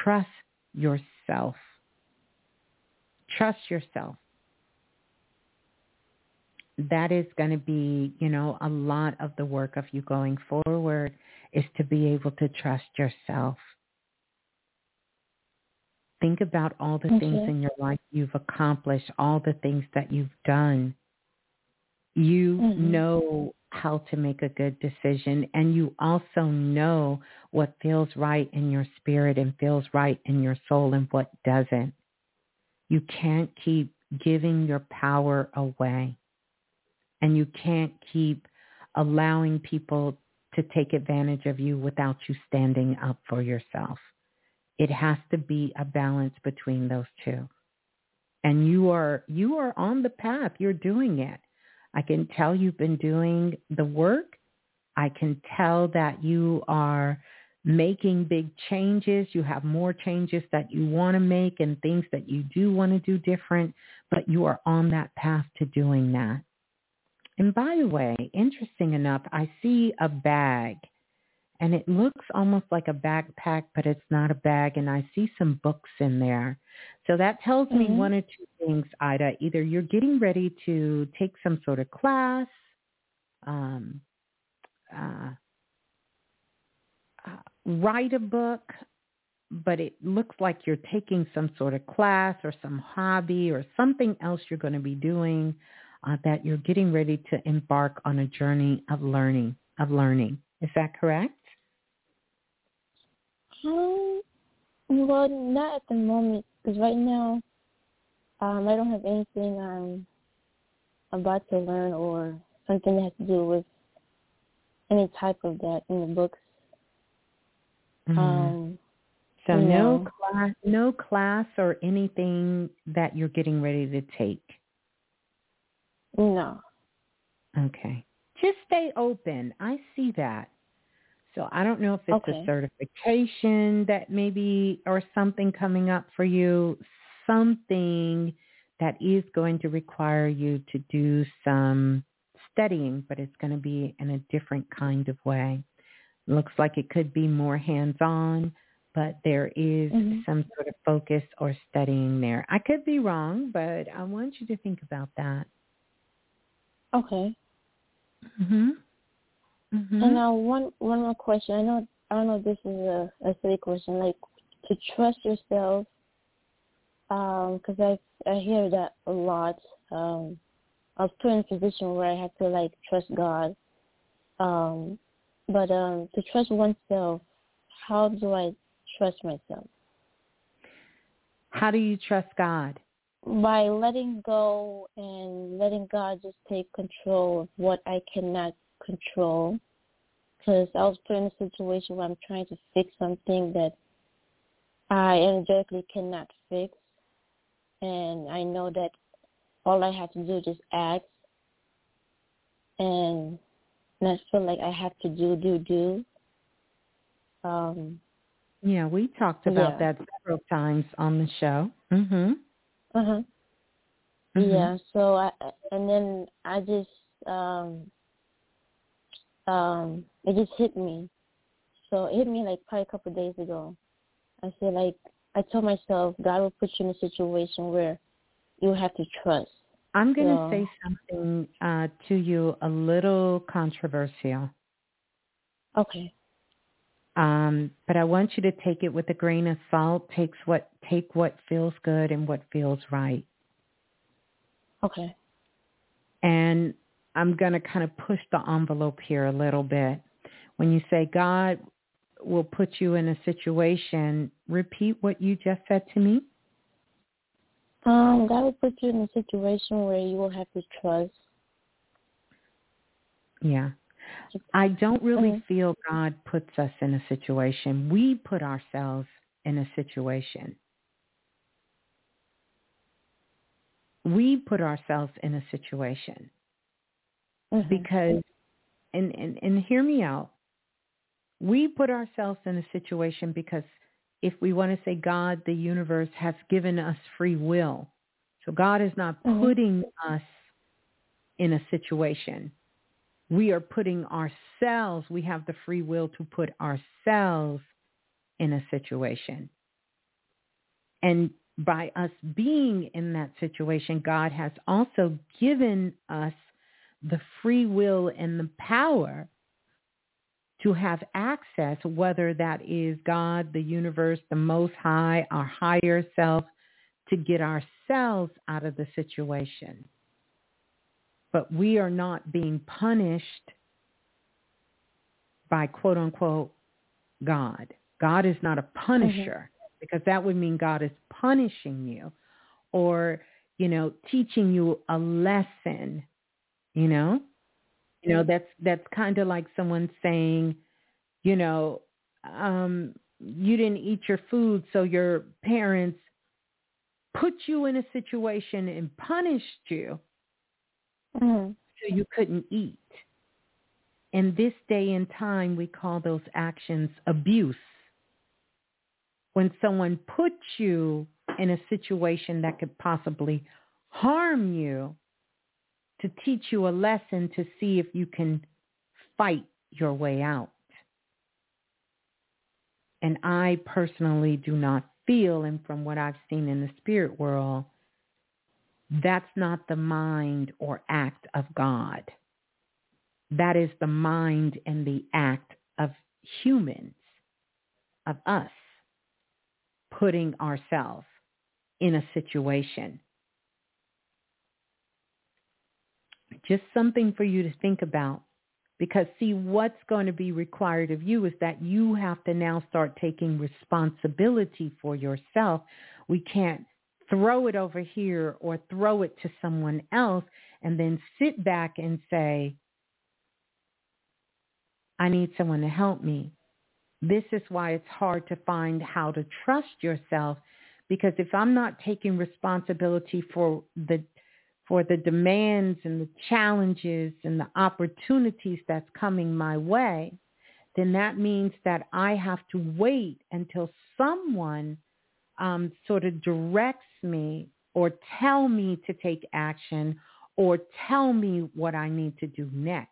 Trust yourself. Trust yourself. that is going to be, you know, a lot of the work of you going forward is to be able to trust yourself. Think about all the okay. things in your life you've accomplished, all the things that you've done. You mm-hmm. know how to make a good decision and you also know what feels right in your spirit and feels right in your soul and what doesn't. You can't keep giving your power away and you can't keep allowing people to take advantage of you without you standing up for yourself. It has to be a balance between those two. And you are you are on the path. You're doing it. I can tell you've been doing the work. I can tell that you are making big changes. You have more changes that you want to make and things that you do want to do different, but you are on that path to doing that. And by the way, interesting enough, I see a bag and it looks almost like a backpack, but it's not a bag. And I see some books in there. So that tells mm-hmm. me one or two things, Ida. Either you're getting ready to take some sort of class, um, uh, uh, write a book, but it looks like you're taking some sort of class or some hobby or something else you're going to be doing uh, that you're getting ready to embark on a journey of learning of learning. Is that correct? Um, well, not at the moment, because right now, um, I don't have anything I'm about to learn or something that has to do with any type of that in the books. Mm-hmm. Um, so no know. class, no class or anything that you're getting ready to take. No. Okay. Just stay open. I see that. So I don't know if it's okay. a certification that maybe or something coming up for you, something that is going to require you to do some studying, but it's going to be in a different kind of way. Looks like it could be more hands-on, but there is mm-hmm. some sort of focus or studying there. I could be wrong, but I want you to think about that. Okay. Mhm. Mm-hmm. And now one one more question. I know I don't know if this is a, a silly question. Like to trust yourself, because um, I I hear that a lot. Um, I was put in a position where I had to like trust God. Um, but um, to trust oneself, how do I trust myself? How do you trust God? By letting go and letting God just take control of what I cannot control because I was put in a situation where I'm trying to fix something that I energetically cannot fix. And I know that all I have to do is just act and not feel like I have to do, do, do. Um, yeah, we talked about yeah. that several times on the show. Mhm. Uh-huh. Mm-hmm. Yeah, so I and then I just um um, it just hit me. So it hit me like probably a couple of days ago. I said like I told myself God will put you in a situation where you have to trust. I'm going to say something uh, to you a little controversial. Okay. Um, but I want you to take it with a grain of salt. Takes what take what feels good and what feels right. Okay. And I'm going to kind of push the envelope here a little bit. When you say God will put you in a situation, repeat what you just said to me. Um, God will put you in a situation where you will have to trust. Yeah. I don't really mm-hmm. feel God puts us in a situation. We put ourselves in a situation. We put ourselves in a situation mm-hmm. because and, and and hear me out we put ourselves in a situation because if we want to say god the universe has given us free will. So god is not mm-hmm. putting us in a situation. We are putting ourselves we have the free will to put ourselves in a situation. And by us being in that situation god has also given us the free will and the power to have access, whether that is God, the universe, the most high, our higher self, to get ourselves out of the situation. But we are not being punished by quote unquote God. God is not a punisher mm-hmm. because that would mean God is punishing you or, you know, teaching you a lesson, you know? You know, that's that's kind of like someone saying, you know, um, you didn't eat your food, so your parents put you in a situation and punished you mm-hmm. so you couldn't eat. In this day and time, we call those actions abuse. When someone puts you in a situation that could possibly harm you to teach you a lesson to see if you can fight your way out. And I personally do not feel, and from what I've seen in the spirit world, that's not the mind or act of God. That is the mind and the act of humans, of us, putting ourselves in a situation. Just something for you to think about. Because see, what's going to be required of you is that you have to now start taking responsibility for yourself. We can't throw it over here or throw it to someone else and then sit back and say, I need someone to help me. This is why it's hard to find how to trust yourself because if I'm not taking responsibility for the for the demands and the challenges and the opportunities that's coming my way, then that means that I have to wait until someone um, sort of directs me or tell me to take action or tell me what I need to do next.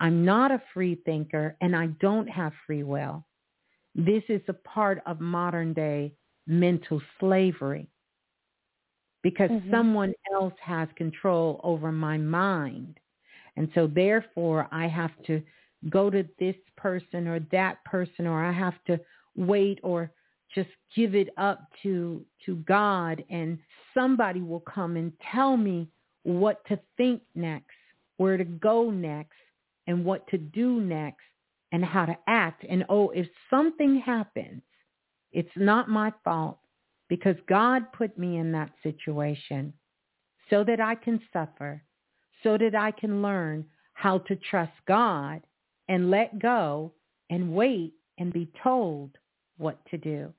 I'm not a free thinker and I don't have free will. This is a part of modern day mental slavery because mm-hmm. someone else has control over my mind. And so therefore I have to go to this person or that person or I have to wait or just give it up to to God and somebody will come and tell me what to think next, where to go next and what to do next and how to act. And oh, if something happens, it's not my fault because God put me in that situation so that I can suffer, so that I can learn how to trust God and let go and wait and be told what to do.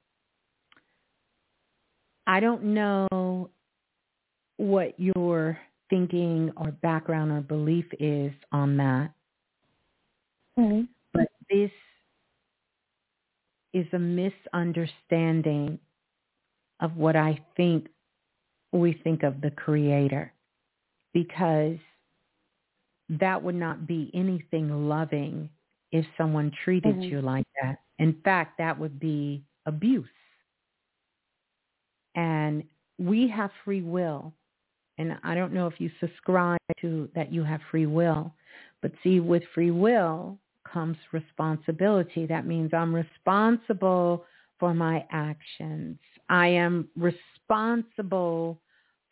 I don't know what your thinking or background or belief is on that. Mm-hmm. But this is a misunderstanding of what I think we think of the creator because that would not be anything loving if someone treated mm-hmm. you like that. In fact, that would be abuse. And we have free will. And I don't know if you subscribe to that you have free will. But see, with free will comes responsibility. That means I'm responsible for my actions. I am responsible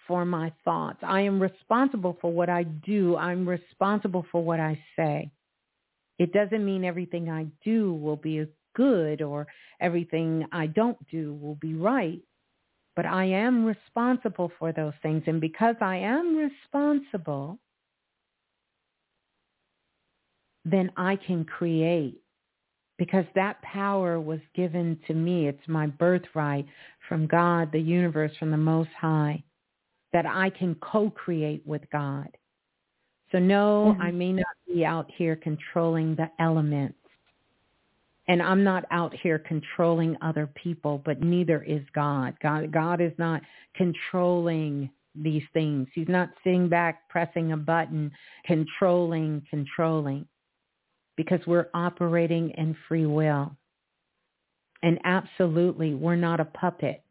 for my thoughts. I am responsible for what I do. I'm responsible for what I say. It doesn't mean everything I do will be good or everything I don't do will be right. But I am responsible for those things. And because I am responsible, then I can create because that power was given to me. It's my birthright from God, the universe, from the Most High, that I can co-create with God. So no, mm-hmm. I may not be out here controlling the elements. And I'm not out here controlling other people, but neither is God. God, God is not controlling these things. He's not sitting back pressing a button, controlling, controlling because we're operating in free will. And absolutely, we're not a puppet.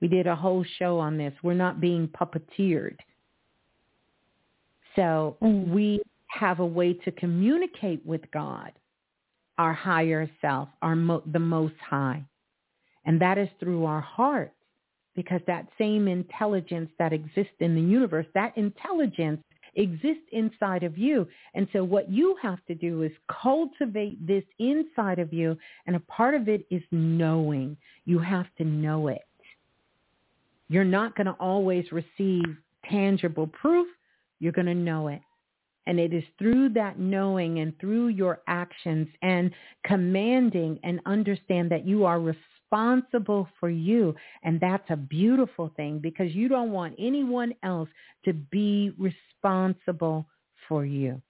We did a whole show on this. We're not being puppeteered. So mm. we have a way to communicate with God, our higher self, our mo- the most high. And that is through our heart because that same intelligence that exists in the universe, that intelligence exists inside of you. And so what you have to do is cultivate this inside of you. And a part of it is knowing. You have to know it. You're not going to always receive tangible proof. You're going to know it. And it is through that knowing and through your actions and commanding and understand that you are responsible for you. And that's a beautiful thing because you don't want anyone else to be responsible for you.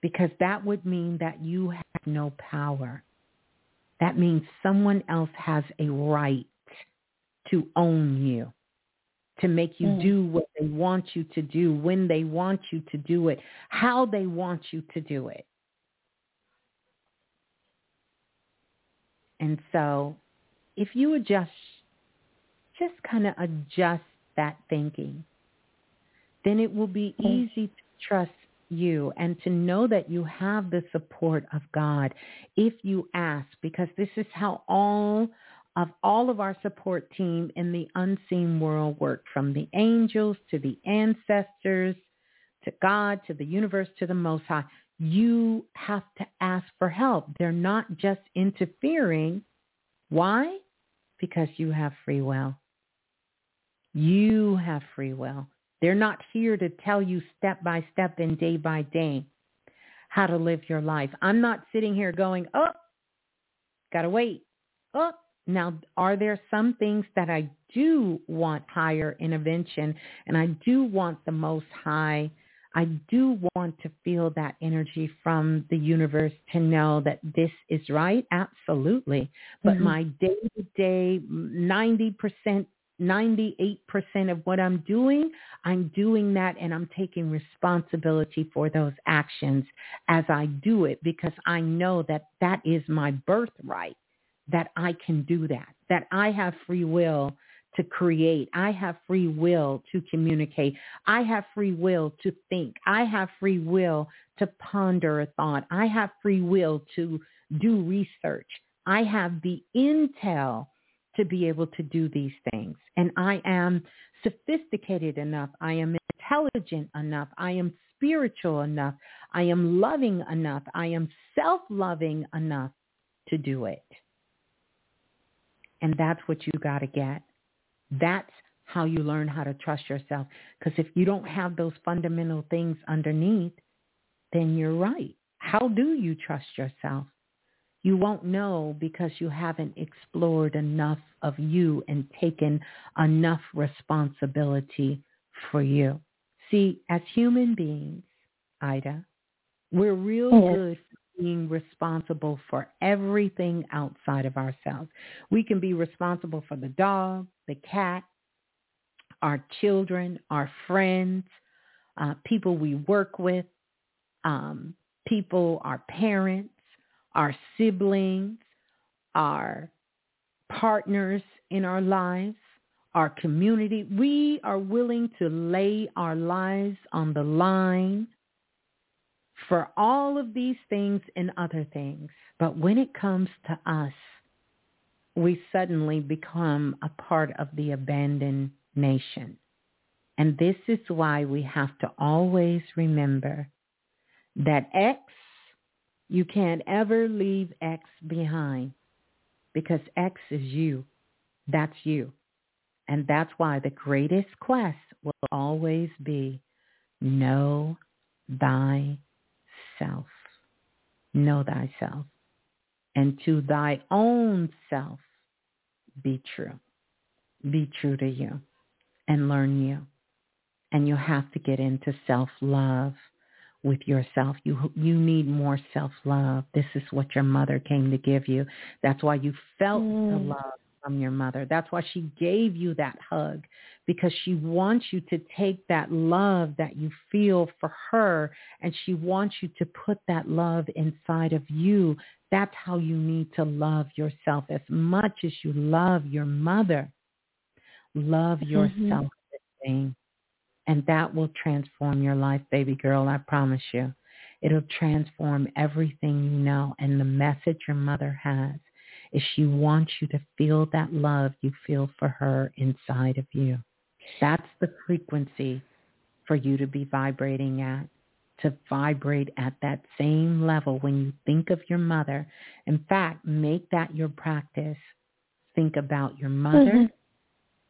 Because that would mean that you have no power. That means someone else has a right to own you, to make you mm. do what they want you to do, when they want you to do it, how they want you to do it. And so if you adjust, just kind of adjust that thinking, then it will be mm. easy to trust you and to know that you have the support of God if you ask, because this is how all of all of our support team in the unseen world work, from the angels to the ancestors to God to the universe to the Most High you have to ask for help. They're not just interfering. Why? Because you have free will. You have free will. They're not here to tell you step by step and day by day how to live your life. I'm not sitting here going, oh, got to wait. Oh, now, are there some things that I do want higher intervention and I do want the most high I do want to feel that energy from the universe to know that this is right. Absolutely. But mm-hmm. my day-to-day 90%, 98% of what I'm doing, I'm doing that and I'm taking responsibility for those actions as I do it because I know that that is my birthright, that I can do that, that I have free will to create. I have free will to communicate. I have free will to think. I have free will to ponder a thought. I have free will to do research. I have the intel to be able to do these things. And I am sophisticated enough. I am intelligent enough. I am spiritual enough. I am loving enough. I am self-loving enough to do it. And that's what you got to get. That's how you learn how to trust yourself. Because if you don't have those fundamental things underneath, then you're right. How do you trust yourself? You won't know because you haven't explored enough of you and taken enough responsibility for you. See, as human beings, Ida, we're real yes. good being responsible for everything outside of ourselves. We can be responsible for the dog, the cat, our children, our friends, uh, people we work with, um, people, our parents, our siblings, our partners in our lives, our community. We are willing to lay our lives on the line for all of these things and other things. But when it comes to us, we suddenly become a part of the abandoned nation. And this is why we have to always remember that X, you can't ever leave X behind because X is you. That's you. And that's why the greatest quest will always be know thyself. Know thyself. And to thy own self be true. Be true to you and learn you. And you have to get into self-love with yourself. You you need more self-love. This is what your mother came to give you. That's why you felt mm. the love from your mother. That's why she gave you that hug because she wants you to take that love that you feel for her and she wants you to put that love inside of you. That's how you need to love yourself as much as you love your mother. Love mm-hmm. yourself mm-hmm. the same. And that will transform your life, baby girl, I promise you. It'll transform everything you know. And the message your mother has is she wants you to feel that love you feel for her inside of you. That's the frequency for you to be vibrating at, to vibrate at that same level when you think of your mother. In fact, make that your practice. Think about your mother. Mm-hmm.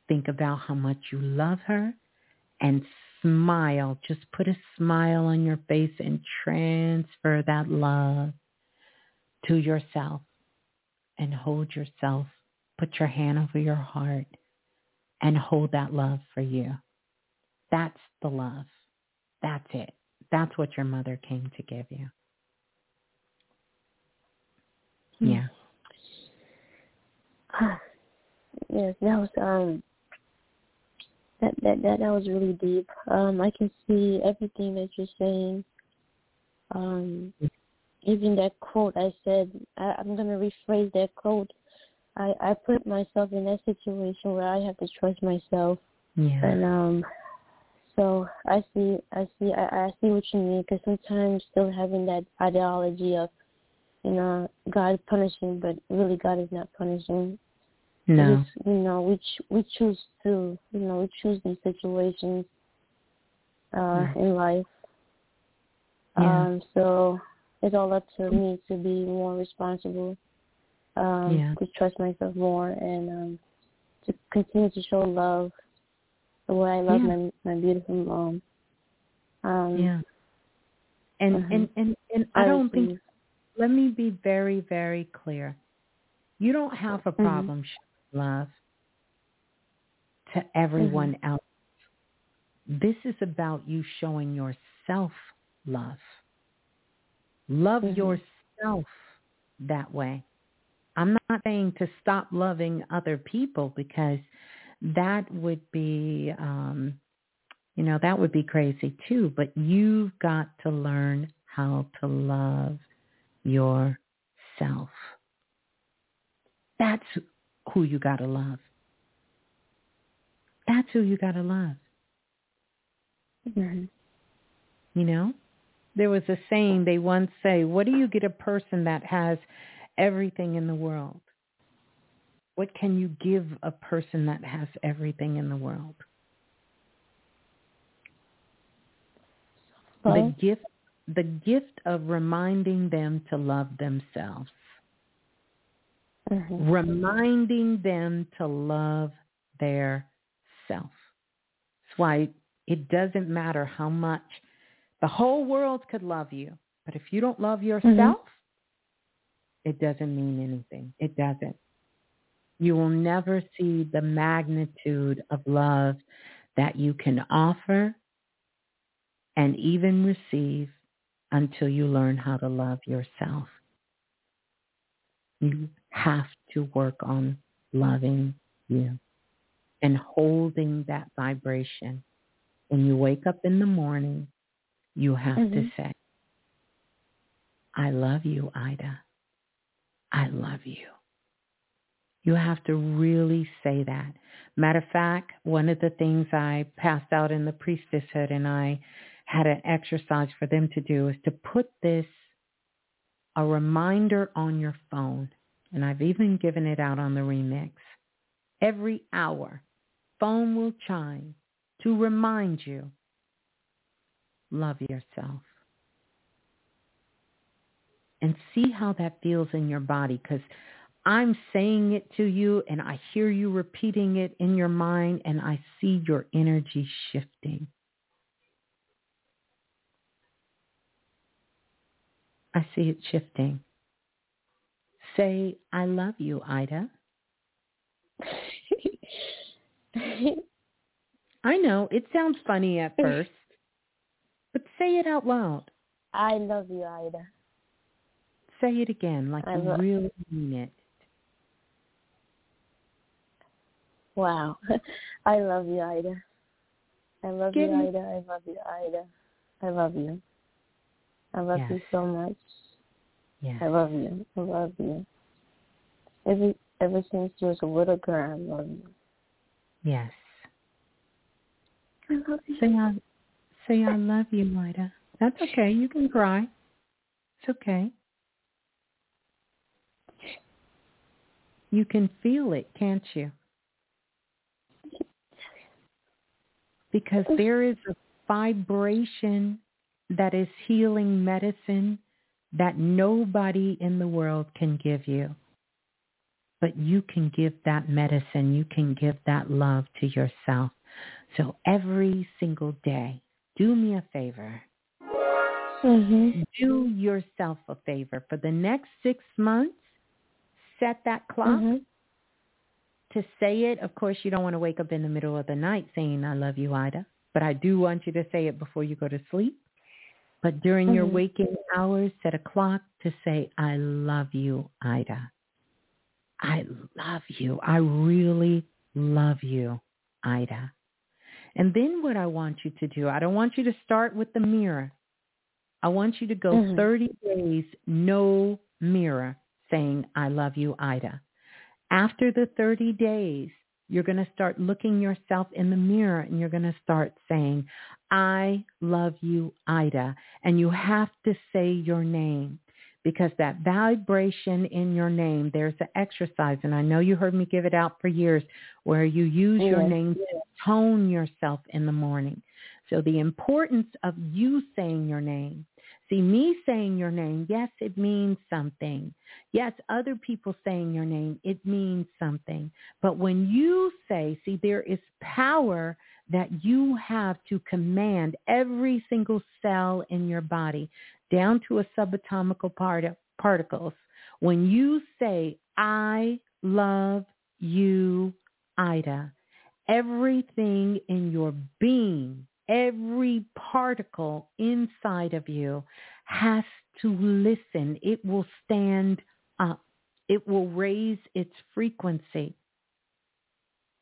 Think about how much you love her and smile. Just put a smile on your face and transfer that love to yourself and hold yourself. Put your hand over your heart and hold that love for you. That's the love. That's it. That's what your mother came to give you. Hmm. Yeah. yes, that was um that that that that was really deep. Um, I can see everything that you're saying. Um, even that quote I said, I, I'm gonna rephrase that quote. I I put myself in that situation where I have to trust myself. Yeah. And um, so I see, I see, I, I see what you mean. Because sometimes still having that ideology of, you know, God punishing, but really God is not punishing. No. Just, you know, we ch- we choose to, you know, we choose these situations uh yeah. in life. Yeah. Um, so it's all up to me to be more responsible, um, yeah. to trust myself more, and um, to continue to show love the way I love yeah. my my beautiful mom. Um, yeah. And uh-huh. and and and I, I don't think. Let me be very very clear. You don't have a mm-hmm. problem mm-hmm. showing love to everyone mm-hmm. else. This is about you showing yourself love. Love mm-hmm. yourself that way. I'm not saying to stop loving other people because that would be, um, you know, that would be crazy too. But you've got to learn how to love yourself. That's who you got to love. That's who you got to love. Mm-hmm. You know, there was a saying they once say, what do you get a person that has everything in the world? What can you give a person that has everything in the world? The gift the gift of reminding them to love themselves. Mm-hmm. Reminding them to love their self. That's why it doesn't matter how much the whole world could love you, but if you don't love yourself, mm-hmm. it doesn't mean anything. It doesn't. You will never see the magnitude of love that you can offer and even receive until you learn how to love yourself. You have to work on loving you and holding that vibration. When you wake up in the morning, you have mm-hmm. to say, I love you, Ida. I love you. You have to really say that. Matter of fact, one of the things I passed out in the priestesshood and I had an exercise for them to do is to put this, a reminder on your phone. And I've even given it out on the remix. Every hour, phone will chime to remind you, love yourself. And see how that feels in your body because I'm saying it to you and I hear you repeating it in your mind and I see your energy shifting. I see it shifting. Say, I love you, Ida. I know, it sounds funny at first, but say it out loud. I love you, Ida. Say it again like I you really mean it. Wow. I love you, Ida. I love Get you, me. Ida. I love you, Ida. I love you. I love yes. you so much. Yes. I love you. I love you. Every ever since you was a little girl, I love you. Yes. I love you. Say I, say I love you, Ida. That's okay. You can cry. It's okay. You can feel it, can't you? Because there is a vibration that is healing medicine that nobody in the world can give you. But you can give that medicine, you can give that love to yourself. So every single day, do me a favor. Mm-hmm. Do yourself a favor. For the next six months, set that clock mm-hmm. To say it. Of course, you don't want to wake up in the middle of the night saying, I love you, Ida. But I do want you to say it before you go to sleep. But during mm-hmm. your waking hours, set a clock to say, I love you, Ida. I love you. I really love you, Ida. And then what I want you to do, I don't want you to start with the mirror. I want you to go mm-hmm. 30 days, no mirror, saying, I love you, Ida. After the 30 days, you're going to start looking yourself in the mirror and you're going to start saying, I love you, Ida. And you have to say your name because that vibration in your name, there's an exercise, and I know you heard me give it out for years, where you use yes. your name to tone yourself in the morning. So the importance of you saying your name. See, me saying your name, yes, it means something. Yes, other people saying your name, it means something. But when you say, see, there is power that you have to command every single cell in your body down to a subatomic part particles. When you say, I love you, Ida, everything in your being, every particle inside of you has to listen. It will stand up. It will raise its frequency.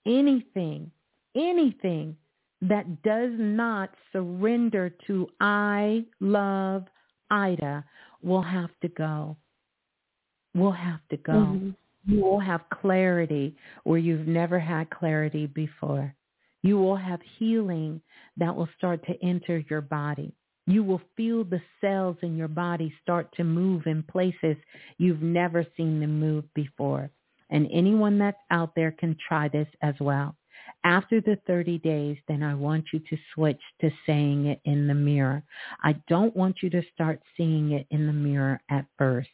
Anything, anything that does not surrender to I love Ida will have to go. Will have to go. Mm-hmm. You will have clarity where you've never had clarity before. You will have healing that will start to enter your body. You will feel the cells in your body start to move in places you've never seen them move before. And anyone that's out there can try this as well. After the 30 days, then I want you to switch to saying it in the mirror. I don't want you to start seeing it in the mirror at first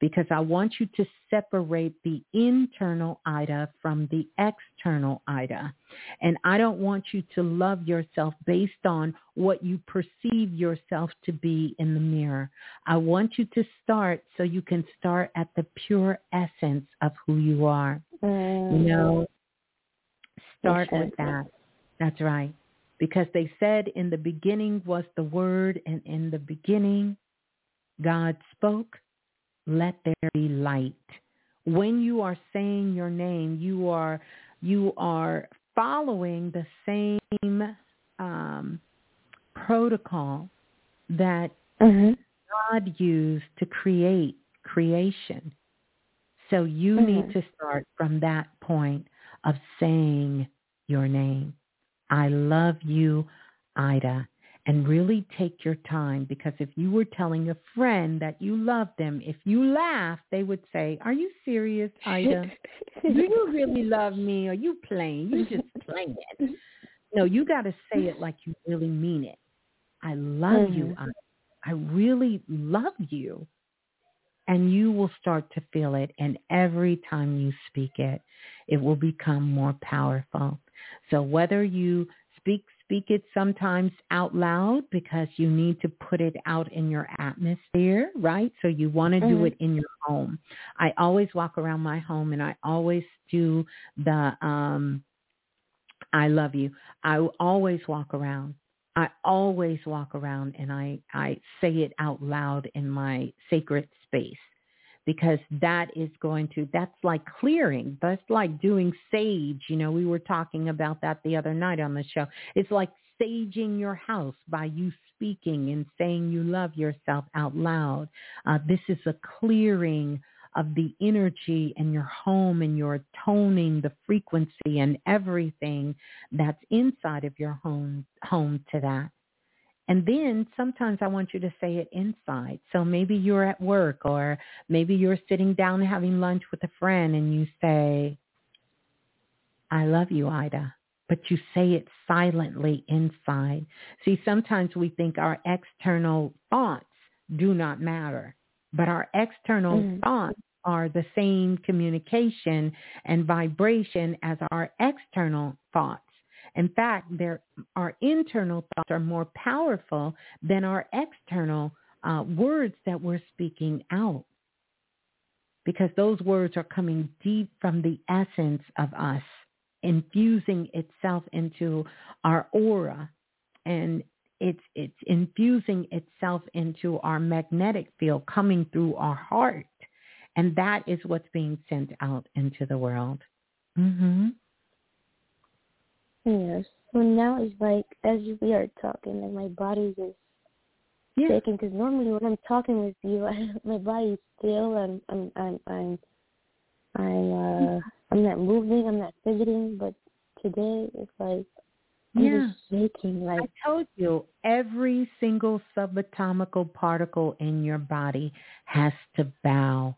because I want you to separate the internal Ida from the external Ida. And I don't want you to love yourself based on what you perceive yourself to be in the mirror. I want you to start so you can start at the pure essence of who you are. Mm. You know, Start with that. That's right. Because they said in the beginning was the word and in the beginning God spoke, let there be light. When you are saying your name, you are you are following the same um, protocol that mm-hmm. God used to create creation. So you mm-hmm. need to start from that point of saying your name. I love you, Ida. And really take your time because if you were telling a friend that you love them, if you laugh, they would say, are you serious, Ida? Do you really love me? Are you playing? You just playing. it. No, you got to say it like you really mean it. I love mm-hmm. you, Ida. I really love you and you will start to feel it. And every time you speak it, it will become more powerful. So whether you speak speak it sometimes out loud because you need to put it out in your atmosphere, right? So you want to mm-hmm. do it in your home. I always walk around my home and I always do the um I love you. I always walk around. I always walk around and I I say it out loud in my sacred space because that is going to that's like clearing that's like doing sage. You know we were talking about that the other night on the show. It's like saging your house by you speaking and saying you love yourself out loud. Uh, this is a clearing of the energy in your home and your toning the frequency and everything that's inside of your home home to that. And then sometimes I want you to say it inside. So maybe you're at work or maybe you're sitting down having lunch with a friend and you say, I love you, Ida but you say it silently inside. See, sometimes we think our external thoughts do not matter, but our external mm. thoughts are the same communication and vibration as our external thoughts. In fact, our internal thoughts are more powerful than our external uh, words that we're speaking out. Because those words are coming deep from the essence of us infusing itself into our aura. And it's it's infusing itself into our magnetic field coming through our heart. And that is what's being sent out into the world. Mhm yes so now it's like as we are talking and my body is yeah. shaking because normally when i'm talking with you I, my body is still and i'm i'm i'm i'm uh I'm not moving, I'm not fidgeting, but today it's like I'm yeah. shaking. Like I told you, every single subatomical particle in your body has to bow.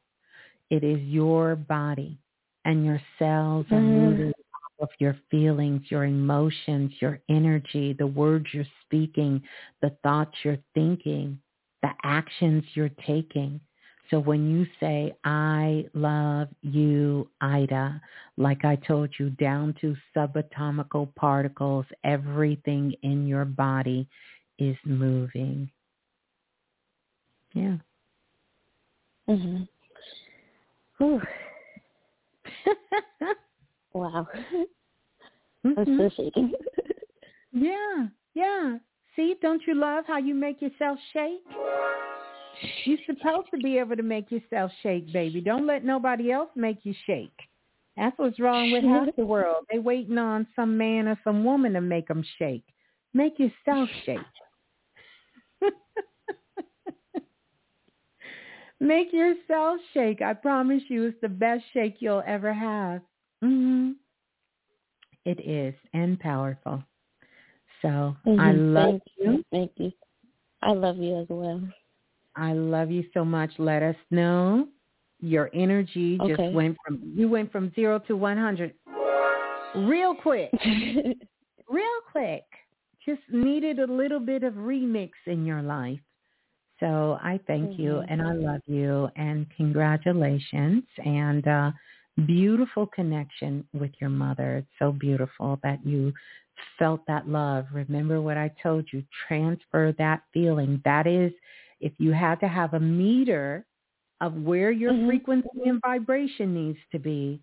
It is your body, and your cells are mm. moving of your feelings, your emotions, your energy, the words you're speaking, the thoughts you're thinking, the actions you're taking. So when you say, I love you, Ida, like I told you, down to subatomical particles, everything in your body is moving. Yeah. Mhm. wow. Mm-hmm. I'm still shaking. yeah, yeah. See, don't you love how you make yourself shake? You're supposed to be able to make yourself shake, baby. Don't let nobody else make you shake. That's what's wrong with half the world. They waiting on some man or some woman to make them shake. Make yourself shake. make yourself shake. I promise you it's the best shake you'll ever have. Mm-hmm. It is and powerful. So mm-hmm. I love Thank you. Thank you. I love you as well. I love you so much. Let us know. Your energy okay. just went from you went from zero to one hundred real quick. real quick. Just needed a little bit of remix in your life. So I thank mm-hmm. you and I love you and congratulations and uh beautiful connection with your mother. It's so beautiful that you felt that love. Remember what I told you. Transfer that feeling. That is if you had to have a meter of where your mm-hmm. frequency and vibration needs to be,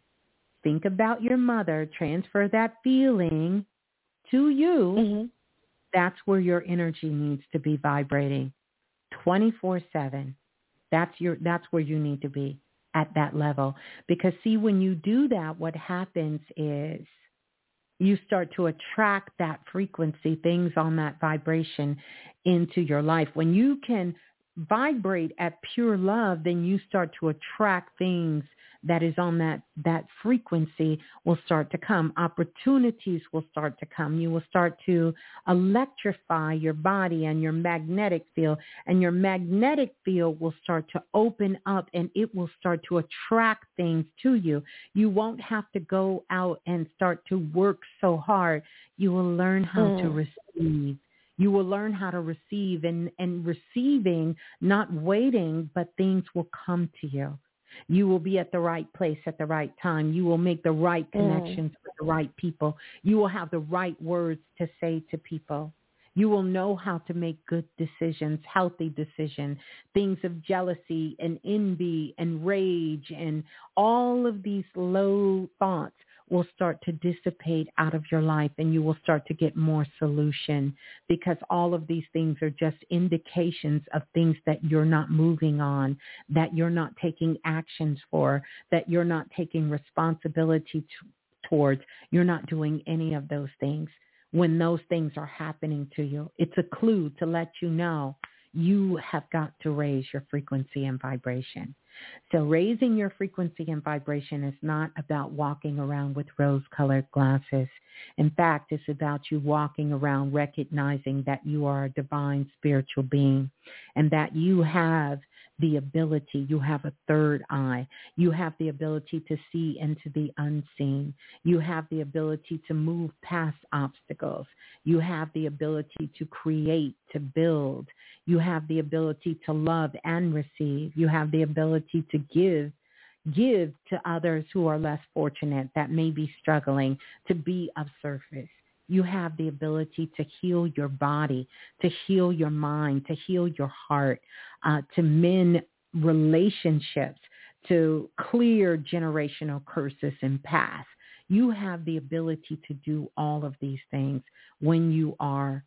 think about your mother, transfer that feeling to you. Mm-hmm. That's where your energy needs to be vibrating 24/7. That's your that's where you need to be at that level because see when you do that what happens is you start to attract that frequency, things on that vibration into your life. When you can vibrate at pure love, then you start to attract things that is on that that frequency will start to come. Opportunities will start to come. You will start to electrify your body and your magnetic field and your magnetic field will start to open up and it will start to attract things to you. You won't have to go out and start to work so hard. You will learn how mm. to receive. You will learn how to receive and, and receiving, not waiting, but things will come to you. You will be at the right place at the right time. You will make the right mm. connections mm. with the right people. You will have the right words to say to people. You will know how to make good decisions, healthy decisions, things of jealousy and envy and rage and all of these low thoughts will start to dissipate out of your life and you will start to get more solution because all of these things are just indications of things that you're not moving on, that you're not taking actions for, that you're not taking responsibility to, towards. You're not doing any of those things when those things are happening to you. It's a clue to let you know you have got to raise your frequency and vibration. So raising your frequency and vibration is not about walking around with rose-colored glasses. In fact, it's about you walking around recognizing that you are a divine spiritual being and that you have the ability, you have a third eye. You have the ability to see into the unseen. You have the ability to move past obstacles. You have the ability to create, to build. You have the ability to love and receive. You have the ability to give give to others who are less fortunate that may be struggling to be of service. You have the ability to heal your body, to heal your mind, to heal your heart, uh, to mend relationships, to clear generational curses and paths. You have the ability to do all of these things when you are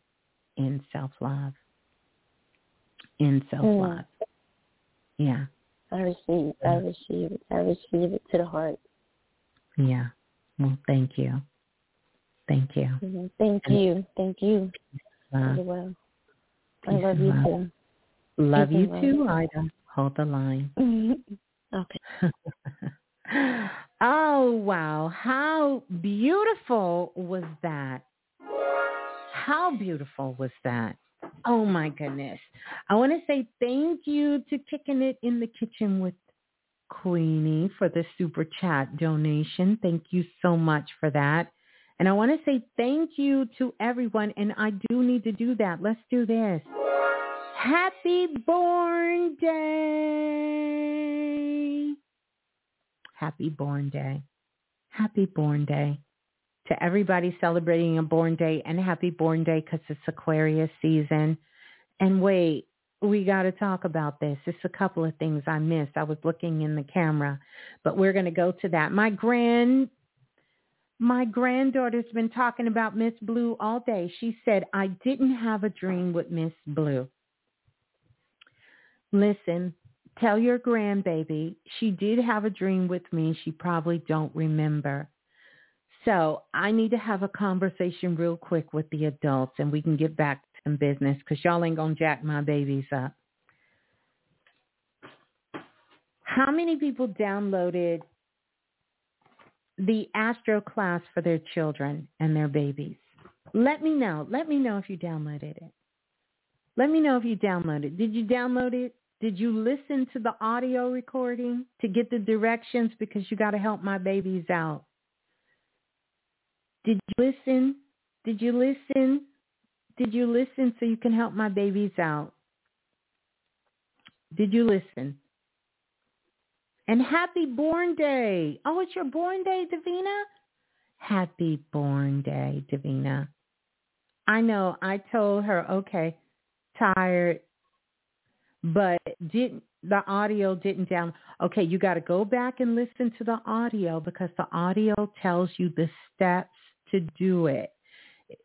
in self-love. In self-love. Mm. Yeah. I receive, I receive. I receive it to the heart. Yeah. Well, thank you. Thank you. Mm-hmm. Thank you. Thank you. Uh, well. I love you too. Love you too, Ida. Hold the line. okay. oh, wow. How beautiful was that? How beautiful was that? Oh, my goodness. I want to say thank you to Kicking It in the Kitchen with Queenie for the super chat donation. Thank you so much for that. And I want to say thank you to everyone. And I do need to do that. Let's do this. Happy Born Day. Happy Born Day. Happy Born Day. To everybody celebrating a Born Day and Happy Born Day because it's Aquarius season. And wait, we got to talk about this. It's a couple of things I missed. I was looking in the camera, but we're going to go to that. My grand my granddaughter's been talking about Miss Blue all day. She said, I didn't have a dream with Miss Blue. Listen, tell your grandbaby she did have a dream with me. She probably don't remember. So I need to have a conversation real quick with the adults and we can get back to some business because y'all ain't going to jack my babies up. How many people downloaded the Astro class for their children and their babies. Let me know. Let me know if you downloaded it. Let me know if you downloaded. it. Did you download it? Did you listen to the audio recording to get the directions because you got to help my babies out? Did you listen? Did you listen? Did you listen so you can help my babies out? Did you listen? And happy born day. Oh, it's your born day, Davina? Happy born day, Davina. I know I told her, okay, tired, but didn't the audio didn't down. Okay, you got to go back and listen to the audio because the audio tells you the steps to do it.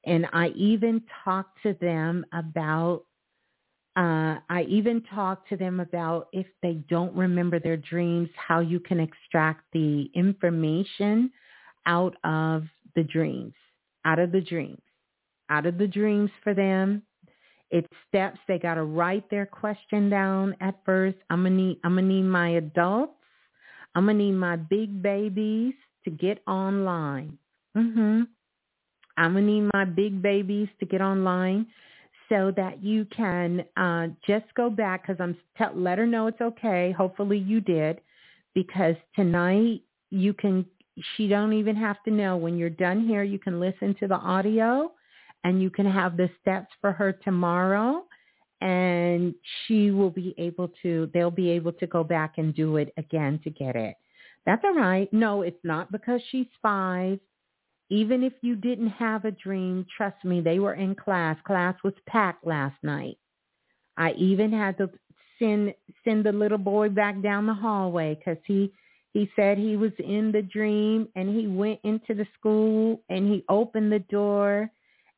And I even talked to them about uh, I even talk to them about if they don't remember their dreams, how you can extract the information out of the dreams, out of the dreams, out of the dreams for them. It's steps. They got to write their question down at first. I'm gonna need. I'm gonna need my adults. I'm gonna need my big babies to get online. Mhm. I'm gonna need my big babies to get online so that you can uh, just go back because I'm t- let her know it's okay. Hopefully you did because tonight you can. She don't even have to know when you're done here. You can listen to the audio, and you can have the steps for her tomorrow, and she will be able to. They'll be able to go back and do it again to get it. That's all right. No, it's not because she's five even if you didn't have a dream, trust me, they were in class. Class was packed last night. I even had to send send the little boy back down the hallway because he he said he was in the dream and he went into the school and he opened the door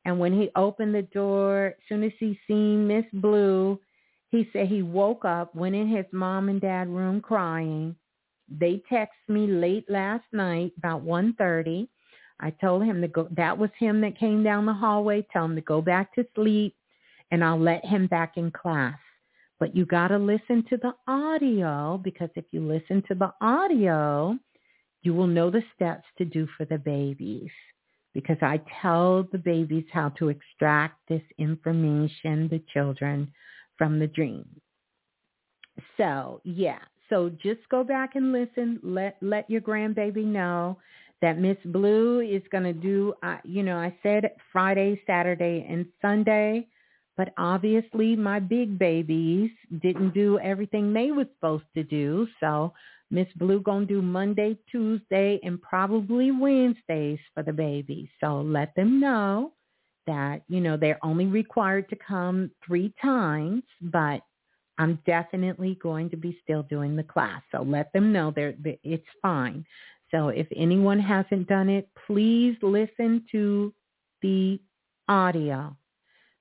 and when he opened the door, as soon as he seen Miss Blue, he said he woke up, went in his mom and dad room crying. They texted me late last night about one thirty I told him to go. That was him that came down the hallway. Tell him to go back to sleep, and I'll let him back in class. But you got to listen to the audio because if you listen to the audio, you will know the steps to do for the babies because I tell the babies how to extract this information, the children, from the dream. So, yeah. So just go back and listen. Let let your grandbaby know that Miss Blue is going to do, uh, you know, I said Friday, Saturday, and Sunday, but obviously my big babies didn't do everything they were supposed to do. So Miss Blue going to do Monday, Tuesday, and probably Wednesdays for the babies. So let them know that, you know, they're only required to come three times, but I'm definitely going to be still doing the class. So let them know they're, it's fine. So if anyone hasn't done it, please listen to the audio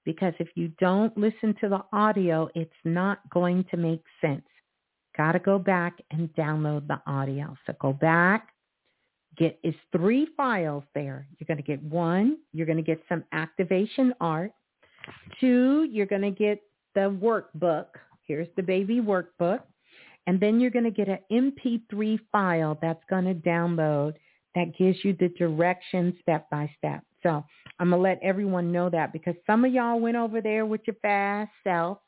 because if you don't listen to the audio, it's not going to make sense. Got to go back and download the audio. So go back, get is three files there. You're going to get one, you're going to get some activation art. Two, you're going to get the workbook. Here's the baby workbook. And then you're going to get an MP3 file that's going to download that gives you the directions step by step. So I'm going to let everyone know that because some of y'all went over there with your fast self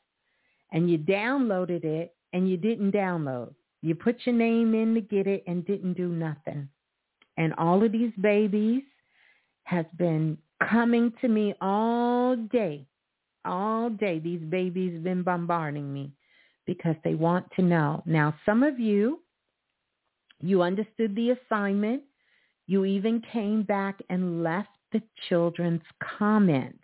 and you downloaded it and you didn't download. You put your name in to get it and didn't do nothing. And all of these babies has been coming to me all day. All day these babies been bombarding me because they want to know. Now, some of you, you understood the assignment. You even came back and left the children's comments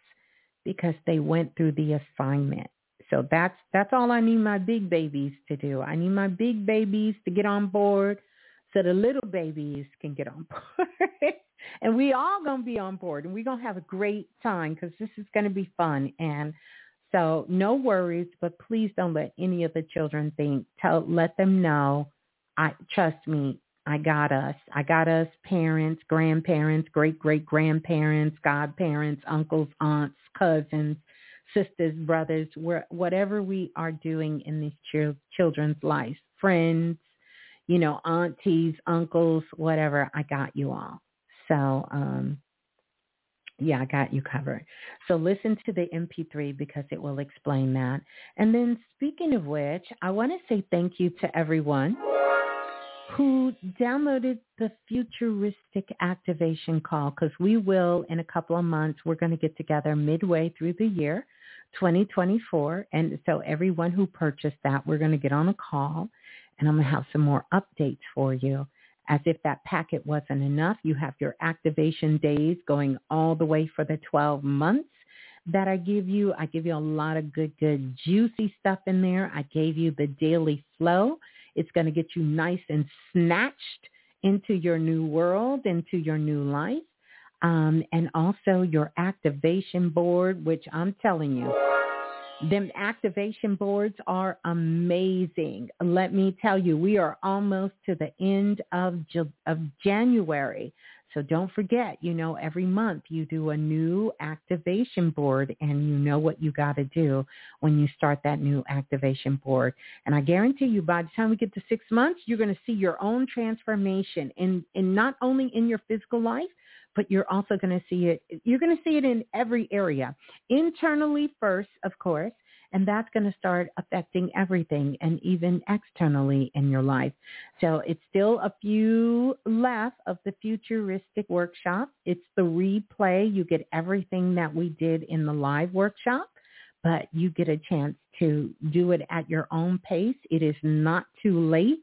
because they went through the assignment. So that's that's all I need my big babies to do. I need my big babies to get on board so the little babies can get on board. and we all going to be on board and we're going to have a great time because this is going to be fun and so no worries, but please don't let any of the children think. Tell, let them know. I trust me. I got us. I got us parents, grandparents, great great grandparents, godparents, uncles, aunts, cousins, sisters, brothers, whatever we are doing in these ch- children's lives, friends, you know, aunties, uncles, whatever. I got you all. So um, yeah, I got you covered. So listen to the MP3 because it will explain that. And then speaking of which, I want to say thank you to everyone who downloaded the futuristic activation call because we will in a couple of months, we're going to get together midway through the year 2024. And so everyone who purchased that, we're going to get on a call and I'm going to have some more updates for you as if that packet wasn't enough, you have your activation days going all the way for the 12 months that I give you. I give you a lot of good, good, juicy stuff in there. I gave you the daily flow. It's going to get you nice and snatched into your new world, into your new life. Um, and also your activation board, which I'm telling you, them activation boards are amazing. Let me tell you, we are almost to the end of, of January. So don't forget, you know, every month you do a new activation board and you know what you got to do when you start that new activation board. And I guarantee you by the time we get to six months, you're going to see your own transformation in, in not only in your physical life, but you're also going to see it. You're going to see it in every area. Internally first, of course, and that's going to start affecting everything and even externally in your life. So it's still a few left of the futuristic workshop. It's the replay. You get everything that we did in the live workshop, but you get a chance to do it at your own pace. It is not too late.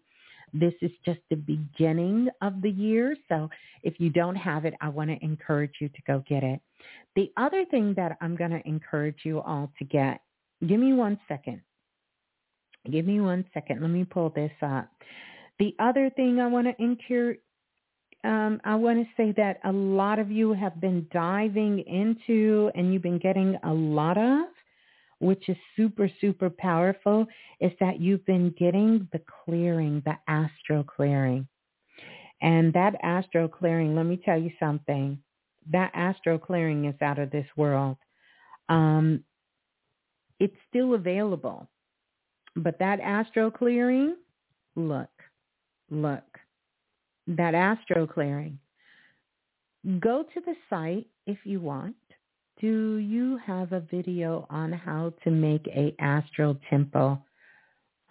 This is just the beginning of the year. So if you don't have it, I want to encourage you to go get it. The other thing that I'm going to encourage you all to get, give me one second. Give me one second. Let me pull this up. The other thing I want to encourage, um, I want to say that a lot of you have been diving into and you've been getting a lot of which is super, super powerful, is that you've been getting the clearing, the astral clearing. And that astral clearing, let me tell you something. That astral clearing is out of this world. Um, it's still available. But that astro clearing, look, look, that astro clearing. Go to the site if you want. Do you have a video on how to make a astral temple?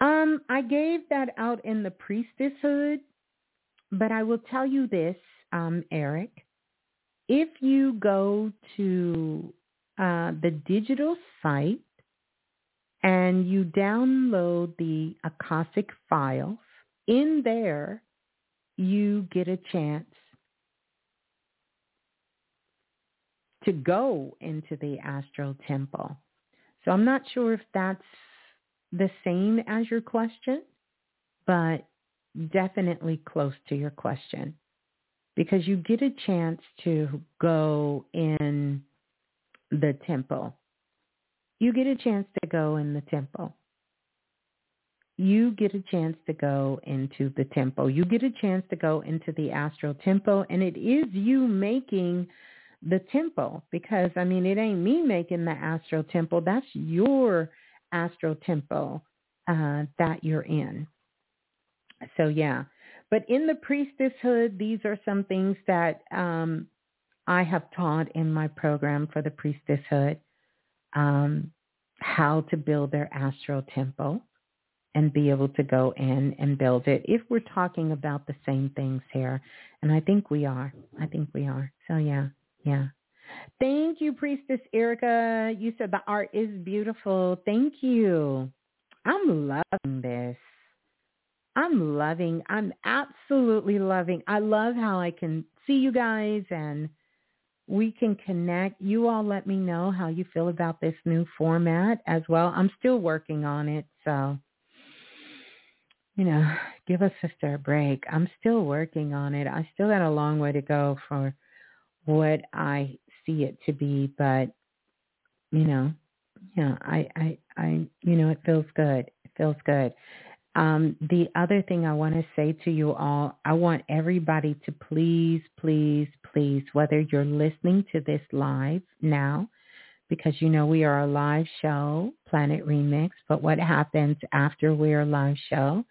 Um, I gave that out in the priestesshood, but I will tell you this, um, Eric. If you go to uh, the digital site and you download the Akashic files, in there you get a chance to go into the astral temple. So I'm not sure if that's the same as your question, but definitely close to your question because you get a chance to go in the temple. You get a chance to go in the temple. You get a chance to go into the temple. You get a chance to go into the astral temple and it is you making the temple because I mean it ain't me making the astral temple. That's your astral temple uh, that you're in. So yeah, but in the priestesshood, these are some things that um, I have taught in my program for the priestesshood, um, how to build their astral temple and be able to go in and build it if we're talking about the same things here. And I think we are. I think we are. So yeah, yeah. Thank you, Priestess Erica. You said the art is beautiful. Thank you. I'm loving this. I'm loving, I'm absolutely loving. I love how I can see you guys and we can connect. You all let me know how you feel about this new format as well. I'm still working on it, so you know, give a sister a break. I'm still working on it. I still got a long way to go for what I see it to be, but you know, yeah, I, I, I, you know, it feels good. It feels good. Um, the other thing I want to say to you all, I want everybody to please, please, please, whether you're listening to this live now, because you know we are a live show, Planet Remix, but what happens after we're a live show,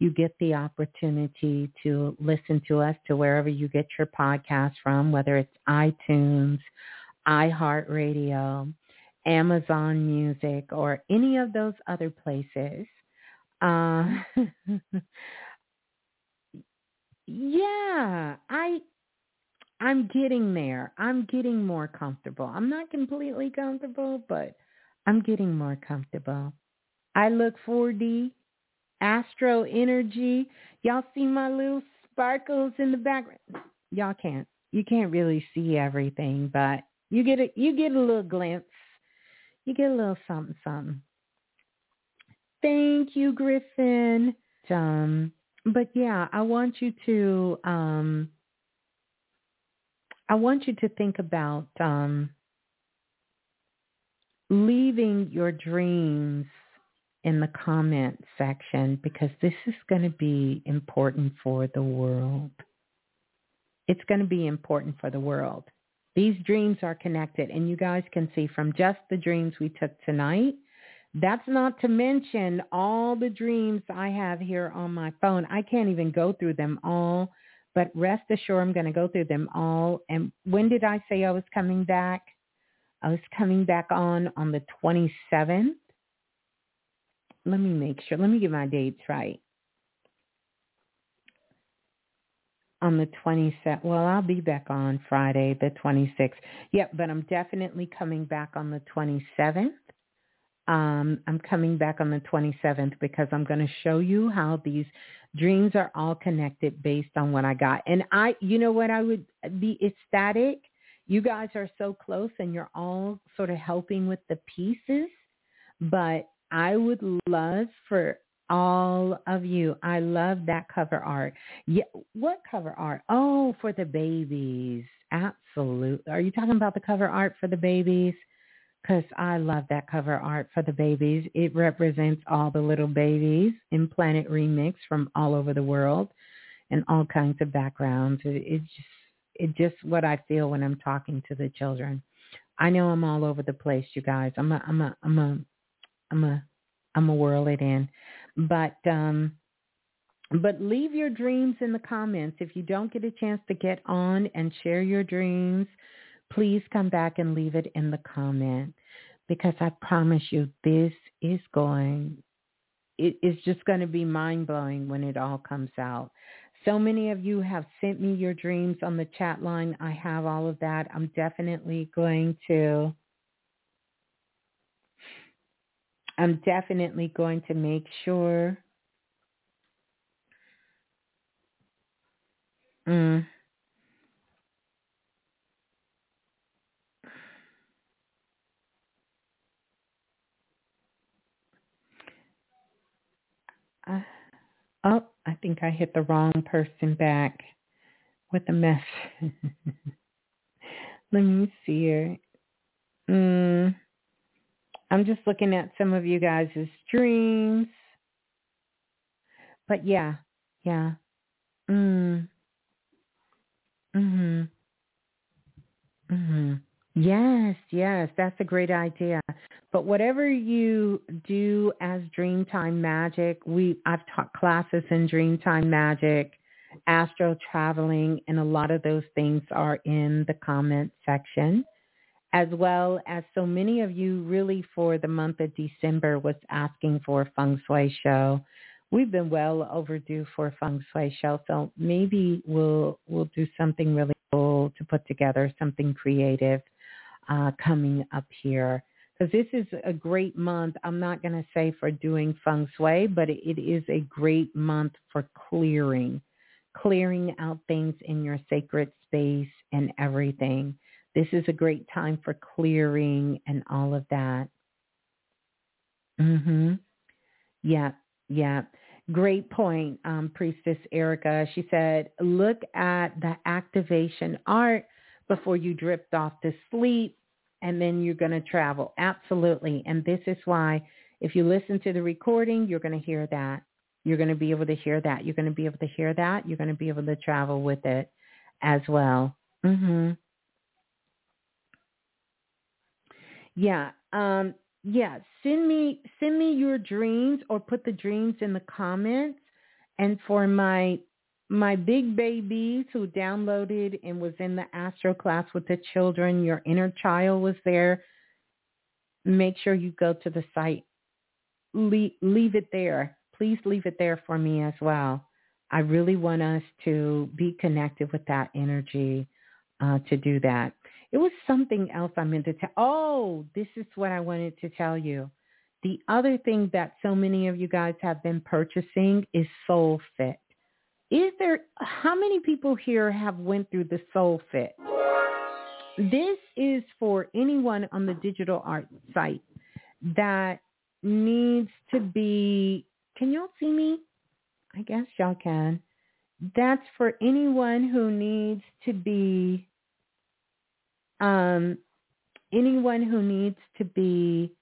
you get the opportunity to listen to us to wherever you get your podcast from, whether it's iTunes, iHeartRadio, Amazon Music, or any of those other places. Uh, yeah, I I'm getting there. I'm getting more comfortable. I'm not completely comfortable, but I'm getting more comfortable. I look 4D, Astro Energy. Y'all see my little sparkles in the background? Y'all can't. You can't really see everything, but you get a you get a little glimpse. You get a little something something. Thank you, Griffin. Um, but yeah, I want you to um, I want you to think about um, leaving your dreams in the comment section because this is going to be important for the world. It's going to be important for the world. These dreams are connected and you guys can see from just the dreams we took tonight – that's not to mention all the dreams I have here on my phone. I can't even go through them all, but rest assured I'm going to go through them all. And when did I say I was coming back? I was coming back on on the 27th. Let me make sure. Let me get my dates right. On the 27th. Well, I'll be back on Friday, the 26th. Yep, but I'm definitely coming back on the 27th. Um, I'm coming back on the 27th because I'm going to show you how these dreams are all connected based on what I got. And I, you know what, I would be ecstatic. You guys are so close and you're all sort of helping with the pieces, but I would love for all of you. I love that cover art. Yeah, what cover art? Oh, for the babies. Absolutely. Are you talking about the cover art for the babies? because I love that cover art for the babies. It represents all the little babies in Planet Remix from all over the world and all kinds of backgrounds. It, it's just it's just what I feel when I'm talking to the children. I know I'm all over the place, you guys. I'm a I'm a I'm a I'm a I'm gonna whirl it in. But um but leave your dreams in the comments. If you don't get a chance to get on and share your dreams, please come back and leave it in the comment because I promise you this is going it is just going to be mind blowing when it all comes out. So many of you have sent me your dreams on the chat line. I have all of that. I'm definitely going to I'm definitely going to make sure mm, Uh, oh, I think I hit the wrong person back with a mess. Let me see here. Mm, I'm just looking at some of you guys' streams. But yeah, yeah. Mm. Mhm. Mhm. Yes, yes, that's a great idea. But whatever you do as Dreamtime Magic, we I've taught classes in Dreamtime Magic, astro traveling, and a lot of those things are in the comment section, as well as so many of you really for the month of December was asking for a feng shui show. We've been well overdue for a feng shui show, so maybe we'll we'll do something really cool to put together, something creative uh, coming up here because this is a great month. I'm not going to say for doing feng shui, but it is a great month for clearing, clearing out things in your sacred space and everything. This is a great time for clearing and all of that. Mhm. Yeah, yeah. Great point, um, Priestess Erica. She said, look at the activation art before you drift off to sleep and then you're going to travel. Absolutely. And this is why if you listen to the recording, you're going to hear that. You're going to be able to hear that. You're going to be able to hear that. You're going to be able to travel with it as well. Mhm. Yeah. Um yeah, send me send me your dreams or put the dreams in the comments. And for my my big babies who downloaded and was in the Astro class with the children, your inner child was there. Make sure you go to the site. Leave, leave it there. Please leave it there for me as well. I really want us to be connected with that energy uh, to do that. It was something else I meant to tell. Oh, this is what I wanted to tell you. The other thing that so many of you guys have been purchasing is Soul Fit is there how many people here have went through the soul fit this is for anyone on the digital art site that needs to be can y'all see me i guess y'all can that's for anyone who needs to be um anyone who needs to be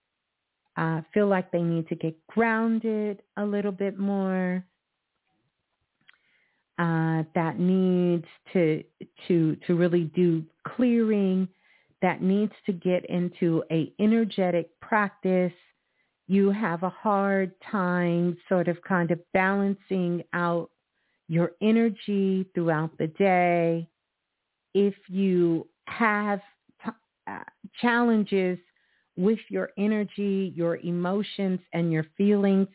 uh, feel like they need to get grounded a little bit more uh, that needs to to to really do clearing, that needs to get into a energetic practice. You have a hard time sort of kind of balancing out your energy throughout the day. If you have t- uh, challenges with your energy, your emotions, and your feelings,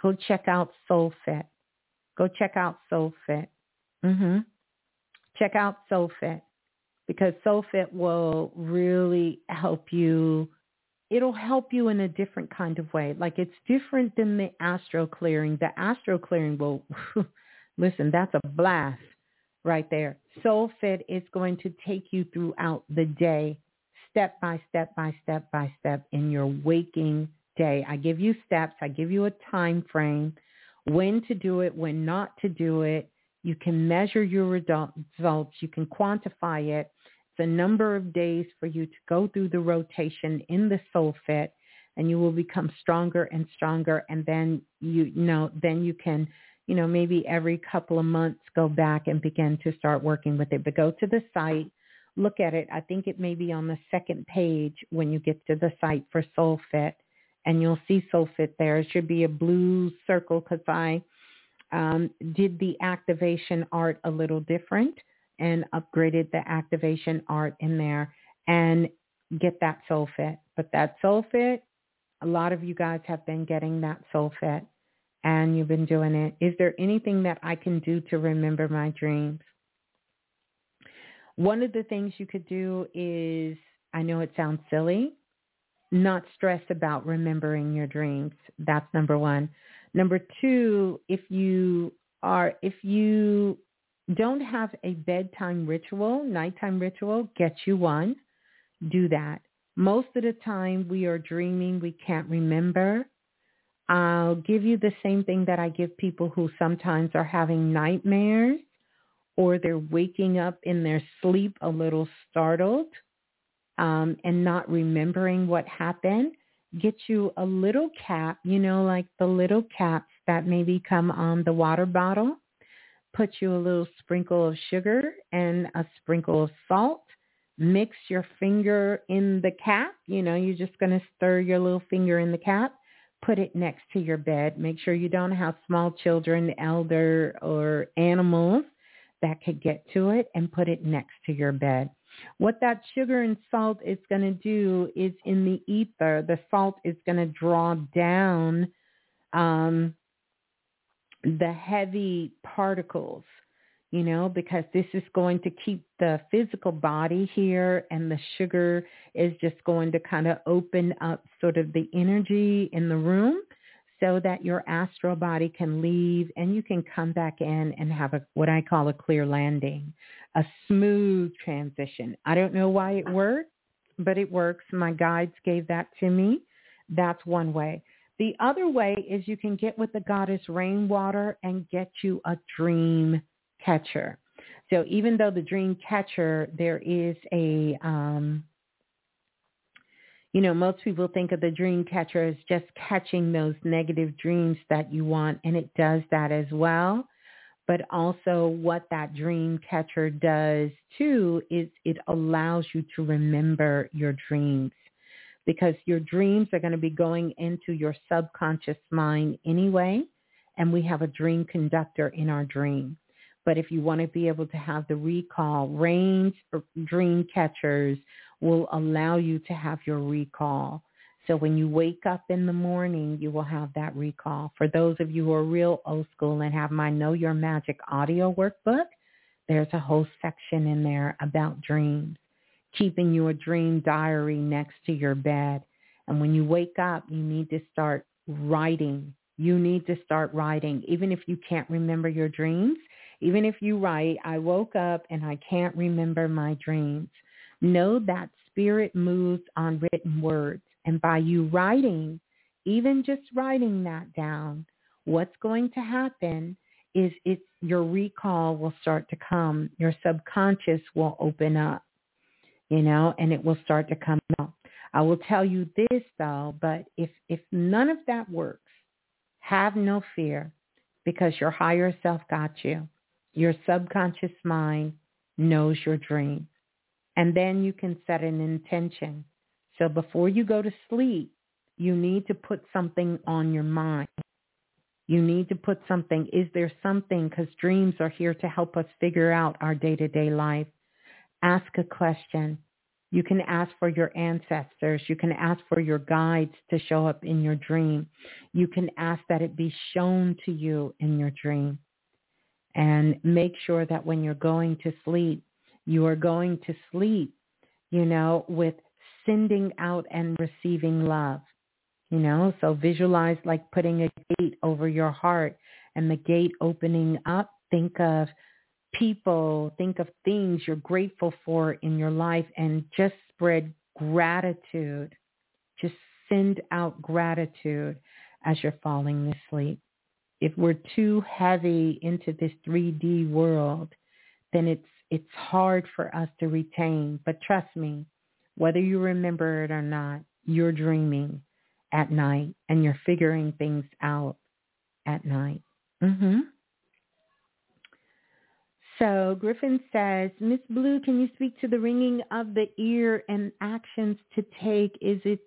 go check out SoulFit. Go check out SoulFit. Mm-hmm. Check out SoulFit because SoulFit will really help you. It'll help you in a different kind of way. Like it's different than the astro clearing. The astro clearing will, listen, that's a blast right there. SoulFit is going to take you throughout the day, step by step by step by step in your waking day. I give you steps. I give you a time frame when to do it, when not to do it. You can measure your results. You can quantify it. It's a number of days for you to go through the rotation in the soul fit and you will become stronger and stronger. And then you, you know, then you can, you know, maybe every couple of months go back and begin to start working with it. But go to the site, look at it. I think it may be on the second page when you get to the site for Soul Fit and you'll see soulfit there. It should be a blue circle because I um, did the activation art a little different and upgraded the activation art in there and get that soulfit. But that soulfit, a lot of you guys have been getting that soulfit and you've been doing it. Is there anything that I can do to remember my dreams? One of the things you could do is, I know it sounds silly, not stress about remembering your dreams. That's number one. Number two, if you are, if you don't have a bedtime ritual, nighttime ritual, get you one. Do that. Most of the time we are dreaming, we can't remember. I'll give you the same thing that I give people who sometimes are having nightmares or they're waking up in their sleep a little startled um, and not remembering what happened. Get you a little cap, you know, like the little caps that maybe come on the water bottle. Put you a little sprinkle of sugar and a sprinkle of salt. Mix your finger in the cap. You know, you're just going to stir your little finger in the cap put it next to your bed. Make sure you don't have small children, elder, or animals that could get to it and put it next to your bed. What that sugar and salt is going to do is in the ether, the salt is going to draw down um, the heavy particles you know, because this is going to keep the physical body here and the sugar is just going to kind of open up sort of the energy in the room so that your astral body can leave and you can come back in and have a what I call a clear landing, a smooth transition. I don't know why it works, but it works. My guides gave that to me. That's one way. The other way is you can get with the goddess rainwater and get you a dream catcher. So even though the dream catcher, there is a, um, you know, most people think of the dream catcher as just catching those negative dreams that you want, and it does that as well. But also what that dream catcher does too is it allows you to remember your dreams because your dreams are going to be going into your subconscious mind anyway. And we have a dream conductor in our dream. But if you want to be able to have the recall, range dream catchers will allow you to have your recall. So when you wake up in the morning, you will have that recall. For those of you who are real old school and have my Know Your Magic audio workbook, there's a whole section in there about dreams, keeping your dream diary next to your bed. And when you wake up, you need to start writing. You need to start writing. Even if you can't remember your dreams, even if you write, I woke up and I can't remember my dreams. Know that spirit moves on written words. And by you writing, even just writing that down, what's going to happen is it your recall will start to come. Your subconscious will open up, you know, and it will start to come out. I will tell you this though, but if if none of that works, have no fear because your higher self got you. Your subconscious mind knows your dream. And then you can set an intention. So before you go to sleep, you need to put something on your mind. You need to put something. Is there something? Because dreams are here to help us figure out our day-to-day life. Ask a question. You can ask for your ancestors. You can ask for your guides to show up in your dream. You can ask that it be shown to you in your dream and make sure that when you're going to sleep, you are going to sleep, you know, with sending out and receiving love. You know, so visualize like putting a gate over your heart and the gate opening up. Think of people, think of things you're grateful for in your life and just spread gratitude. Just send out gratitude as you're falling asleep if we're too heavy into this 3D world, then it's it's hard for us to retain. But trust me, whether you remember it or not, you're dreaming at night and you're figuring things out at night. Mhm. So Griffin says, Miss Blue, can you speak to the ringing of the ear and actions to take? Is it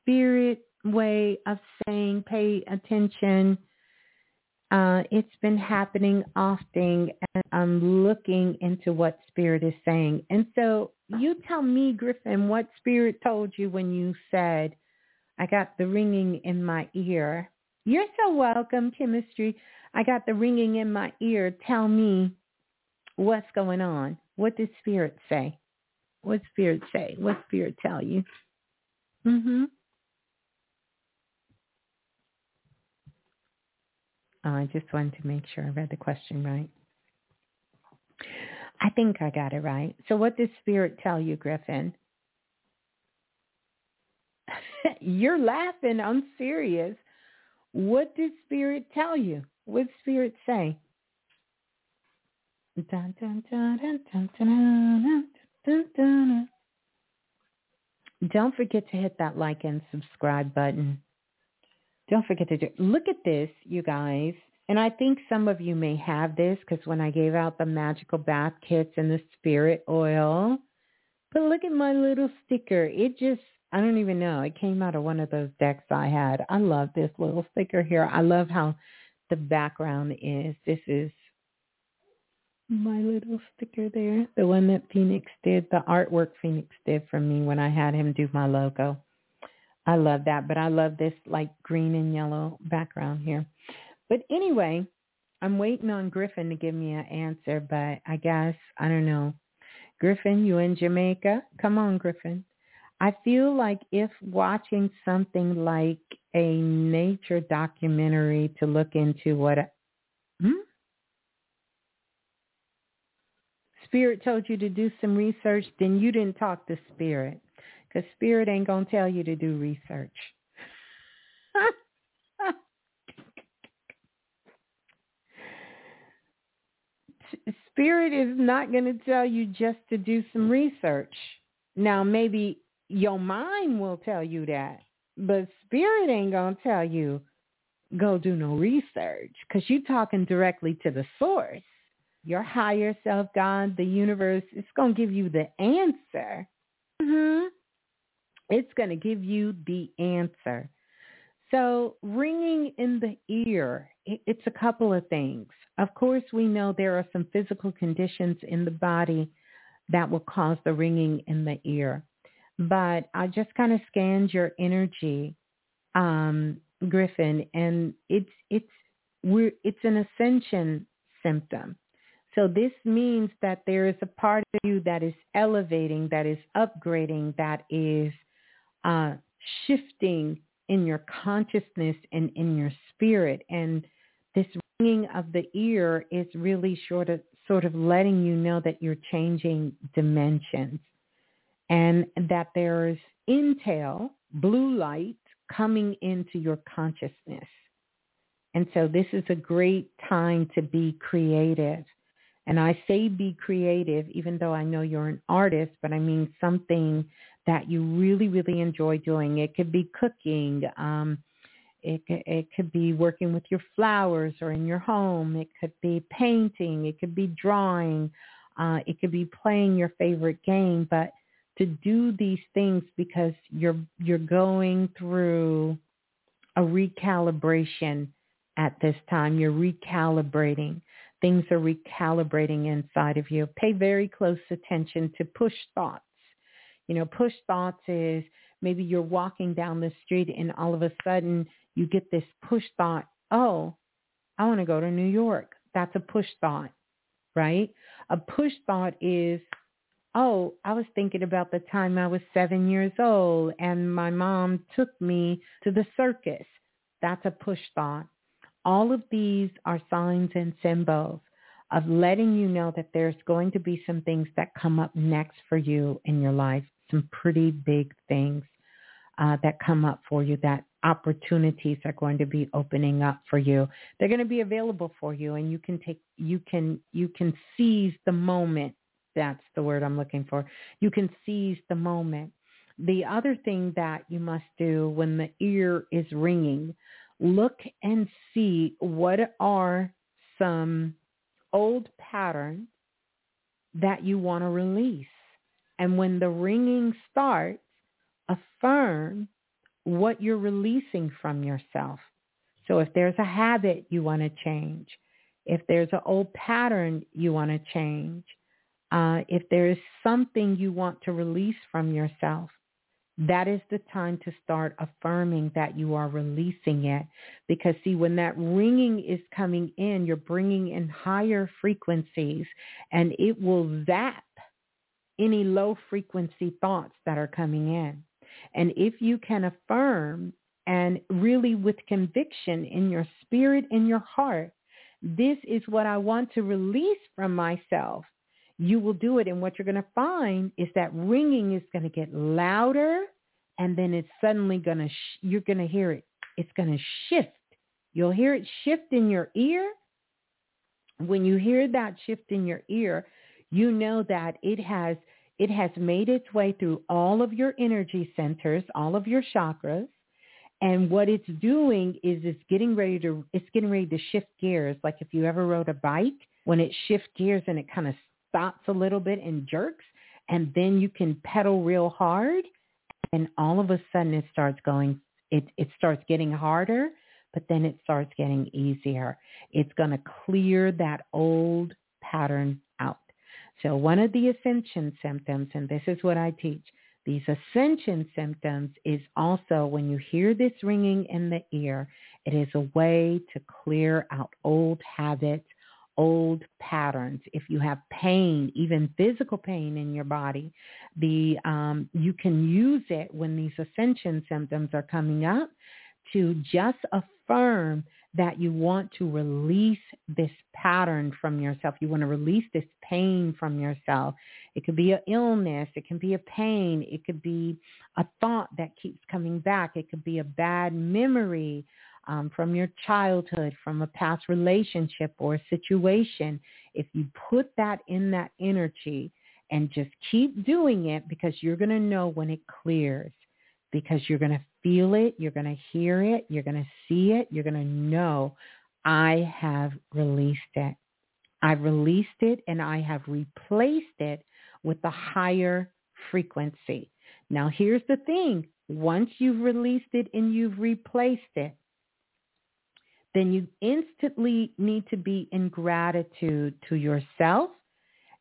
spirit way of saying pay attention. Uh, it's been happening often, and I'm looking into what Spirit is saying. And so you tell me, Griffin, what Spirit told you when you said, I got the ringing in my ear. You're so welcome, Chemistry. I got the ringing in my ear. Tell me what's going on. What did Spirit say? What Spirit say? What Spirit tell you? Mhm. Uh, I just wanted to make sure I read the question right. I think I got it right. So what does Spirit tell you, Griffin? You're laughing. I'm serious. What did Spirit tell you? What did Spirit say? Don't forget to hit that like and subscribe button. Don't forget to do. Look at this, you guys. And I think some of you may have this because when I gave out the magical bath kits and the spirit oil, but look at my little sticker. It just, I don't even know. It came out of one of those decks I had. I love this little sticker here. I love how the background is. This is my little sticker there, the one that Phoenix did, the artwork Phoenix did for me when I had him do my logo. I love that, but I love this like green and yellow background here. But anyway, I'm waiting on Griffin to give me an answer, but I guess, I don't know. Griffin, you in Jamaica? Come on, Griffin. I feel like if watching something like a nature documentary to look into what, a, hmm? Spirit told you to do some research, then you didn't talk to Spirit because Spirit ain't going to tell you to do research. Spirit is not going to tell you just to do some research. Now, maybe your mind will tell you that, but Spirit ain't going to tell you go do no research because you're talking directly to the source. Your higher self, God, the universe, it's going to give you the answer. Mm-hmm it's going to give you the answer. So ringing in the ear, it's a couple of things. Of course, we know there are some physical conditions in the body that will cause the ringing in the ear. But I just kind of scanned your energy, um, Griffin, and it's it's we're it's an ascension symptom. So this means that there is a part of you that is elevating, that is upgrading, that is uh, shifting in your consciousness and in your spirit. And this ringing of the ear is really sort of sort of letting you know that you're changing dimensions and that there's intel, blue light coming into your consciousness. And so this is a great time to be creative. And I say be creative, even though I know you're an artist, but I mean something that you really, really enjoy doing. It could be cooking. Um, it, it could be working with your flowers or in your home. It could be painting. It could be drawing. Uh, it could be playing your favorite game. But to do these things because you're you're going through a recalibration at this time. You're recalibrating. Things are recalibrating inside of you. Pay very close attention to push thoughts you know, push thoughts is maybe you're walking down the street and all of a sudden you get this push thought, oh, I want to go to New York. That's a push thought, right? A push thought is, oh, I was thinking about the time I was seven years old and my mom took me to the circus. That's a push thought. All of these are signs and symbols of letting you know that there's going to be some things that come up next for you in your life some pretty big things uh, that come up for you that opportunities are going to be opening up for you. They're going to be available for you and you can take, you can, you can seize the moment. That's the word I'm looking for. You can seize the moment. The other thing that you must do when the ear is ringing, look and see what are some old patterns that you want to release. And when the ringing starts, affirm what you're releasing from yourself. So if there's a habit you want to change, if there's an old pattern you want to change, uh, if there is something you want to release from yourself, that is the time to start affirming that you are releasing it. Because see, when that ringing is coming in, you're bringing in higher frequencies and it will zap any low frequency thoughts that are coming in. And if you can affirm and really with conviction in your spirit, in your heart, this is what I want to release from myself you will do it. And what you're going to find is that ringing is going to get louder and then it's suddenly going to, sh- you're going to hear it. It's going to shift. You'll hear it shift in your ear. When you hear that shift in your ear, you know that it has, it has made its way through all of your energy centers, all of your chakras. And what it's doing is it's getting ready to, it's getting ready to shift gears. Like if you ever rode a bike, when it shifts gears and it kind of stops a little bit and jerks, and then you can pedal real hard, and all of a sudden it starts going, it, it starts getting harder, but then it starts getting easier. It's going to clear that old pattern. So one of the ascension symptoms, and this is what I teach, these ascension symptoms is also when you hear this ringing in the ear, it is a way to clear out old habits, old patterns. If you have pain, even physical pain in your body, the um, you can use it when these ascension symptoms are coming up to just affirm that you want to release this pattern from yourself. You want to release this pain from yourself. It could be an illness. It can be a pain. It could be a thought that keeps coming back. It could be a bad memory um, from your childhood, from a past relationship or situation, if you put that in that energy and just keep doing it because you're going to know when it clears because you're going to feel it, you're going to hear it, you're going to see it, you're going to know I have released it. I've released it and I have replaced it with a higher frequency. Now here's the thing. Once you've released it and you've replaced it, then you instantly need to be in gratitude to yourself.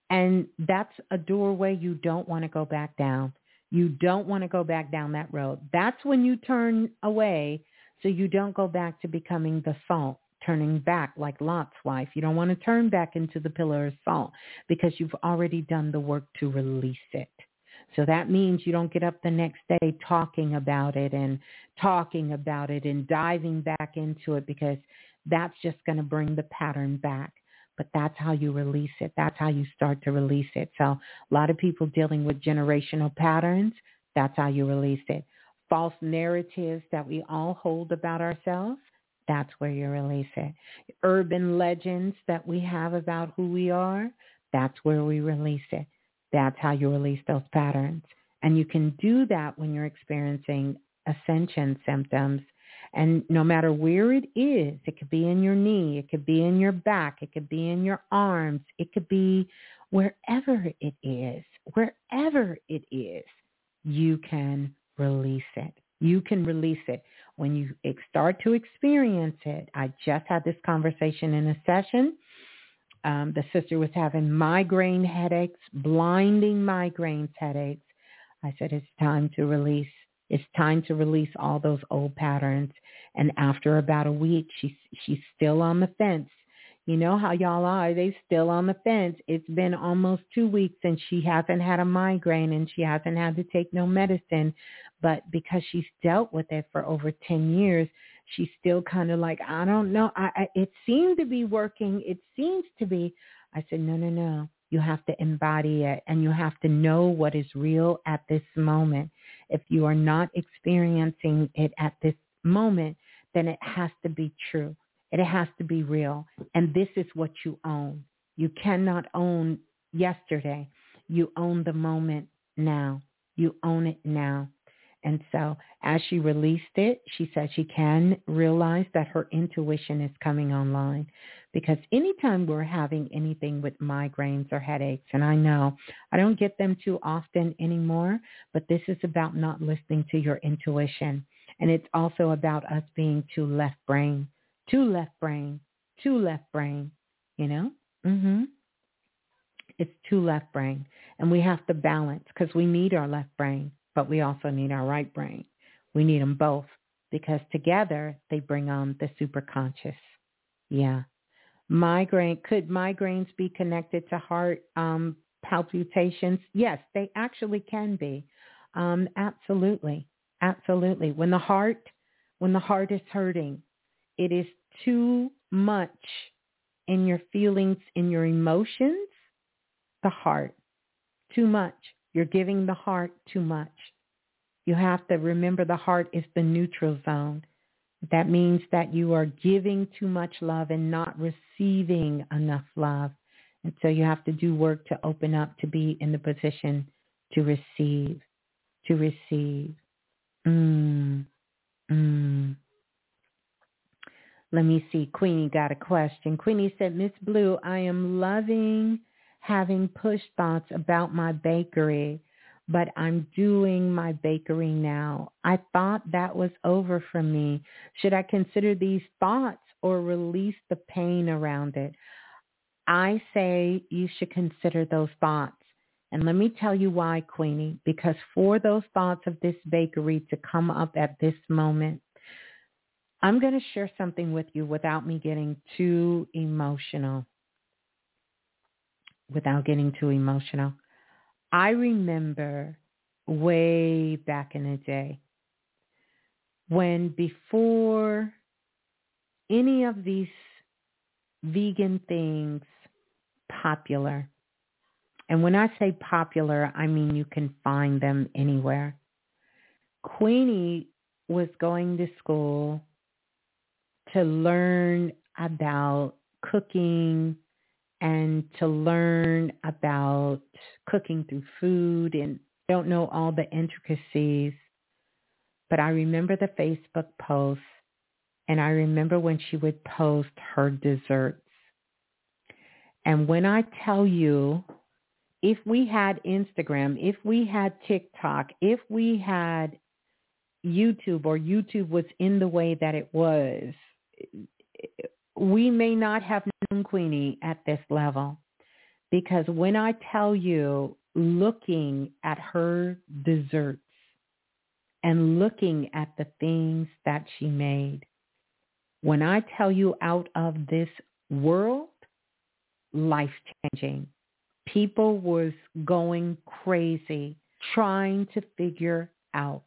And that's a doorway you don't want to go back down. You don't want to go back down that road. That's when you turn away so you don't go back to becoming the salt, turning back like Lot's wife. You don't want to turn back into the pillar of salt because you've already done the work to release it. So that means you don't get up the next day talking about it and talking about it and diving back into it because that's just going to bring the pattern back. But that's how you release it. That's how you start to release it. So a lot of people dealing with generational patterns, that's how you release it. False narratives that we all hold about ourselves, that's where you release it. Urban legends that we have about who we are, that's where we release it. That's how you release those patterns. And you can do that when you're experiencing ascension symptoms. And no matter where it is, it could be in your knee, it could be in your back, it could be in your arms, it could be wherever it is, wherever it is, you can release it. You can release it. When you start to experience it, I just had this conversation in a session um, the sister was having migraine headaches, blinding migraine headaches. I said, it's time to release. It's time to release all those old patterns. And after about a week, she's she's still on the fence. You know how y'all are. They still on the fence. It's been almost two weeks and she hasn't had a migraine and she hasn't had to take no medicine. But because she's dealt with it for over 10 years, she's still kind of like, I don't know. I, I it seemed to be working. It seems to be. I said, no, no, no. You have to embody it and you have to know what is real at this moment. If you are not experiencing it at this moment, then it has to be true. It has to be real. And this is what you own. You cannot own yesterday. You own the moment now. You own it now. And so as she released it, she said she can realize that her intuition is coming online because anytime we're having anything with migraines or headaches, and I know I don't get them too often anymore, but this is about not listening to your intuition. And it's also about us being too left brain, too left brain, too left brain, you know? Mhm. It's too left brain. And we have to balance because we need our left brain, but we also need our right brain. We need them both because together they bring on the superconscious. Yeah. Migraine, could migraines be connected to heart um, palpitations? Yes, they actually can be. Um, absolutely. Absolutely. When the heart, when the heart is hurting, it is too much in your feelings, in your emotions, the heart. Too much. You're giving the heart too much. You have to remember the heart is the neutral zone. That means that you are giving too much love and not receiving enough love. And so you have to do work to open up to be in the position to receive, to receive. Mm, mm. Let me see. Queenie got a question. Queenie said, Miss Blue, I am loving having push thoughts about my bakery but I'm doing my bakery now. I thought that was over for me. Should I consider these thoughts or release the pain around it? I say you should consider those thoughts. And let me tell you why, Queenie, because for those thoughts of this bakery to come up at this moment, I'm going to share something with you without me getting too emotional. Without getting too emotional. I remember way back in the day when before any of these vegan things popular, and when I say popular, I mean you can find them anywhere. Queenie was going to school to learn about cooking and to learn about cooking through food and don't know all the intricacies. But I remember the Facebook posts and I remember when she would post her desserts. And when I tell you, if we had Instagram, if we had TikTok, if we had YouTube or YouTube was in the way that it was, we may not have Queenie at this level because when I tell you looking at her desserts and looking at the things that she made, when I tell you out of this world, life changing. People was going crazy trying to figure out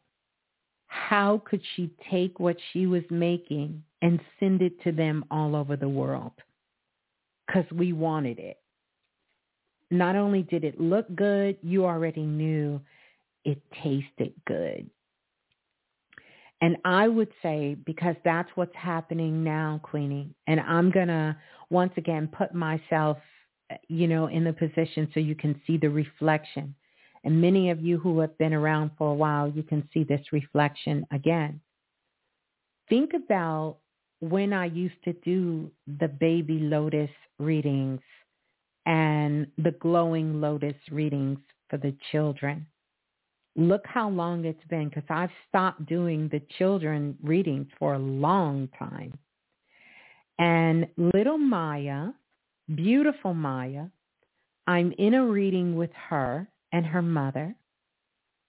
how could she take what she was making and send it to them all over the world because we wanted it. Not only did it look good, you already knew it tasted good. And I would say, because that's what's happening now, Queenie, and I'm going to once again put myself, you know, in the position so you can see the reflection. And many of you who have been around for a while, you can see this reflection again. Think about when I used to do the baby lotus readings and the glowing lotus readings for the children. Look how long it's been because I've stopped doing the children readings for a long time. And little Maya, beautiful Maya, I'm in a reading with her and her mother.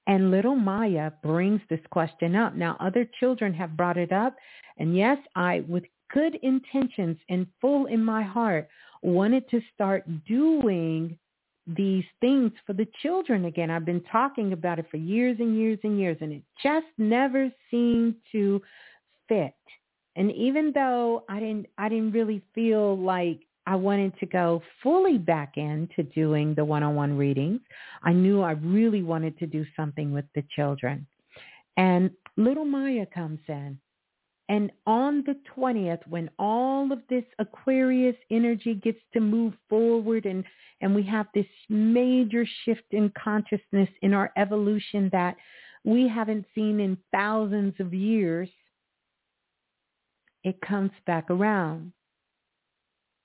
And little Maya brings this question up. Now, other children have brought it up. And yes, I, with good intentions and full in my heart, wanted to start doing these things for the children again. I've been talking about it for years and years and years, and it just never seemed to fit. And even though I didn't, I didn't really feel like I wanted to go fully back into doing the one-on-one readings. I knew I really wanted to do something with the children. And little Maya comes in. And on the 20th, when all of this Aquarius energy gets to move forward and, and we have this major shift in consciousness in our evolution that we haven't seen in thousands of years, it comes back around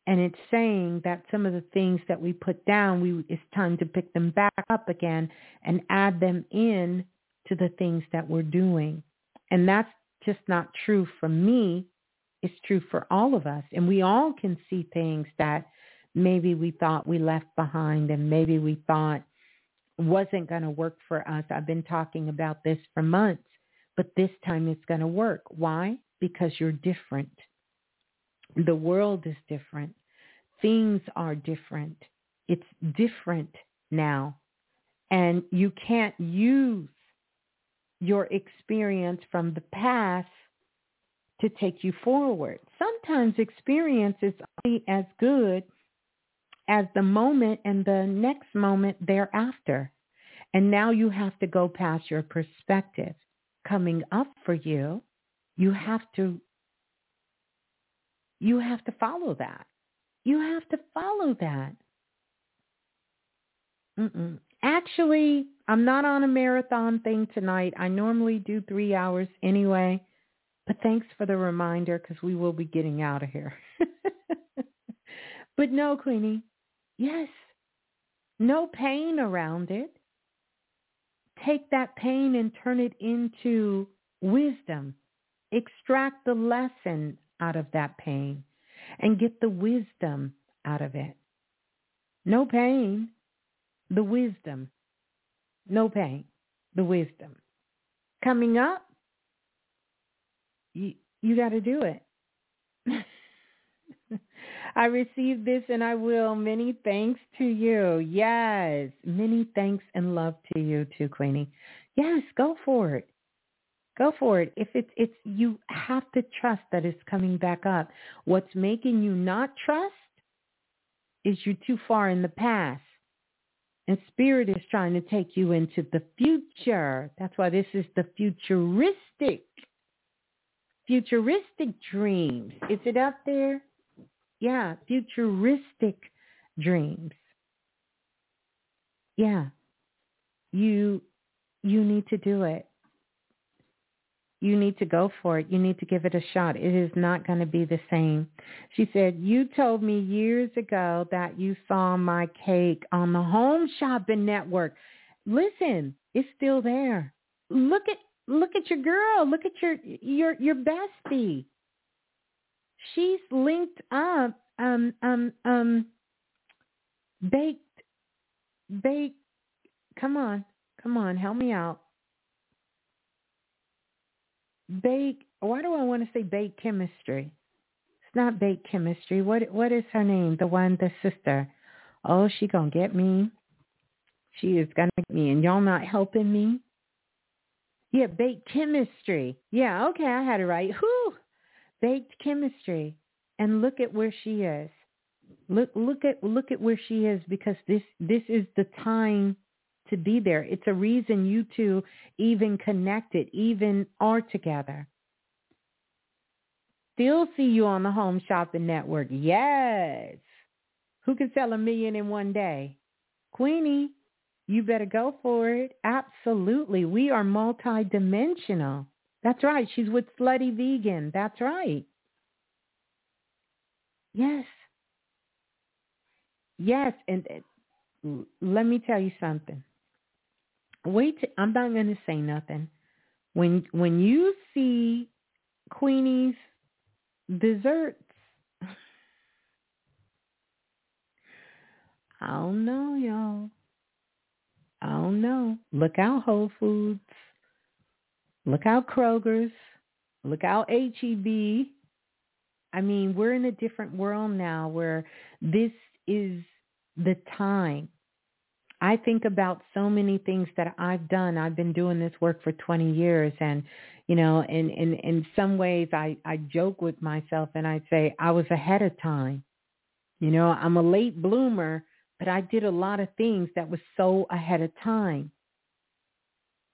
and it's saying that some of the things that we put down, we it's time to pick them back up again and add them in to the things that we're doing. And that's just not true for me. It's true for all of us. And we all can see things that maybe we thought we left behind and maybe we thought wasn't going to work for us. I've been talking about this for months, but this time it's going to work. Why? Because you're different. The world is different. Things are different. It's different now. And you can't use your experience from the past to take you forward. Sometimes experience is only as good as the moment and the next moment thereafter. And now you have to go past your perspective. Coming up for you, you have to you have to follow that. You have to follow that. Mm-mm. Actually, I'm not on a marathon thing tonight. I normally do three hours anyway. But thanks for the reminder because we will be getting out of here. but no, Queenie, yes, no pain around it. Take that pain and turn it into wisdom. Extract the lesson out of that pain and get the wisdom out of it. No pain, the wisdom. No pain, the wisdom. Coming up, you, you got to do it. I received this and I will. Many thanks to you. Yes. Many thanks and love to you too, Queenie. Yes, go for it. Go for it. If it's it's you have to trust that it's coming back up. What's making you not trust is you're too far in the past. And spirit is trying to take you into the future. That's why this is the futuristic futuristic dreams. Is it up there? Yeah, futuristic dreams. Yeah. You you need to do it. You need to go for it. You need to give it a shot. It is not going to be the same. She said, you told me years ago that you saw my cake on the Home Shopping Network. Listen, it's still there. Look at look at your girl. Look at your your your bestie. She's linked up um um um baked baked come on. Come on, help me out bake. Why do I want to say bake chemistry? It's not bake chemistry. What what is her name? The one, the sister. Oh, she gonna get me. She is gonna get me, and y'all not helping me. Yeah, baked chemistry. Yeah, okay, I had it right. Whew, baked chemistry. And look at where she is. Look look at look at where she is because this this is the time to be there. It's a reason you two even connected, even are together. Still see you on the Home Shopping Network. Yes. Who can sell a million in one day? Queenie, you better go for it. Absolutely. We are multidimensional. That's right. She's with Slutty Vegan. That's right. Yes. Yes. And let me tell you something wait. I'm not going to say nothing. When when you see Queenie's desserts, I don't know, y'all. I don't know. Look out Whole Foods. Look out Kroger's. Look out HEB. I mean, we're in a different world now where this is the time I think about so many things that I've done. I've been doing this work for 20 years and, you know, in, in, in some ways I, I joke with myself and I say I was ahead of time. You know, I'm a late bloomer, but I did a lot of things that was so ahead of time.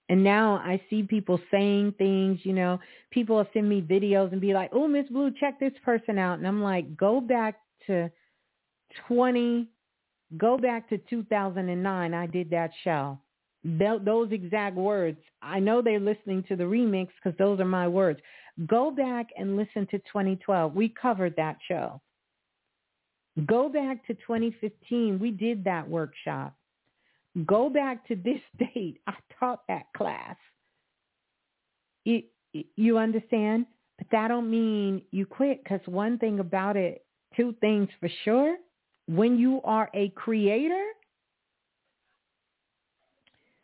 And now I see people saying things, you know, people will send me videos and be like, oh, Miss Blue, check this person out. And I'm like, go back to 20 Go back to 2009. I did that show. Those exact words. I know they're listening to the remix because those are my words. Go back and listen to 2012. We covered that show. Go back to 2015. We did that workshop. Go back to this date. I taught that class. It, you understand? But that don't mean you quit because one thing about it, two things for sure. When you are a creator,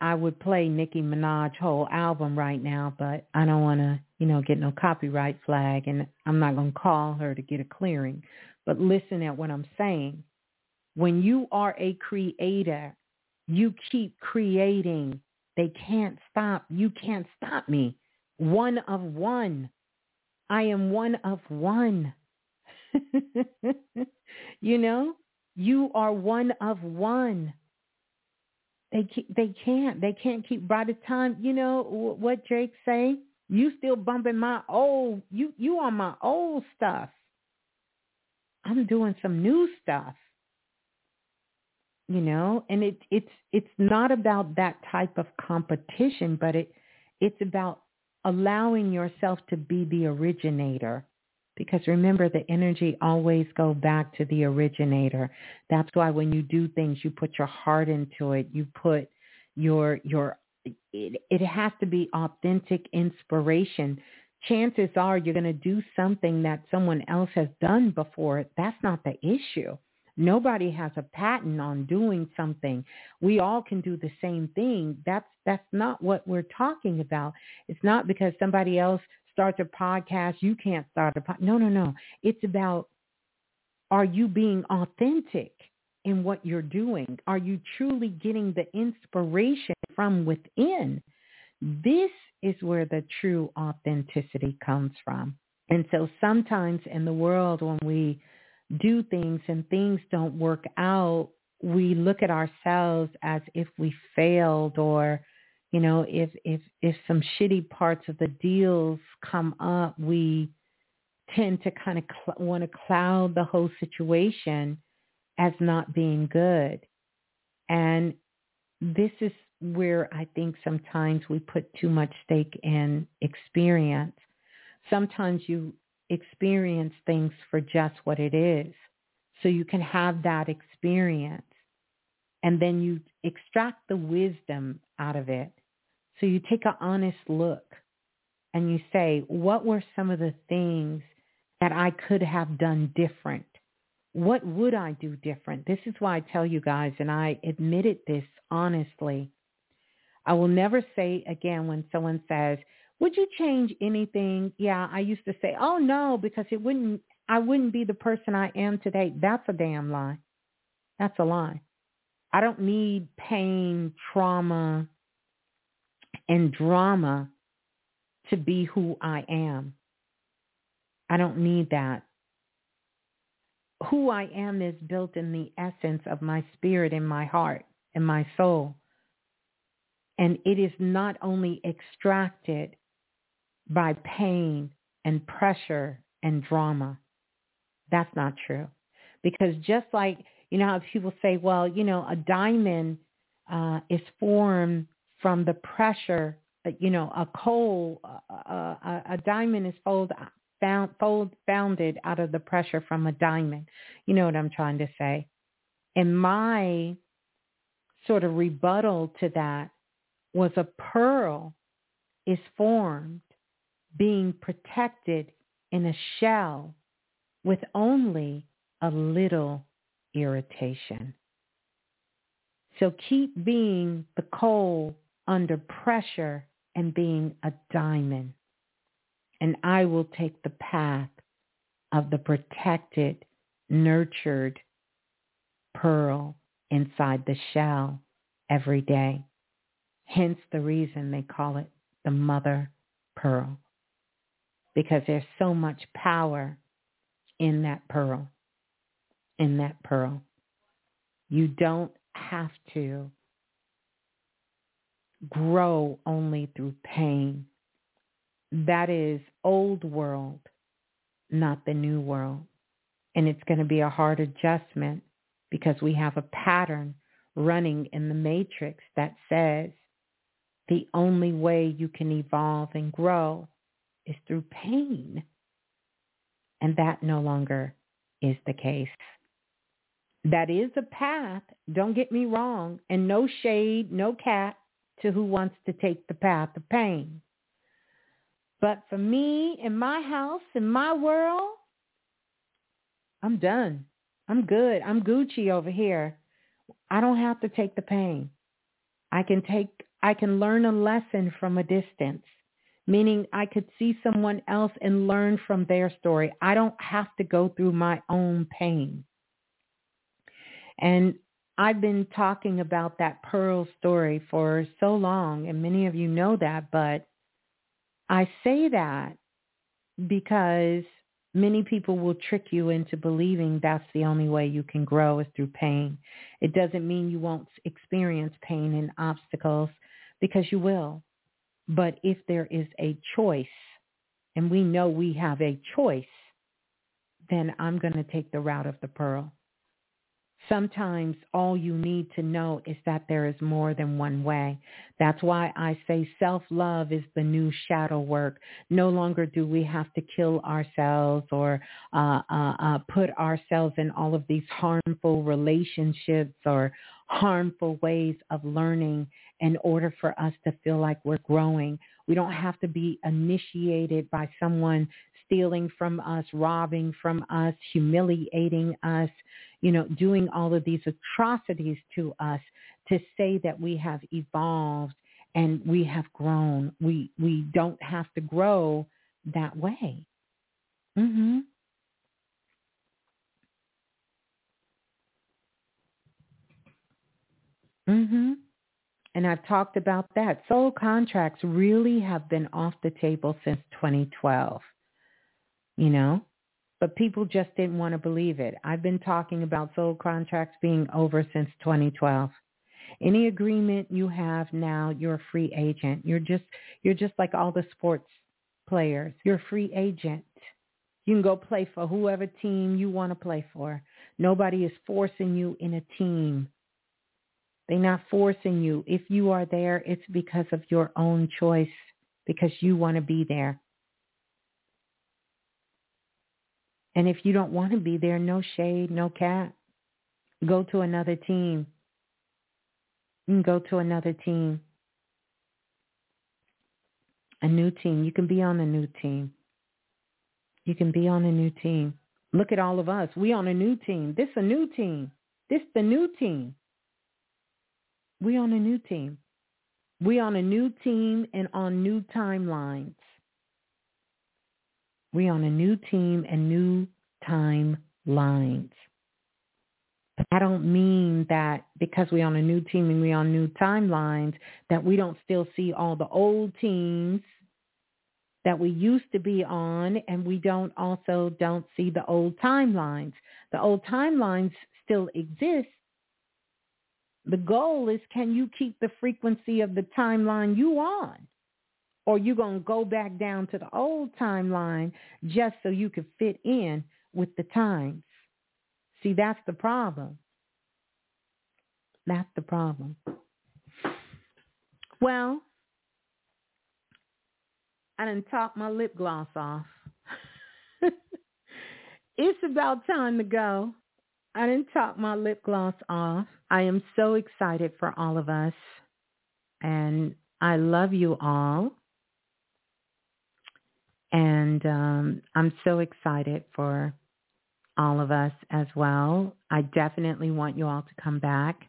I would play Nicki Minaj whole album right now, but I don't want to, you know, get no copyright flag and I'm not going to call her to get a clearing. But listen at what I'm saying. When you are a creator, you keep creating. They can't stop. You can't stop me. One of one. I am one of one. you know, you are one of one. They they can't they can't keep by the time you know what Drake say. You still bumping my old you you on my old stuff. I'm doing some new stuff. You know, and it it's it's not about that type of competition, but it it's about allowing yourself to be the originator. Because remember, the energy always go back to the originator. That's why when you do things, you put your heart into it. You put your your it, it has to be authentic inspiration. Chances are you're going to do something that someone else has done before. That's not the issue. Nobody has a patent on doing something. We all can do the same thing. That's that's not what we're talking about. It's not because somebody else starts a podcast, you can't start a podcast. No, no, no. It's about are you being authentic in what you're doing? Are you truly getting the inspiration from within? This is where the true authenticity comes from. And so sometimes in the world when we do things and things don't work out, we look at ourselves as if we failed or, you know, if if if some shitty parts of the deals come up, we tend to kind of cl- want to cloud the whole situation as not being good. And this is where I think sometimes we put too much stake in experience. Sometimes you experience things for just what it is. So you can have that experience and then you extract the wisdom out of it. So you take an honest look and you say, what were some of the things that I could have done different? What would I do different? This is why I tell you guys, and I admitted this honestly. I will never say again when someone says, would you change anything? Yeah, I used to say, oh no, because it wouldn't, I wouldn't be the person I am today. That's a damn lie. That's a lie. I don't need pain, trauma, and drama to be who I am. I don't need that. Who I am is built in the essence of my spirit and my heart and my soul. And it is not only extracted by pain and pressure and drama. That's not true. Because just like, you know how people say, well, you know, a diamond uh, is formed from the pressure, uh, you know, a coal, uh, uh, a, a diamond is fold, found, fold, founded out of the pressure from a diamond. You know what I'm trying to say? And my sort of rebuttal to that was a pearl is formed being protected in a shell with only a little irritation. So keep being the coal under pressure and being a diamond. And I will take the path of the protected, nurtured pearl inside the shell every day. Hence the reason they call it the mother pearl because there's so much power in that pearl, in that pearl. You don't have to grow only through pain. That is old world, not the new world. And it's going to be a hard adjustment because we have a pattern running in the matrix that says the only way you can evolve and grow is through pain. And that no longer is the case. That is a path, don't get me wrong, and no shade, no cat to who wants to take the path of pain. But for me, in my house, in my world, I'm done. I'm good. I'm Gucci over here. I don't have to take the pain. I can take I can learn a lesson from a distance, meaning I could see someone else and learn from their story. I don't have to go through my own pain. And I've been talking about that Pearl story for so long, and many of you know that, but I say that because many people will trick you into believing that's the only way you can grow is through pain. It doesn't mean you won't experience pain and obstacles because you will. But if there is a choice, and we know we have a choice, then I'm going to take the route of the pearl. Sometimes all you need to know is that there is more than one way. That's why I say self-love is the new shadow work. No longer do we have to kill ourselves or uh, uh, uh, put ourselves in all of these harmful relationships or harmful ways of learning in order for us to feel like we're growing. We don't have to be initiated by someone stealing from us, robbing from us, humiliating us, you know, doing all of these atrocities to us to say that we have evolved and we have grown. We we don't have to grow that way. Mhm. Mhm. And I've talked about that. Soul contracts really have been off the table since 2012 you know, but people just didn't want to believe it. I've been talking about soul contracts being over since 2012. Any agreement you have now, you're a free agent. You're just you're just like all the sports players. You're a free agent. You can go play for whoever team you want to play for. Nobody is forcing you in a team. They're not forcing you. If you are there, it's because of your own choice, because you want to be there. And if you don't want to be there, no shade, no cat. Go to another team. You can go to another team. A new team. You can be on a new team. You can be on a new team. Look at all of us. We on a new team. This a new team. This the new team. We on a new team. We on a new team and on new timelines. We on a new team and new timelines. I don't mean that because we on a new team and we on new timelines that we don't still see all the old teams that we used to be on and we don't also don't see the old timelines. The old timelines still exist. The goal is can you keep the frequency of the timeline you on? Or you're going to go back down to the old timeline just so you can fit in with the times. See, that's the problem. That's the problem. Well, I didn't top my lip gloss off. it's about time to go. I didn't top my lip gloss off. I am so excited for all of us. And I love you all. And um, I'm so excited for all of us as well. I definitely want you all to come back.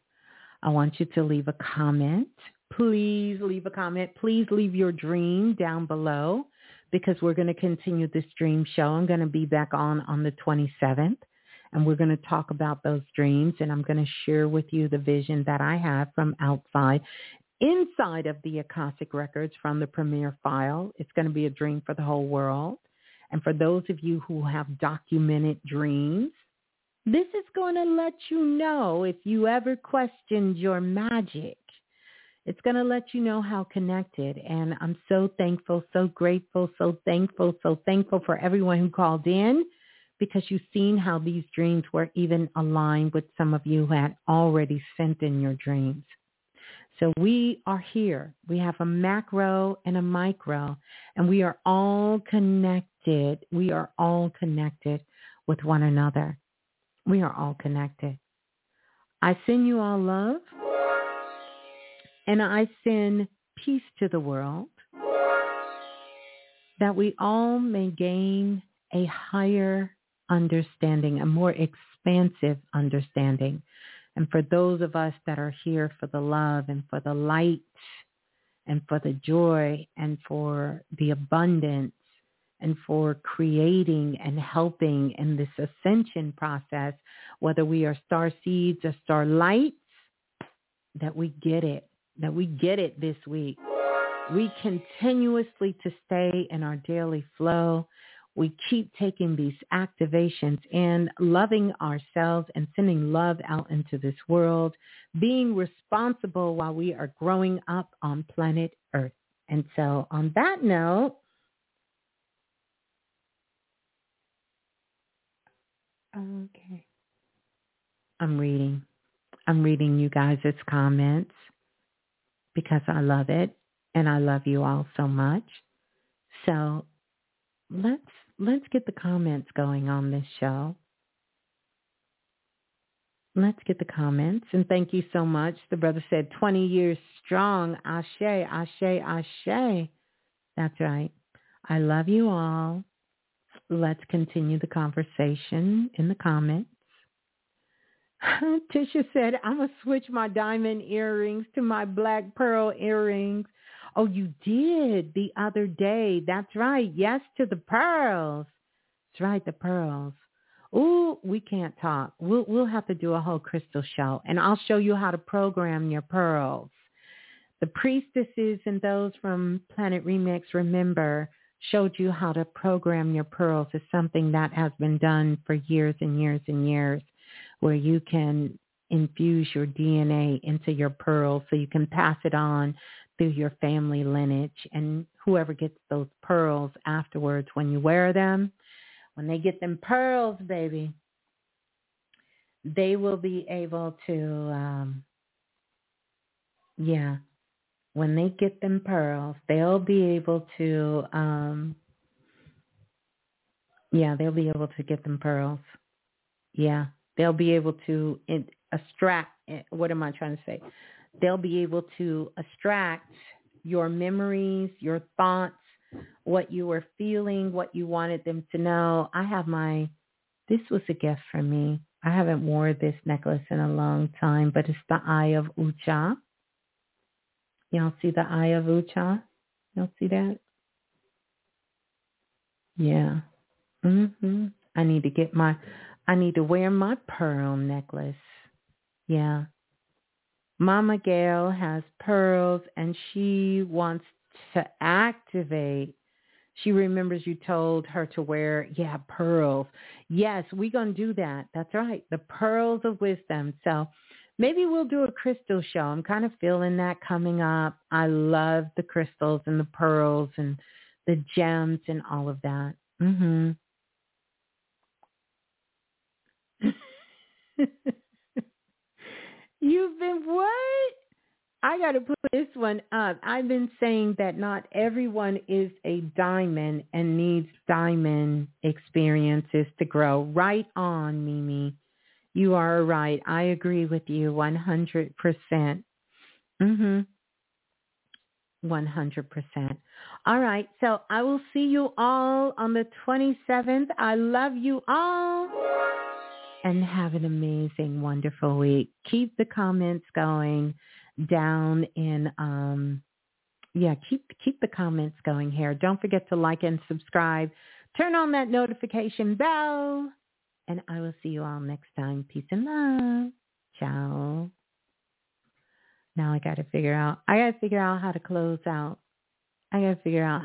I want you to leave a comment. Please leave a comment. Please leave your dream down below because we're going to continue this dream show. I'm going to be back on on the 27th and we're going to talk about those dreams and I'm going to share with you the vision that I have from outside inside of the Akashic Records from the Premier File. It's going to be a dream for the whole world. And for those of you who have documented dreams, this is going to let you know if you ever questioned your magic. It's going to let you know how connected. And I'm so thankful, so grateful, so thankful, so thankful for everyone who called in because you've seen how these dreams were even aligned with some of you who had already sent in your dreams. So we are here. We have a macro and a micro, and we are all connected. We are all connected with one another. We are all connected. I send you all love, and I send peace to the world. that we all may gain a higher understanding, a more expansive understanding. And for those of us that are here for the love and for the light and for the joy and for the abundance and for creating and helping in this ascension process, whether we are star seeds or star lights, that we get it, that we get it this week. We continuously to stay in our daily flow. We keep taking these activations and loving ourselves and sending love out into this world, being responsible while we are growing up on planet Earth. And so on that note, Okay. I'm reading. I'm reading you guys' comments because I love it and I love you all so much. So let's let's get the comments going on this show. Let's get the comments. And thank you so much. The brother said 20 years strong. Ashe, ashe, ashe. That's right. I love you all. Let's continue the conversation in the comments. Tisha said, I'm going to switch my diamond earrings to my black pearl earrings. Oh, you did the other day. That's right. Yes to the pearls. That's right, the pearls. Oh, we can't talk. We'll we'll have to do a whole crystal show, and I'll show you how to program your pearls. The priestesses and those from Planet Remix, remember, showed you how to program your pearls is something that has been done for years and years and years where you can infuse your DNA into your pearls so you can pass it on through your family lineage and whoever gets those pearls afterwards when you wear them when they get them pearls baby they will be able to um yeah when they get them pearls, they'll be able to, um, yeah, they'll be able to get them pearls. Yeah, they'll be able to extract, eh, what am I trying to say? They'll be able to extract your memories, your thoughts, what you were feeling, what you wanted them to know. I have my, this was a gift for me. I haven't worn this necklace in a long time, but it's the Eye of Ucha. Y'all see the eye of Ucha? Y'all see that? Yeah. Mhm. I need to get my I need to wear my pearl necklace. Yeah. Mama Gail has pearls and she wants to activate. She remembers you told her to wear, yeah, pearls. Yes, we're going to do that. That's right. The pearls of wisdom. So maybe we'll do a crystal show. I'm kind of feeling that coming up. I love the crystals and the pearls and the gems and all of that. Mhm. You've been what? I got to put this one up. I've been saying that not everyone is a diamond and needs diamond experiences to grow. Right on, Mimi. You are right. I agree with you 100%. Mhm. 100%. All right. So I will see you all on the 27th. I love you all and have an amazing, wonderful week. Keep the comments going down in um yeah, keep keep the comments going here. Don't forget to like and subscribe. Turn on that notification bell and I will see you all next time. Peace and love. Ciao. Now I got to figure out, I got to figure out how to close out. I got to figure out